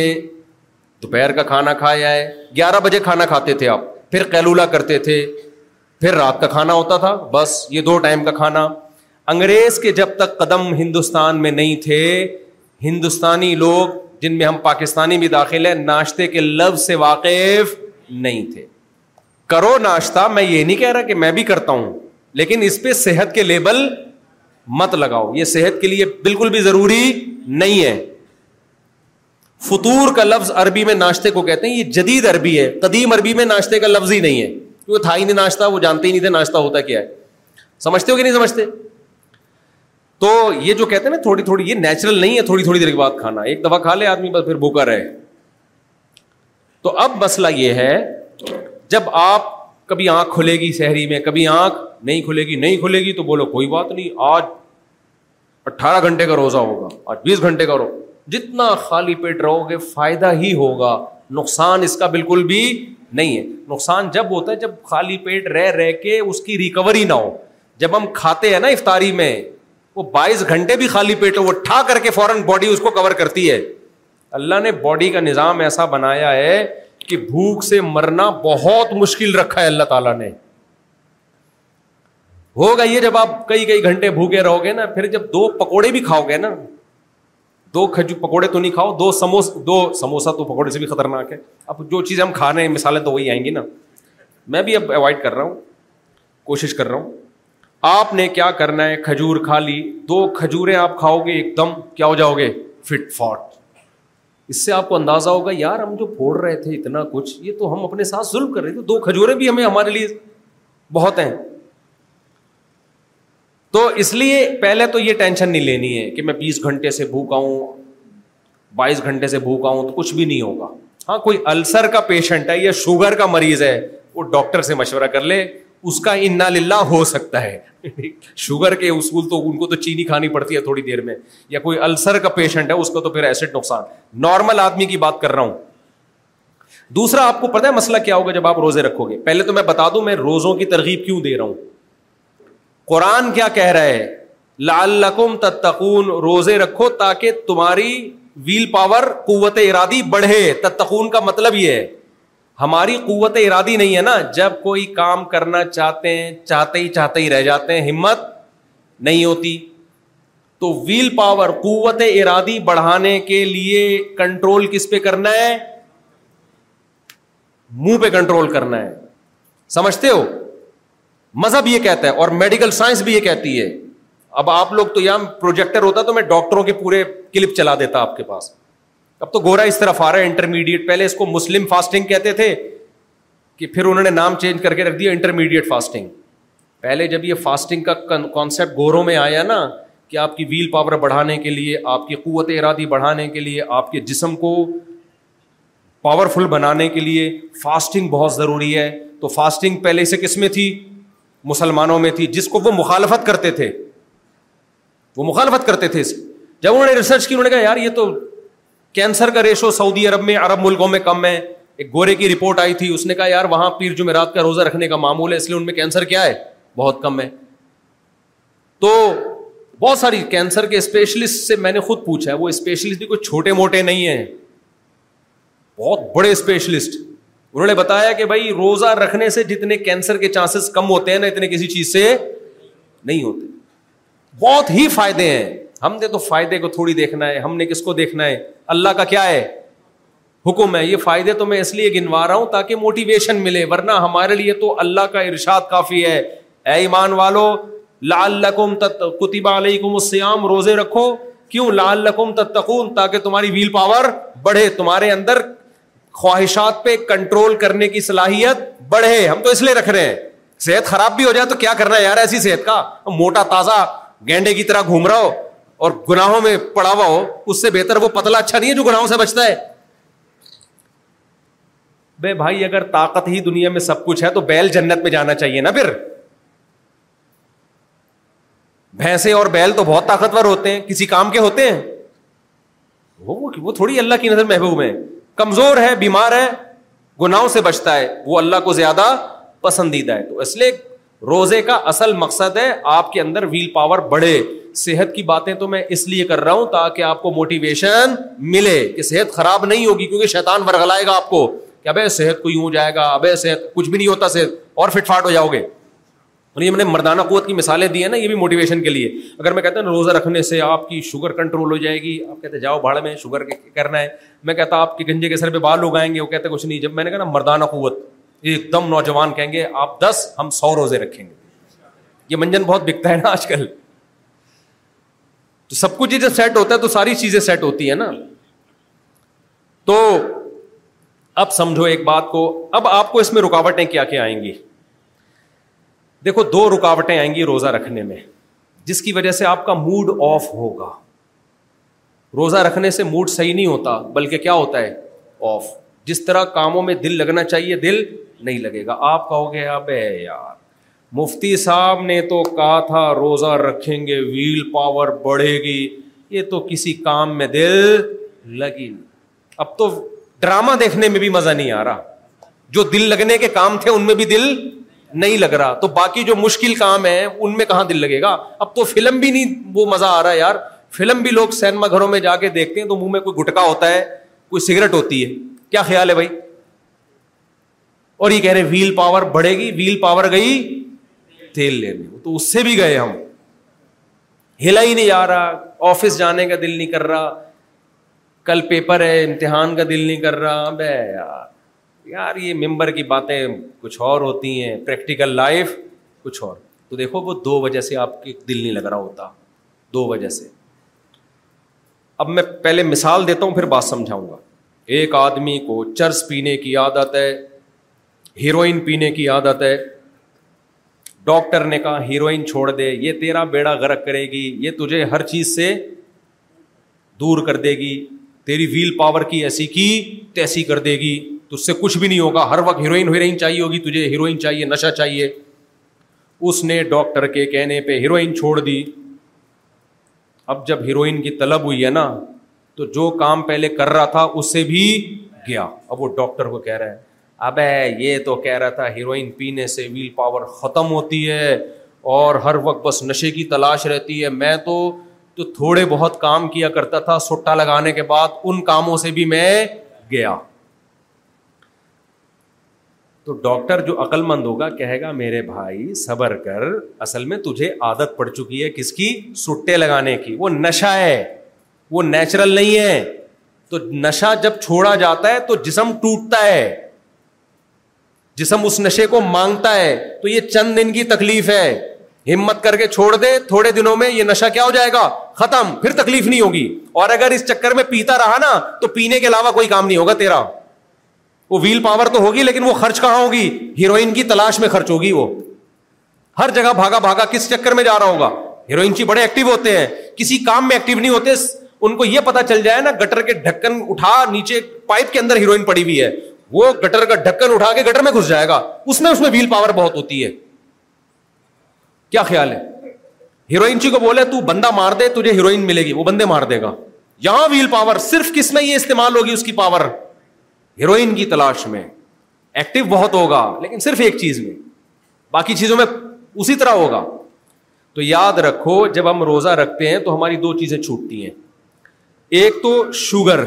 دوپہر کا کھانا کھایا ہے گیارہ بجے کھانا کھاتے تھے آپ پھر قیلولہ کرتے تھے پھر رات کا کھانا ہوتا تھا بس یہ دو ٹائم کا کھانا انگریز کے جب تک قدم ہندوستان میں نہیں تھے ہندوستانی لوگ جن میں ہم پاکستانی بھی داخل ہیں ناشتے کے لفظ سے واقف نہیں تھے کرو ناشتہ میں یہ نہیں کہہ رہا کہ میں بھی کرتا ہوں لیکن اس پہ صحت کے لیبل مت لگاؤ یہ صحت کے لیے بالکل بھی ضروری نہیں ہے فطور کا لفظ عربی میں ناشتے کو کہتے ہیں یہ جدید عربی ہے قدیم عربی میں ناشتے کا لفظ ہی نہیں ہے کیونکہ تھا ہی نہیں ناشتہ وہ جانتے ہی نہیں تھے ناشتہ ہوتا کیا ہے سمجھتے ہو کہ نہیں سمجھتے تو یہ جو کہتے ہیں نا تھوڑی تھوڑی یہ نیچرل نہیں ہے تھوڑی تھوڑی دیر کے بعد کھانا ایک دفعہ کھا لے آدمی بس پھر بھوکا رہے تو اب مسئلہ یہ ہے جب آپ کبھی آنکھ کھلے گی شہری میں کبھی آنکھ نہیں کھلے گی نہیں کھلے گی تو بولو کوئی بات نہیں آج اٹھارہ گھنٹے کا روزہ ہوگا آج بیس گھنٹے کا رو جتنا خالی پیٹ رہو گے فائدہ ہی ہوگا نقصان اس کا بالکل بھی نہیں ہے نقصان جب ہوتا ہے جب خالی پیٹ رہ رہ کے اس کی ریکوری نہ ہو جب ہم کھاتے ہیں نا افطاری میں وہ بائیس گھنٹے بھی خالی پیٹ ہو وہ ٹھا کر کے فوراً باڈی اس کو کور کرتی ہے اللہ نے باڈی کا نظام ایسا بنایا ہے کہ بھوک سے مرنا بہت مشکل رکھا ہے اللہ تعالیٰ نے ہوگا یہ جب آپ کئی کئی گھنٹے بھوکے رہو گے نا پھر جب دو پکوڑے بھی کھاؤ گے نا دو کھجو پکوڑے تو نہیں کھاؤ دو سموس دو سموسا تو پکوڑے سے بھی خطرناک ہے اب جو چیزیں ہم کھا رہے ہیں مثالیں تو وہی آئیں گی نا میں بھی اب اوائڈ کر رہا ہوں کوشش کر رہا ہوں آپ نے کیا کرنا ہے کھجور کھا لی دو کھجورے آپ کھاؤ گے ایک دم کیا ہو جاؤ گے فٹ فاٹ اس سے آپ کو اندازہ ہوگا یار ہم جو پھوڑ رہے تھے اتنا کچھ یہ تو ہم اپنے ساتھ ظلم کر رہے تھے دو کھجورے بھی ہمیں ہمارے لیے بہت ہیں تو اس لیے پہلے تو یہ ٹینشن نہیں لینی ہے کہ میں بیس گھنٹے سے ہوں بائیس گھنٹے سے ہوں تو کچھ بھی نہیں ہوگا ہاں کوئی السر کا پیشنٹ ہے یا شوگر کا مریض ہے وہ ڈاکٹر سے مشورہ کر لے اس کا ان للہ ہو سکتا ہے شوگر کے اصول تو ان کو تو چینی کھانی پڑتی ہے تھوڑی دیر میں یا کوئی السر کا پیشنٹ ہے اس کا تو پھر ایسڈ نقصان نارمل آدمی کی بات کر رہا ہوں دوسرا آپ کو پتا ہے مسئلہ کیا ہوگا جب آپ روزے رکھو گے پہلے تو میں بتا دوں میں روزوں کی ترغیب کیوں دے رہا ہوں قرآن کیا کہہ رہا ہے لال لقم تتخون روزے رکھو تاکہ تمہاری ویل پاور قوت ارادی بڑھے تتخون کا مطلب یہ ہے ہماری قوت ارادی نہیں ہے نا جب کوئی کام کرنا چاہتے ہیں چاہتے ہی چاہتے ہی رہ جاتے ہیں ہمت نہیں ہوتی تو ویل پاور قوت ارادی بڑھانے کے لیے کنٹرول کس پہ کرنا ہے منہ پہ کنٹرول کرنا ہے سمجھتے ہو مذہب یہ کہتا ہے اور میڈیکل سائنس بھی یہ کہتی ہے اب آپ لوگ تو یہاں پروجیکٹر ہوتا تو میں ڈاکٹروں کے پورے کلپ چلا دیتا آپ کے پاس اب تو گورا اس طرف آ رہا ہے انٹرمیڈیٹ پہلے اس کو مسلم فاسٹنگ کہتے تھے کہ پھر انہوں نے نام چینج کر کے رکھ دیا انٹرمیڈیٹ فاسٹنگ پہلے جب یہ فاسٹنگ کا کانسیپٹ گوروں میں آیا نا کہ آپ کی ویل پاور بڑھانے کے لیے آپ کی قوت ارادی بڑھانے کے لیے آپ کے جسم کو پاورفل بنانے کے لیے فاسٹنگ بہت ضروری ہے تو فاسٹنگ پہلے سے کس میں تھی مسلمانوں میں تھی جس کو وہ مخالفت کرتے تھے وہ مخالفت کرتے تھے اس جب انہوں نے ریسرچ کی انہوں نے کہا یار یہ تو کینسر کا ریشو سعودی عرب میں عرب ملکوں میں کم ہے ایک گورے کی رپورٹ آئی تھی اس نے کہا یار وہاں پیر جمعرات کا روزہ رکھنے کا معمول ہے اس لیے ان میں کینسر کیا ہے بہت کم ہے تو بہت ساری کینسر کے اسپیشلسٹ سے میں نے خود پوچھا ہے وہ اسپیشلسٹ بھی کوئی چھوٹے موٹے نہیں ہیں بہت بڑے اسپیشلسٹ انہوں نے بتایا کہ بھائی روزہ رکھنے سے جتنے کینسر کے چانسز کم ہوتے ہیں نا اتنے کسی چیز سے نہیں ہوتے بہت ہی فائدے ہیں ہم نے تو فائدے کو تھوڑی دیکھنا ہے ہم نے کس کو دیکھنا ہے اللہ کا کیا ہے حکم ہے یہ فائدے تو میں اس لیے گنوا رہا ہوں تاکہ موٹیویشن ملے ورنہ ہمارے لیے تو اللہ کا ارشاد کافی ہے اے ایمان والو روزے رکھو کیوں لال لقم تاکہ تمہاری ویل پاور بڑھے تمہارے اندر خواہشات پہ کنٹرول کرنے کی صلاحیت بڑھے ہم تو اس لیے رکھ رہے ہیں صحت خراب بھی ہو جائے تو کیا کرنا ہے یار ایسی صحت کا موٹا تازہ گینڈے کی طرح گھوم رہا ہو اور گناہوں میں پڑا ہوا ہو اس سے بہتر وہ پتلا اچھا نہیں ہے جو گناہوں سے بچتا ہے بے بھائی اگر طاقت ہی دنیا میں سب کچھ ہے تو بیل جنت میں جانا چاہیے نا پھر بھینسے اور بیل تو بہت طاقتور ہوتے ہیں کسی کام کے ہوتے ہیں وہ تھوڑی اللہ کی نظر محبوب ہے کمزور ہے بیمار ہے گناہوں سے بچتا ہے وہ اللہ کو زیادہ پسندیدہ ہے تو اس لیے روزے کا اصل مقصد ہے آپ کے اندر ویل پاور بڑھے صحت کی باتیں تو میں اس لیے کر رہا ہوں تاکہ آپ کو موٹیویشن ملے کہ صحت خراب نہیں ہوگی کیونکہ شیطان برگر لائے گا آپ کو کہ ابے صحت کو یوں جائے گا ابے صحت کچھ بھی نہیں ہوتا صحت اور فٹ فاٹ ہو جاؤ گے اور یہ میں نے مردانہ قوت کی مثالیں دی ہیں نا یہ بھی موٹیویشن کے لیے اگر میں کہتا ہوں روزہ رکھنے سے آپ کی شوگر کنٹرول ہو جائے گی آپ کہتے ہیں جاؤ بھاڑ میں شوگر کرنا ہے میں کہتا آپ کے گنجے کے سر پہ بال اگائیں گے وہ کہتے کچھ نہیں جب میں نے کہا نا مردانہ قوت ایک دم نوجوان کہیں گے آپ دس ہم سو روزے رکھیں گے یہ منجن بہت بکتا ہے نا آج کل تو سب کچھ جب سیٹ ہوتا ہے تو ساری چیزیں سیٹ ہوتی ہیں نا تو اب سمجھو ایک بات کو اب آپ کو اس میں رکاوٹیں کیا کیا آئیں گی دیکھو دو رکاوٹیں آئیں گی روزہ رکھنے میں جس کی وجہ سے آپ کا موڈ آف ہوگا روزہ رکھنے سے موڈ صحیح نہیں ہوتا بلکہ کیا ہوتا ہے آف جس طرح کاموں میں دل لگنا چاہیے دل نہیں لگے گا آپ کہو گے یار مفتی صاحب نے تو کہا تھا روزہ رکھیں گے ویل پاور بڑھے گی یہ تو کسی کام میں میں دل دل لگی نہیں اب تو دیکھنے بھی مزہ آ رہا جو لگنے کے کام تھے ان میں بھی دل نہیں لگ رہا تو باقی جو مشکل کام ہے ان میں کہاں دل لگے گا اب تو فلم بھی نہیں وہ مزہ آ رہا ہے یار فلم بھی لوگ سینما گھروں میں جا کے دیکھتے ہیں تو منہ میں کوئی گٹکا ہوتا ہے کوئی سگریٹ ہوتی ہے کیا خیال ہے بھائی اور یہ کہہ رہے ویل پاور بڑھے گی ویل پاور گئی تیل لینے تو اس سے بھی گئے ہم ہلا ہی نہیں آ رہا آفس جانے کا دل نہیں کر رہا کل پیپر ہے امتحان کا دل نہیں کر رہا بے یار یار یہ ممبر کی باتیں کچھ اور ہوتی ہیں پریکٹیکل لائف کچھ اور تو دیکھو وہ دو وجہ سے آپ کی دل نہیں لگ رہا ہوتا دو وجہ سے اب میں پہلے مثال دیتا ہوں پھر بات سمجھاؤں گا ایک آدمی کو چرس پینے کی عادت ہے ہیروئن پینے کی عادت ہے ڈاکٹر نے کہا ہیروئن چھوڑ دے یہ تیرا بیڑا غرق کرے گی یہ تجھے ہر چیز سے دور کر دے گی تیری ویل پاور کی ایسی کی تیسی کر دے گی تو اس سے کچھ بھی نہیں ہوگا ہر وقت ہیروئن ہیروئن چاہیے ہوگی تجھے ہیروئن چاہیے نشہ چاہیے اس نے ڈاکٹر کے کہنے پہ ہیروئن چھوڑ دی اب جب ہیروئن کی طلب ہوئی ہے نا تو جو کام پہلے کر رہا تھا اس سے بھی گیا اب وہ ڈاکٹر کو کہہ رہا ہے اب یہ تو کہہ رہا تھا ہیروئن پینے سے ویل پاور ختم ہوتی ہے اور ہر وقت بس نشے کی تلاش رہتی ہے میں تو تو تھوڑے بہت کام کیا کرتا تھا سٹا لگانے کے بعد ان کاموں سے بھی میں گیا تو ڈاکٹر جو عقل مند ہوگا کہے گا میرے بھائی صبر کر اصل میں تجھے عادت پڑ چکی ہے کس کی سٹے لگانے کی وہ نشا ہے وہ نیچرل نہیں ہے تو نشا جب چھوڑا جاتا ہے تو جسم ٹوٹتا ہے جسم اس نشے کو مانگتا ہے تو یہ چند دن کی تکلیف ہے ہمت کر کے چھوڑ دے تھوڑے دنوں میں یہ نشہ کیا ہو جائے گا ختم پھر تکلیف نہیں ہوگی اور اگر اس چکر میں پیتا رہا نا تو پینے کے علاوہ کوئی کام نہیں ہوگا تیرا وہ ویل پاور تو ہوگی لیکن وہ خرچ کہاں ہوگی ہیروئن کی تلاش میں خرچ ہوگی وہ ہر جگہ بھاگا بھاگا کس چکر میں جا رہا ہوگا ہیروئن چی جی بڑے ایکٹیو ہوتے ہیں کسی کام میں ایکٹیو نہیں ہوتے ان کو یہ پتا چل جائے نا گٹر کے ڈھکن اٹھا نیچے پائپ کے اندر ہیروئن پڑی ہوئی ہے وہ گٹر کا ڈھکن اٹھا کے گٹر میں گھس جائے گا اس میں اس میں ویل پاور بہت ہوتی ہے کیا خیال ہے ہیروئن ہیروئن جی کو بولے تو بندہ مار مار دے دے تجھے ملے گی وہ بندے گا یہاں ویل پاور صرف کس میں یہ استعمال ہوگی اس کی پاور ہیروئن کی تلاش میں ایکٹو بہت ہوگا لیکن صرف ایک چیز میں باقی چیزوں میں اسی طرح ہوگا تو یاد رکھو جب ہم روزہ رکھتے ہیں تو ہماری دو چیزیں چھوٹتی ہیں ایک تو شوگر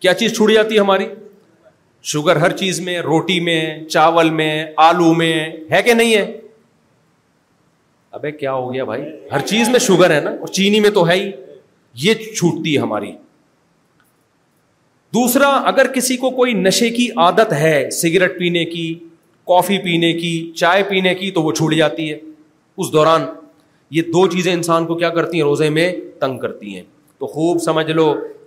کیا چیز چھوٹ جاتی ہے ہماری شوگر ہر چیز میں روٹی میں چاول میں آلو میں ہے کہ نہیں ہے ابے کیا ہو گیا بھائی ہر چیز میں شوگر ہے نا اور چینی میں تو ہے ہی یہ چھوٹتی ہے ہماری دوسرا اگر کسی کو کوئی نشے کی عادت ہے سگریٹ پینے کی کافی پینے کی چائے پینے کی تو وہ چھوٹ جاتی ہے اس دوران یہ دو چیزیں انسان کو کیا کرتی ہیں روزے میں تنگ کرتی ہیں تو خوب سمجھ لو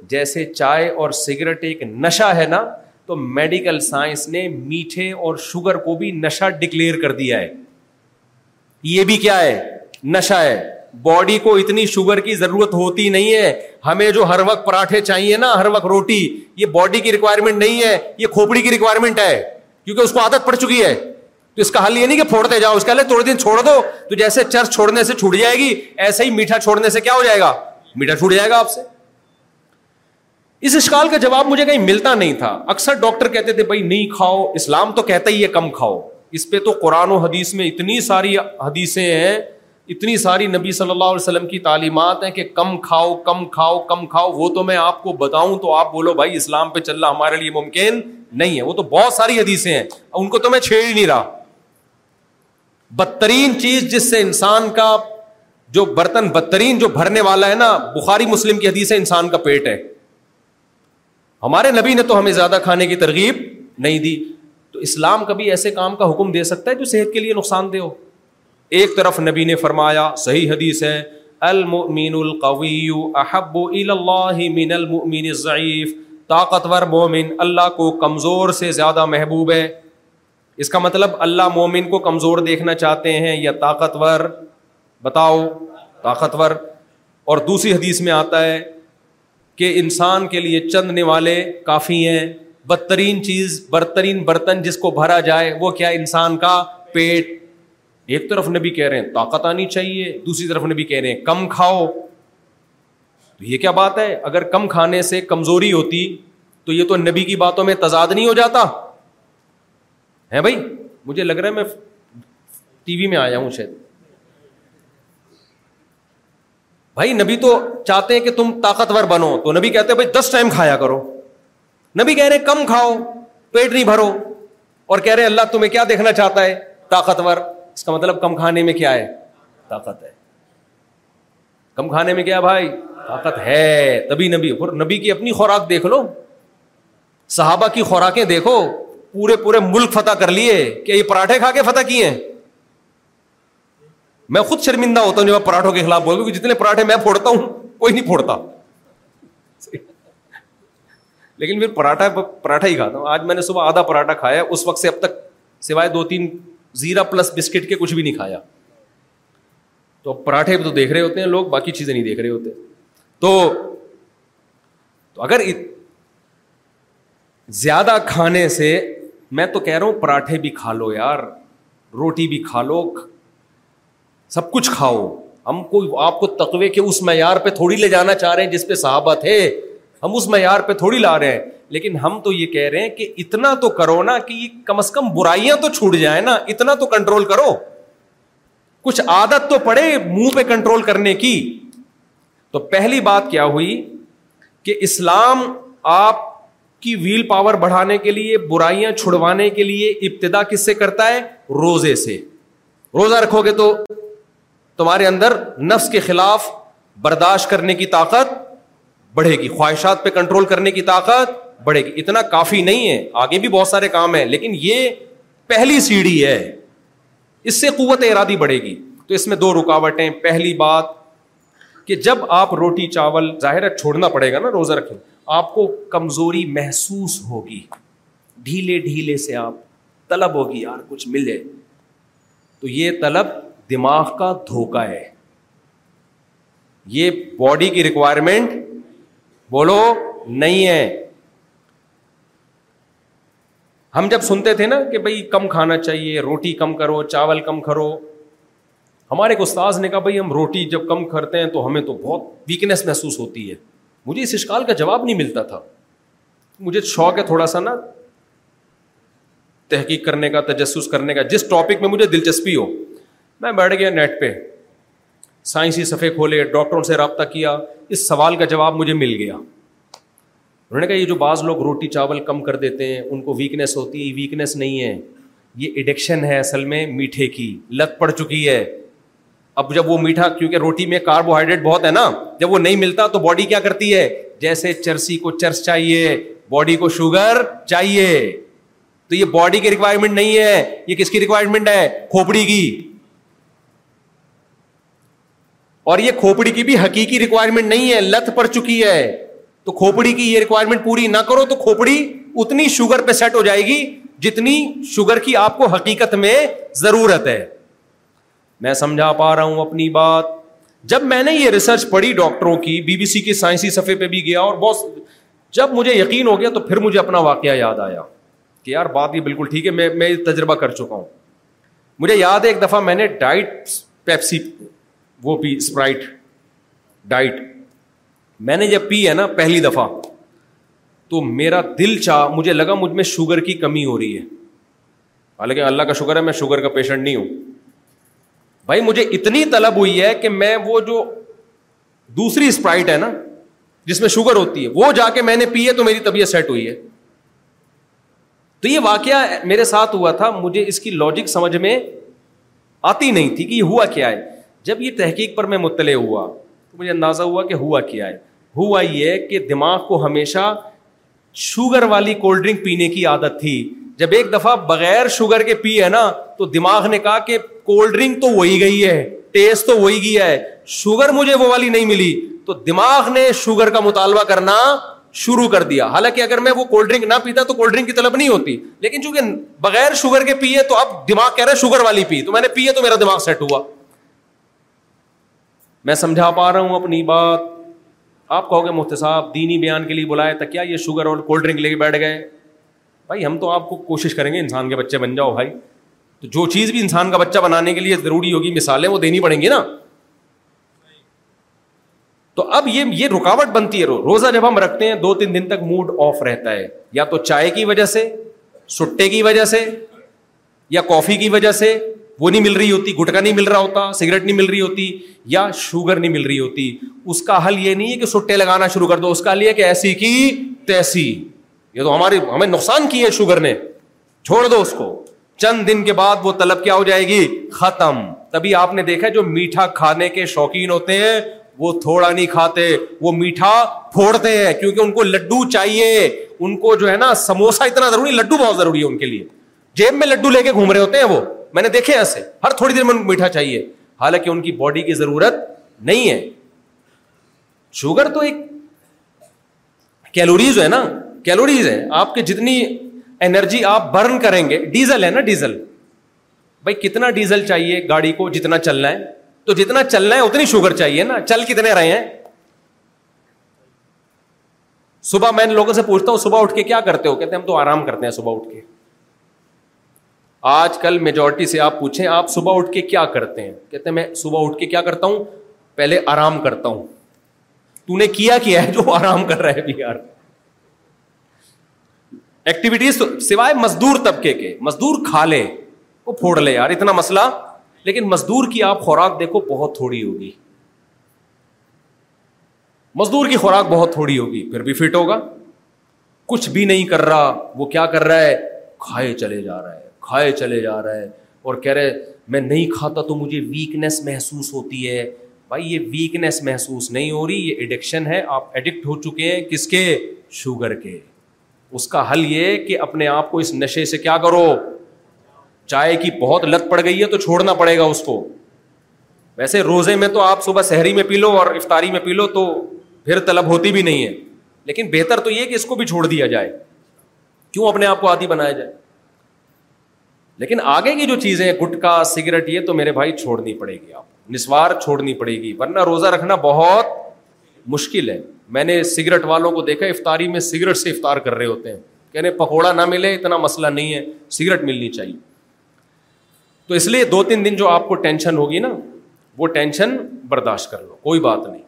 جیسے چائے اور سگریٹ ایک نشا ہے نا تو میڈیکل سائنس نے میٹھے اور شوگر کو بھی نشا ڈکلیئر کر دیا ہے یہ بھی کیا ہے نشا ہے باڈی کو اتنی شوگر کی ضرورت ہوتی نہیں ہے ہمیں جو ہر وقت پراٹھے چاہیے نا ہر وقت روٹی یہ باڈی کی ریکوائرمنٹ نہیں ہے یہ کھوپڑی کی ریکوائرمنٹ ہے کیونکہ اس کو عادت پڑ چکی ہے تو اس کا حل یہ نہیں کہ پھوڑتے جاؤ اس کا لیے تھوڑے دن چھوڑ دو تو جیسے چرچ چھوڑنے سے چھوٹ جائے گی ایسے ہی میٹھا چھوڑنے سے کیا ہو جائے گا میٹر چھوٹ جائے گا آپ سے اس اشکال کا جواب مجھے کہیں ملتا نہیں تھا اکثر ڈاکٹر کہتے تھے بھائی نہیں کھاؤ اسلام تو کہتا ہی ہے کم کھاؤ اس پہ تو قرآن و حدیث میں اتنی ساری حدیثیں ہیں اتنی ساری نبی صلی اللہ علیہ وسلم کی تعلیمات ہیں کہ کم کھاؤ کم کھاؤ کم کھاؤ وہ تو میں آپ کو بتاؤں تو آپ بولو بھائی اسلام پہ چلنا ہمارے لیے ممکن نہیں ہے وہ تو بہت ساری حدیثیں ہیں ان کو تو میں چھیڑ ہی نہیں رہا بدترین چیز جس سے انسان کا جو برتن بدترین جو بھرنے والا ہے نا بخاری مسلم کی حدیث ہے انسان کا پیٹ ہے ہمارے نبی نے تو ہمیں زیادہ کھانے کی ترغیب نہیں دی تو اسلام کبھی ایسے کام کا حکم دے سکتا ہے جو صحت کے لیے نقصان دہ ہو ایک طرف نبی نے فرمایا صحیح حدیث ہے المؤمن القوی احب اللہ من المؤمن ضعیف طاقتور مومن اللہ کو کمزور سے زیادہ محبوب ہے اس کا مطلب اللہ مومن کو کمزور دیکھنا چاہتے ہیں یا طاقتور بتاؤ طاقتور اور دوسری حدیث میں آتا ہے کہ انسان کے لیے چند نوالے والے کافی ہیں بدترین چیز برترین برتن جس کو بھرا جائے وہ کیا انسان کا پیٹ ایک طرف نبی کہہ رہے ہیں طاقت آنی چاہیے دوسری طرف نبی کہہ رہے ہیں کم کھاؤ تو یہ کیا بات ہے اگر کم کھانے سے کمزوری ہوتی تو یہ تو نبی کی باتوں میں تضاد نہیں ہو جاتا ہے بھائی مجھے لگ رہا ہے میں ٹی وی میں آیا ہوں شاید بھائی نبی تو چاہتے ہیں کہ تم طاقتور بنو تو نبی کہتے ہیں بھائی دس ٹائم کھایا کرو نبی کہہ رہے کم کھاؤ پیٹ نہیں بھرو اور کہہ رہے اللہ تمہیں کیا دیکھنا چاہتا ہے طاقتور اس کا مطلب کم کھانے میں کیا ہے طاقت ہے کم کھانے میں کیا بھائی طاقت ہے تبھی نبی اور نبی کی اپنی خوراک دیکھ لو صحابہ کی خوراکیں دیکھو پورے پورے ملک فتح کر لیے کہ یہ پراٹھے کھا کے فتح کیے ہیں میں خود شرمندہ ہوتا ہوں جب میں پراٹھوں کے خلاف بولوں جتنے پراٹھے میں پھوڑتا ہوں کوئی نہیں پھوڑتا لیکن پھر پراٹھا پراٹھا ہی کھاتا ہوں آج میں نے صبح آدھا پراٹھا کھایا اس وقت سے اب تک سوائے دو تین زیرا پلس بسکٹ کے کچھ بھی نہیں کھایا تو پراٹھے تو دیکھ رہے ہوتے ہیں لوگ باقی چیزیں نہیں دیکھ رہے ہوتے تو اگر زیادہ کھانے سے میں تو کہہ رہا ہوں پراٹھے بھی کھا لو یار روٹی بھی کھا لو سب کچھ کھاؤ ہم کو آپ کو تقوے کے اس معیار پہ تھوڑی لے جانا چاہ رہے ہیں جس پہ صحابہ تھے ہم اس معیار پہ تھوڑی لا رہے ہیں لیکن ہم تو یہ کہہ رہے ہیں کہ اتنا تو کرو نا کہ یہ کم از کم برائیاں تو چھوٹ جائیں نا اتنا تو کنٹرول کرو کچھ عادت تو پڑے منہ پہ کنٹرول کرنے کی تو پہلی بات کیا ہوئی کہ اسلام آپ کی ویل پاور بڑھانے کے لیے برائیاں چھڑوانے کے لیے ابتدا کس سے کرتا ہے روزے سے روزہ رکھو گے تو تمہارے اندر نفس کے خلاف برداشت کرنے کی طاقت بڑھے گی خواہشات پہ کنٹرول کرنے کی طاقت بڑھے گی اتنا کافی نہیں ہے آگے بھی بہت سارے کام ہیں لیکن یہ پہلی سیڑھی ہے اس سے قوت ارادی بڑھے گی تو اس میں دو رکاوٹیں پہلی بات کہ جب آپ روٹی چاول ظاہر ہے چھوڑنا پڑے گا نا روزہ رکھیں آپ کو کمزوری محسوس ہوگی ڈھیلے ڈھیلے سے آپ طلب ہوگی یار کچھ ملے تو یہ طلب دماغ کا دھوکا ہے یہ باڈی کی ریکوائرمنٹ بولو نہیں ہے ہم جب سنتے تھے نا کہ بھائی کم کھانا چاہیے روٹی کم کرو چاول کم کرو ہمارے ایک استاذ نے کہا بھائی ہم روٹی جب کم کرتے ہیں تو ہمیں تو بہت ویکنیس محسوس ہوتی ہے مجھے اس اشکال کا جواب نہیں ملتا تھا مجھے شوق ہے تھوڑا سا نا تحقیق کرنے کا تجسس کرنے کا جس ٹاپک میں مجھے دلچسپی ہو میں بیٹھ گیا نیٹ پہ سائنسی صفحے کھولے ڈاکٹروں سے رابطہ کیا اس سوال کا جواب مجھے مل گیا انہوں نے کہا یہ جو بعض لوگ روٹی چاول کم کر دیتے ہیں ان کو ویکنیس ہوتی ہے ویکنیس نہیں ہے یہ اڈکشن ہے اصل میں میٹھے کی لت پڑ چکی ہے اب جب وہ میٹھا کیونکہ روٹی میں کاربوہائیڈریٹ بہت ہے نا جب وہ نہیں ملتا تو باڈی کیا کرتی ہے جیسے چرسی کو چرس چاہیے باڈی کو شوگر چاہیے تو یہ باڈی کی ریکوائرمنٹ نہیں ہے یہ کس کی ریکوائرمنٹ ہے کھوپڑی کی اور یہ کھوپڑی کی بھی حقیقی ریکوائرمنٹ نہیں ہے لت پڑ چکی ہے تو کھوپڑی کی یہ ریکوائرمنٹ پوری نہ کرو تو کھوپڑی اتنی شوگر پہ سیٹ ہو جائے گی جتنی شوگر کی آپ کو حقیقت میں ضرورت ہے میں سمجھا پا رہا ہوں اپنی بات جب میں نے یہ ریسرچ پڑھی ڈاکٹروں کی بی بی سی کے سائنسی صفحے پہ بھی گیا اور بہت جب مجھے یقین ہو گیا تو پھر مجھے اپنا واقعہ یاد آیا کہ یار بات یہ بالکل ٹھیک ہے میں میں تجربہ کر چکا ہوں مجھے یاد ہے ایک دفعہ میں نے ڈائٹ پیپسی وہ بھی اسپرائٹ ڈائٹ میں نے جب پی ہے نا پہلی دفعہ تو میرا دل چاہ مجھے لگا مجھ میں شوگر کی کمی ہو رہی ہے حالانکہ اللہ کا شکر ہے میں شوگر کا پیشنٹ نہیں ہوں بھائی مجھے اتنی طلب ہوئی ہے کہ میں وہ جو دوسری اسپرائٹ ہے نا جس میں شوگر ہوتی ہے وہ جا کے میں نے پی ہے تو میری طبیعت سیٹ ہوئی ہے تو یہ واقعہ میرے ساتھ ہوا تھا مجھے اس کی لاجک سمجھ میں آتی نہیں تھی کہ یہ ہوا کیا ہے جب یہ تحقیق پر میں مطلع ہوا تو مجھے اندازہ ہوا ہوا ہوا کہ کہ کیا ہے یہ دماغ کو ہمیشہ شوگر والی کولڈ ڈرنک پینے کی عادت تھی جب ایک دفعہ بغیر شوگر کے پی ہے نا تو دماغ نے کہا کہ کولڈ ڈرنک تو وہی گئی ہے ٹیسٹ تو وہی گیا ہے شوگر مجھے وہ والی نہیں ملی تو دماغ نے شوگر کا مطالبہ کرنا شروع کر دیا حالانکہ اگر میں وہ کولڈ ڈرنک نہ پیتا تو کولڈ ڈرنک کی طلب نہیں ہوتی لیکن چونکہ بغیر شوگر کے پیے تو اب دماغ کہہ رہے شوگر والی پی تو میں نے پیے تو میرا دماغ سیٹ ہوا میں سمجھا پا رہا ہوں اپنی بات آپ کہو گے مفتی صاحب دینی بیان کے لیے بلائے تو کیا یہ شوگر اور کولڈ ڈرنک لے کے بیٹھ گئے بھائی ہم تو آپ کو کوشش کریں گے انسان کے بچے بن جاؤ بھائی تو جو چیز بھی انسان کا بچہ بنانے کے لیے ضروری ہوگی مثالیں وہ دینی پڑیں گی نا تو اب یہ یہ رکاوٹ بنتی ہے رو. روزہ جب ہم رکھتے ہیں دو تین دن تک موڈ آف رہتا ہے یا تو چائے کی وجہ سے سٹے کی وجہ سے یا کافی کی وجہ سے وہ نہیں مل رہی ہوتی گٹکا نہیں مل رہا ہوتا سگریٹ نہیں مل رہی ہوتی یا شوگر نہیں مل رہی ہوتی اس کا حل یہ نہیں ہے کہ سٹے لگانا شروع کر دو اس کا حل یہ کہ ایسی کی تیسی یہ تو ہماری ہمیں نقصان کی ہے شوگر نے چھوڑ دو اس کو چند دن کے بعد وہ طلب کیا ہو جائے گی ختم تبھی آپ نے دیکھا جو میٹھا کھانے کے شوقین ہوتے ہیں وہ تھوڑا نہیں کھاتے وہ میٹھا پھوڑتے ہیں کیونکہ ان کو لڈو چاہیے ان کو جو ہے نا سموسا اتنا ضروری لڈو بہت ضروری ہے ان کے لیے جیب میں لڈو لے کے گھوم رہے ہوتے ہیں وہ میں نے دیکھے ایسے ہر تھوڑی دیر میں ان کو میٹھا چاہیے حالانکہ ان کی باڈی کی ضرورت نہیں ہے شوگر تو ایک کیلوریز ہے نا کیلوریز ہے نا ڈیزل بھائی کتنا ڈیزل چاہیے گاڑی کو جتنا چلنا ہے تو جتنا چلنا ہے اتنی شوگر چاہیے نا چل کتنے رہے ہیں صبح میں ان لوگوں سے پوچھتا ہوں صبح اٹھ کے کیا کرتے ہو کہتے ہیں ہم تو آرام کرتے ہیں صبح اٹھ کے آج کل میجورٹی سے آپ پوچھیں آپ صبح اٹھ کے کیا کرتے ہیں کہتے ہیں میں صبح اٹھ کے کیا کرتا ہوں پہلے آرام کرتا ہوں تو نے کیا کیا ہے جو آرام کر رہا ہے ایکٹیویٹیز سوائے مزدور طبقے کے مزدور کھا لے وہ پھوڑ لے یار اتنا مسئلہ لیکن مزدور کی آپ خوراک دیکھو بہت تھوڑی ہوگی مزدور کی خوراک بہت تھوڑی ہوگی پھر بھی فٹ ہوگا کچھ بھی نہیں کر رہا وہ کیا کر رہا ہے کھائے چلے جا رہا ہے کھائے چلے جا رہا ہے اور کہہ رہے میں نہیں کھاتا تو مجھے ویکنیس محسوس ہوتی ہے بھائی یہ ویکنیس محسوس نہیں ہو رہی یہ ایڈکشن ہے آپ ایڈکٹ ہو چکے ہیں کس کے شوگر کے اس کا حل یہ کہ اپنے آپ کو اس نشے سے کیا کرو چائے کی بہت لت پڑ گئی ہے تو چھوڑنا پڑے گا اس کو ویسے روزے میں تو آپ صبح شہری میں پی لو اور افطاری میں پی لو تو پھر طلب ہوتی بھی نہیں ہے لیکن بہتر تو یہ کہ اس کو بھی چھوڑ دیا جائے کیوں اپنے آپ کو عادی بنایا جائے لیکن آگے کی جو چیزیں گٹکا سگریٹ یہ تو میرے بھائی چھوڑنی پڑے گی آپ نسوار چھوڑنی پڑے گی ورنہ روزہ رکھنا بہت مشکل ہے میں نے سگریٹ والوں کو دیکھا افطاری میں سگریٹ سے افطار کر رہے ہوتے ہیں کہنے پکوڑا نہ ملے اتنا مسئلہ نہیں ہے سگریٹ ملنی چاہیے تو اس لیے دو تین دن جو آپ کو ٹینشن ہوگی نا وہ ٹینشن برداشت کر لو کوئی بات نہیں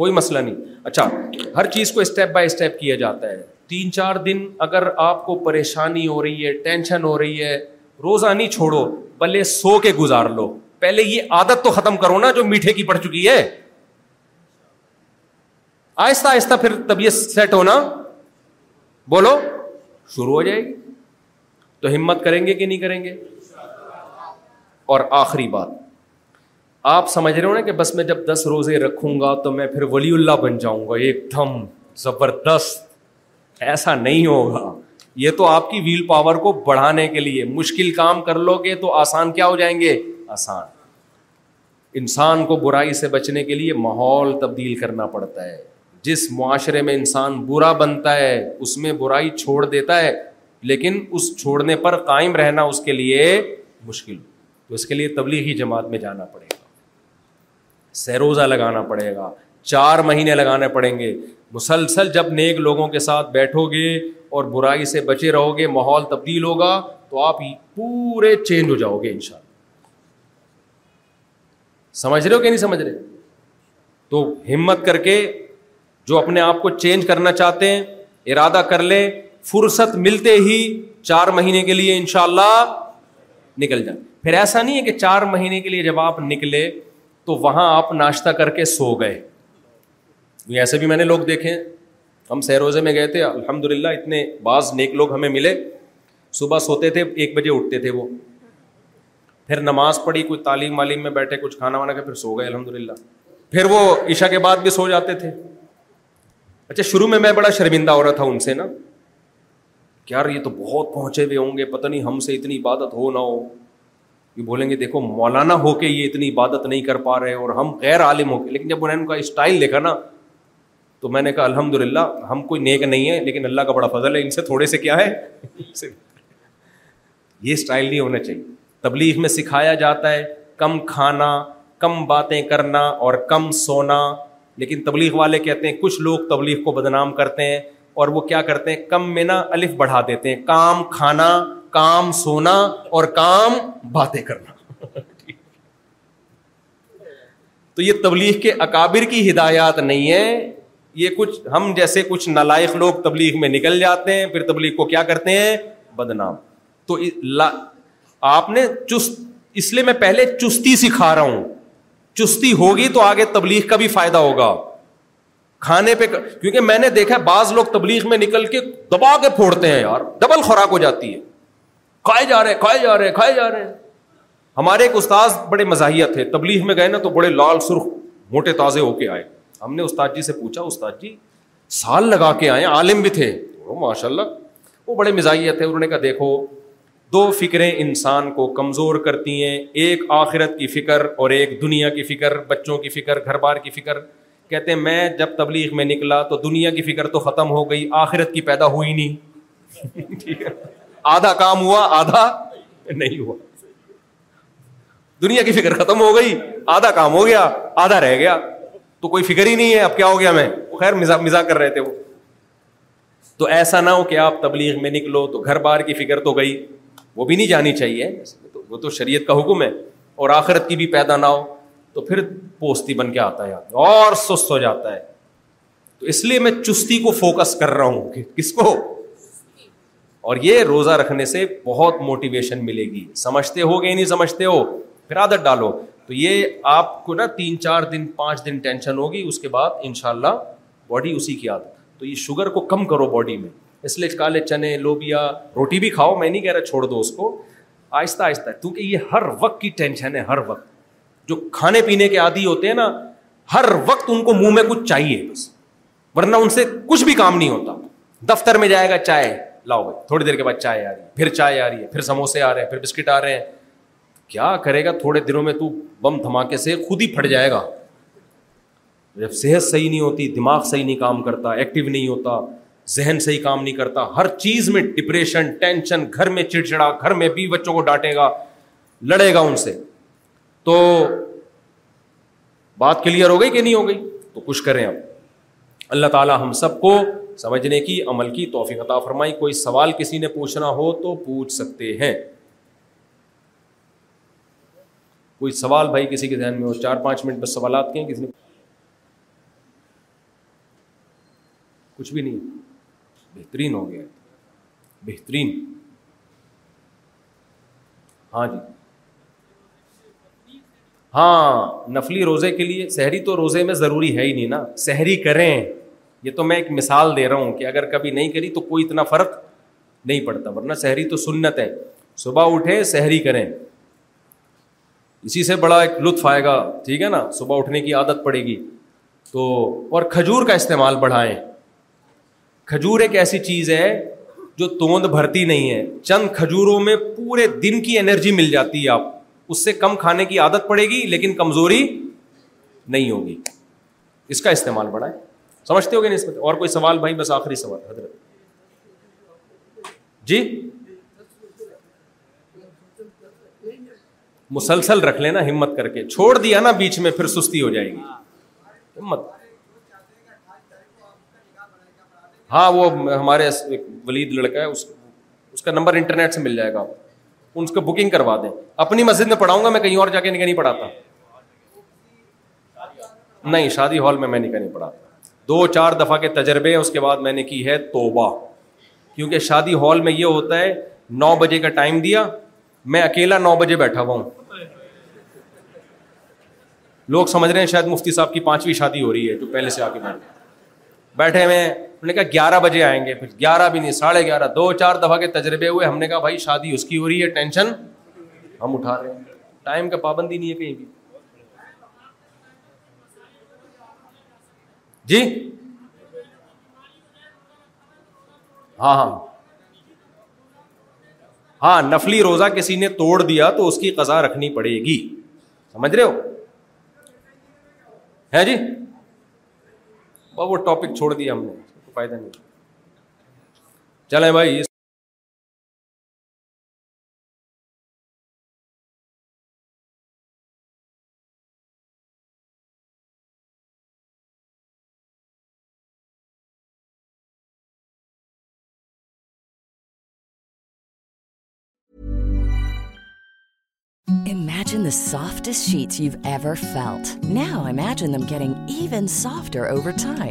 کوئی مسئلہ نہیں اچھا ہر چیز کو اسٹیپ بائی اسٹیپ کیا جاتا ہے تین چار دن اگر آپ کو پریشانی ہو رہی ہے ٹینشن ہو رہی ہے روزہ نہیں چھوڑو بلے سو کے گزار لو پہلے یہ عادت تو ختم کرو نا جو میٹھے کی پڑ چکی ہے آہستہ آہستہ پھر طبیعت سیٹ ہونا بولو شروع ہو جائے گی تو ہمت کریں گے کہ نہیں کریں گے اور آخری بات آپ سمجھ رہے ہو نا کہ بس میں جب دس روزے رکھوں گا تو میں پھر ولی اللہ بن جاؤں گا ایک دم زبردست ایسا نہیں ہوگا یہ تو آپ کی ویل پاور کو بڑھانے کے لیے مشکل کام کر لو گے تو آسان کیا ہو جائیں گے آسان انسان کو برائی سے بچنے کے لیے ماحول تبدیل کرنا پڑتا ہے جس معاشرے میں انسان برا بنتا ہے اس میں برائی چھوڑ دیتا ہے لیکن اس چھوڑنے پر قائم رہنا اس کے لیے مشکل تو اس کے لیے تبلیغی جماعت میں جانا پڑے گا سیروزہ لگانا پڑے گا چار مہینے لگانے پڑیں گے مسلسل جب نیک لوگوں کے ساتھ بیٹھو گے اور برائی سے بچے رہو گے ماحول تبدیل ہوگا تو آپ پورے چینج ہو جاؤ گے ان شاء اللہ سمجھ رہے ہو کہ نہیں سمجھ رہے تو ہمت کر کے جو اپنے آپ کو چینج کرنا چاہتے ہیں ارادہ کر لیں فرصت ملتے ہی چار مہینے کے لیے ان شاء اللہ نکل جائیں پھر ایسا نہیں ہے کہ چار مہینے کے لیے جب آپ نکلے تو وہاں آپ ناشتہ کر کے سو گئے ایسے بھی میں نے لوگ دیکھے ہم سہروزے میں گئے تھے الحمد للہ اتنے بعض نیک لوگ ہمیں ملے صبح سوتے تھے ایک بجے اٹھتے تھے وہ پھر نماز پڑھی کوئی تعلیم والیم میں بیٹھے کچھ کھانا وانا کے پھر سو گئے الحمد للہ پھر وہ عشا کے بعد بھی سو جاتے تھے اچھا شروع میں میں بڑا شرمندہ ہو رہا تھا ان سے نا یار یہ تو بہت پہنچے ہوئے ہوں گے پتا نہیں ہم سے اتنی عبادت ہو نہ ہو یہ بولیں گے دیکھو مولانا ہو کے یہ اتنی عبادت نہیں کر پا رہے اور ہم غیر عالم ہو کے لیکن جب انہوں نے ان کا اسٹائل دیکھا نا تو میں نے کہا الحمد للہ ہم کوئی نیک نہیں ہے لیکن اللہ کا بڑا فضل ہے ان سے تھوڑے سے کیا ہے یہ اسٹائل نہیں ہونا چاہیے تبلیغ میں سکھایا جاتا ہے کم کھانا کم باتیں کرنا اور کم سونا لیکن تبلیغ والے کہتے ہیں کچھ لوگ تبلیغ کو بدنام کرتے ہیں اور وہ کیا کرتے ہیں کم میں نا الف بڑھا دیتے ہیں کام کھانا کام سونا اور کام باتیں کرنا تو یہ تبلیغ کے اکابر کی ہدایات نہیں ہے یہ کچھ ہم جیسے کچھ نالائق لوگ تبلیغ میں نکل جاتے ہیں پھر تبلیغ کو کیا کرتے ہیں بدنام تو آپ نے چست اس لیے میں پہلے چستی سکھا رہا ہوں چستی ہوگی تو آگے تبلیغ کا بھی فائدہ ہوگا کھانے پہ کیونکہ میں نے دیکھا بعض لوگ تبلیغ میں نکل کے دبا کے پھوڑتے ہیں یار ڈبل خوراک ہو جاتی ہے کھائے جا رہے کھائے جا رہے کھائے جا رہے ہمارے ایک استاد بڑے مزاحیت تھے تبلیغ میں گئے نا تو بڑے لال سرخ موٹے تازے ہو کے آئے ہم نے استاد جی سے پوچھا استاد جی سال لگا کے آئے عالم بھی تھے ماشاء اللہ وہ بڑے مزاحیہ تھے انہوں نے کہا دیکھو دو فکریں انسان کو کمزور کرتی ہیں ایک آخرت کی فکر اور ایک دنیا کی فکر بچوں کی فکر گھر بار کی فکر کہتے ہیں میں جب تبلیغ میں نکلا تو دنیا کی فکر تو ختم ہو گئی آخرت کی پیدا ہوئی نہیں آدھا کام ہوا آدھا نہیں ہوا دنیا کی فکر ختم ہو گئی آدھا کام ہو گیا آدھا رہ گیا تو کوئی فکر ہی نہیں ہے اب کیا ہو گیا میں خیر مزا مزاق کر رہے تھے وہ تو ایسا نہ ہو کہ آپ تبلیغ میں نکلو تو گھر بار کی فکر تو گئی وہ بھی نہیں جانی چاہیے وہ تو شریعت کا حکم ہے اور آخرت کی بھی پیدا نہ ہو تو پھر پوستی بن کے آتا ہے اور سست ہو جاتا ہے تو اس لیے میں چستی کو فوکس کر رہا ہوں کہ کس کو اور یہ روزہ رکھنے سے بہت موٹیویشن ملے گی سمجھتے ہو گئے نہیں سمجھتے ہو پھر عادت ڈالو تو یہ آپ کو نا تین چار دن پانچ دن ٹینشن ہوگی اس کے بعد ان شاء اللہ باڈی اسی کی عادت تو یہ شوگر کو کم کرو باڈی میں اس لیے کالے چنے لوبیا روٹی بھی کھاؤ میں نہیں کہہ رہا چھوڑ دو اس کو آہستہ آہستہ کیونکہ یہ ہر وقت کی ٹینشن ہے ہر وقت جو کھانے پینے کے عادی ہوتے ہیں نا ہر وقت ان کو منہ میں کچھ چاہیے بس ورنہ ان سے کچھ بھی کام نہیں ہوتا دفتر میں جائے گا چائے لاؤ بھائی تھوڑی دیر کے بعد چائے آ رہی ہے پھر چائے آ رہی ہے پھر سموسے آ رہے ہیں پھر بسکٹ آ رہے ہیں کیا کرے گا تھوڑے دنوں میں تو بم دھماکے سے خود ہی پھٹ جائے گا جب صحت صحیح نہیں ہوتی دماغ صحیح نہیں کام کرتا ایکٹیو نہیں ہوتا ذہن صحیح کام نہیں کرتا ہر چیز میں ڈپریشن ٹینشن گھر میں چڑچڑا گھر میں بھی بچوں کو ڈانٹے گا لڑے گا ان سے تو بات کلیئر ہو گئی کہ نہیں ہو گئی تو کچھ کریں آپ اللہ تعالیٰ ہم سب کو سمجھنے کی عمل کی توفیق عطا فرمائی کوئی سوال کسی نے پوچھنا ہو تو پوچھ سکتے ہیں کوئی سوال بھائی کسی کے ذہن میں ہو چار پانچ منٹ بس سوالات کے ہیں کسی نے کچھ بھی نہیں بہترین ہو گیا بہترین ہاں جی ہاں نفلی روزے کے لیے شہری تو روزے میں ضروری ہے ہی نہیں نا شہری کریں یہ تو میں ایک مثال دے رہا ہوں کہ اگر کبھی نہیں کری تو کوئی اتنا فرق نہیں پڑتا ورنہ شہری تو سنت ہے صبح اٹھے شہری کریں اسی سے بڑا ایک لطف آئے گا ٹھیک ہے نا صبح اٹھنے کی عادت پڑے گی تو اور کھجور کا استعمال بڑھائیں کھجور ایک ایسی چیز ہے جو توند بھرتی نہیں ہے چند کھجوروں میں پورے دن کی انرجی مل جاتی ہے آپ اس سے کم کھانے کی عادت پڑے گی لیکن کمزوری نہیں ہوگی اس کا استعمال بڑھائیں سمجھتے ہو گے نہیں اس پر اور کوئی سوال بھائی بس آخری سوال حضرت جی مسلسل رکھ لینا ہمت کر کے چھوڑ دیا نا بیچ میں پھر سستی ہو جائے گی ہمت ہاں وہ ہمارے ولید لڑکا ہے اس کا نمبر انٹرنیٹ سے مل جائے گا ان کو بکنگ کروا دیں اپنی مسجد میں پڑھاؤں گا میں کہیں اور جا کے نہیں پڑھاتا نہیں شادی ہال میں میں نکاح نہیں پڑھاتا دو چار دفعہ کے تجربے اس کے بعد میں نے کی ہے توبہ کیونکہ شادی ہال میں یہ ہوتا ہے نو بجے کا ٹائم دیا میں اکیلا نو بجے بیٹھا ہوا ہوں لوگ سمجھ رہے ہیں شاید مفتی صاحب کی پانچویں شادی ہو رہی ہے جو پہلے سے آ کے بیٹھے ہوئے ہم نے کہا گیارہ بجے آئیں گے پھر گیارہ بھی نہیں ساڑھے گیارہ دو چار دفعہ کے تجربے ہوئے ہم نے کہا بھائی شادی اس کی ہو رہی ہے ٹینشن ہم اٹھا رہے ہیں ٹائم کا پابندی نہیں ہے کہیں بھی جی ہاں ہاں ہاں نفلی روزہ کسی نے توڑ دیا تو اس کی قزا رکھنی پڑے گی سمجھ رہے ہو ہے جی وہ ٹاپک چھوڑ دیا ہم نے فائدہ نہیں چلے بھائی سافٹس شیٹر فیلڈ نا امجنگ even soft try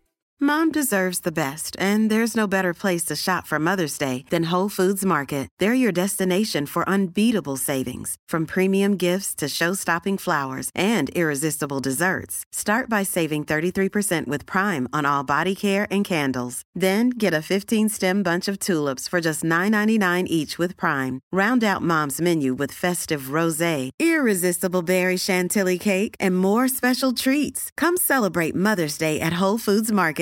Mom deserves the best, and there's no better place to shop for Mother's Day than Whole Foods Market. They're your destination for unbeatable savings, from premium gifts to show-stopping flowers and irresistible desserts. Start by saving 33% with Prime on all body care and candles. Then get a 15-stem bunch of tulips for just $9.99 each with Prime. Round out Mom's menu with festive rosé, irresistible berry chantilly cake, and more special treats. Come celebrate Mother's Day at Whole Foods Market.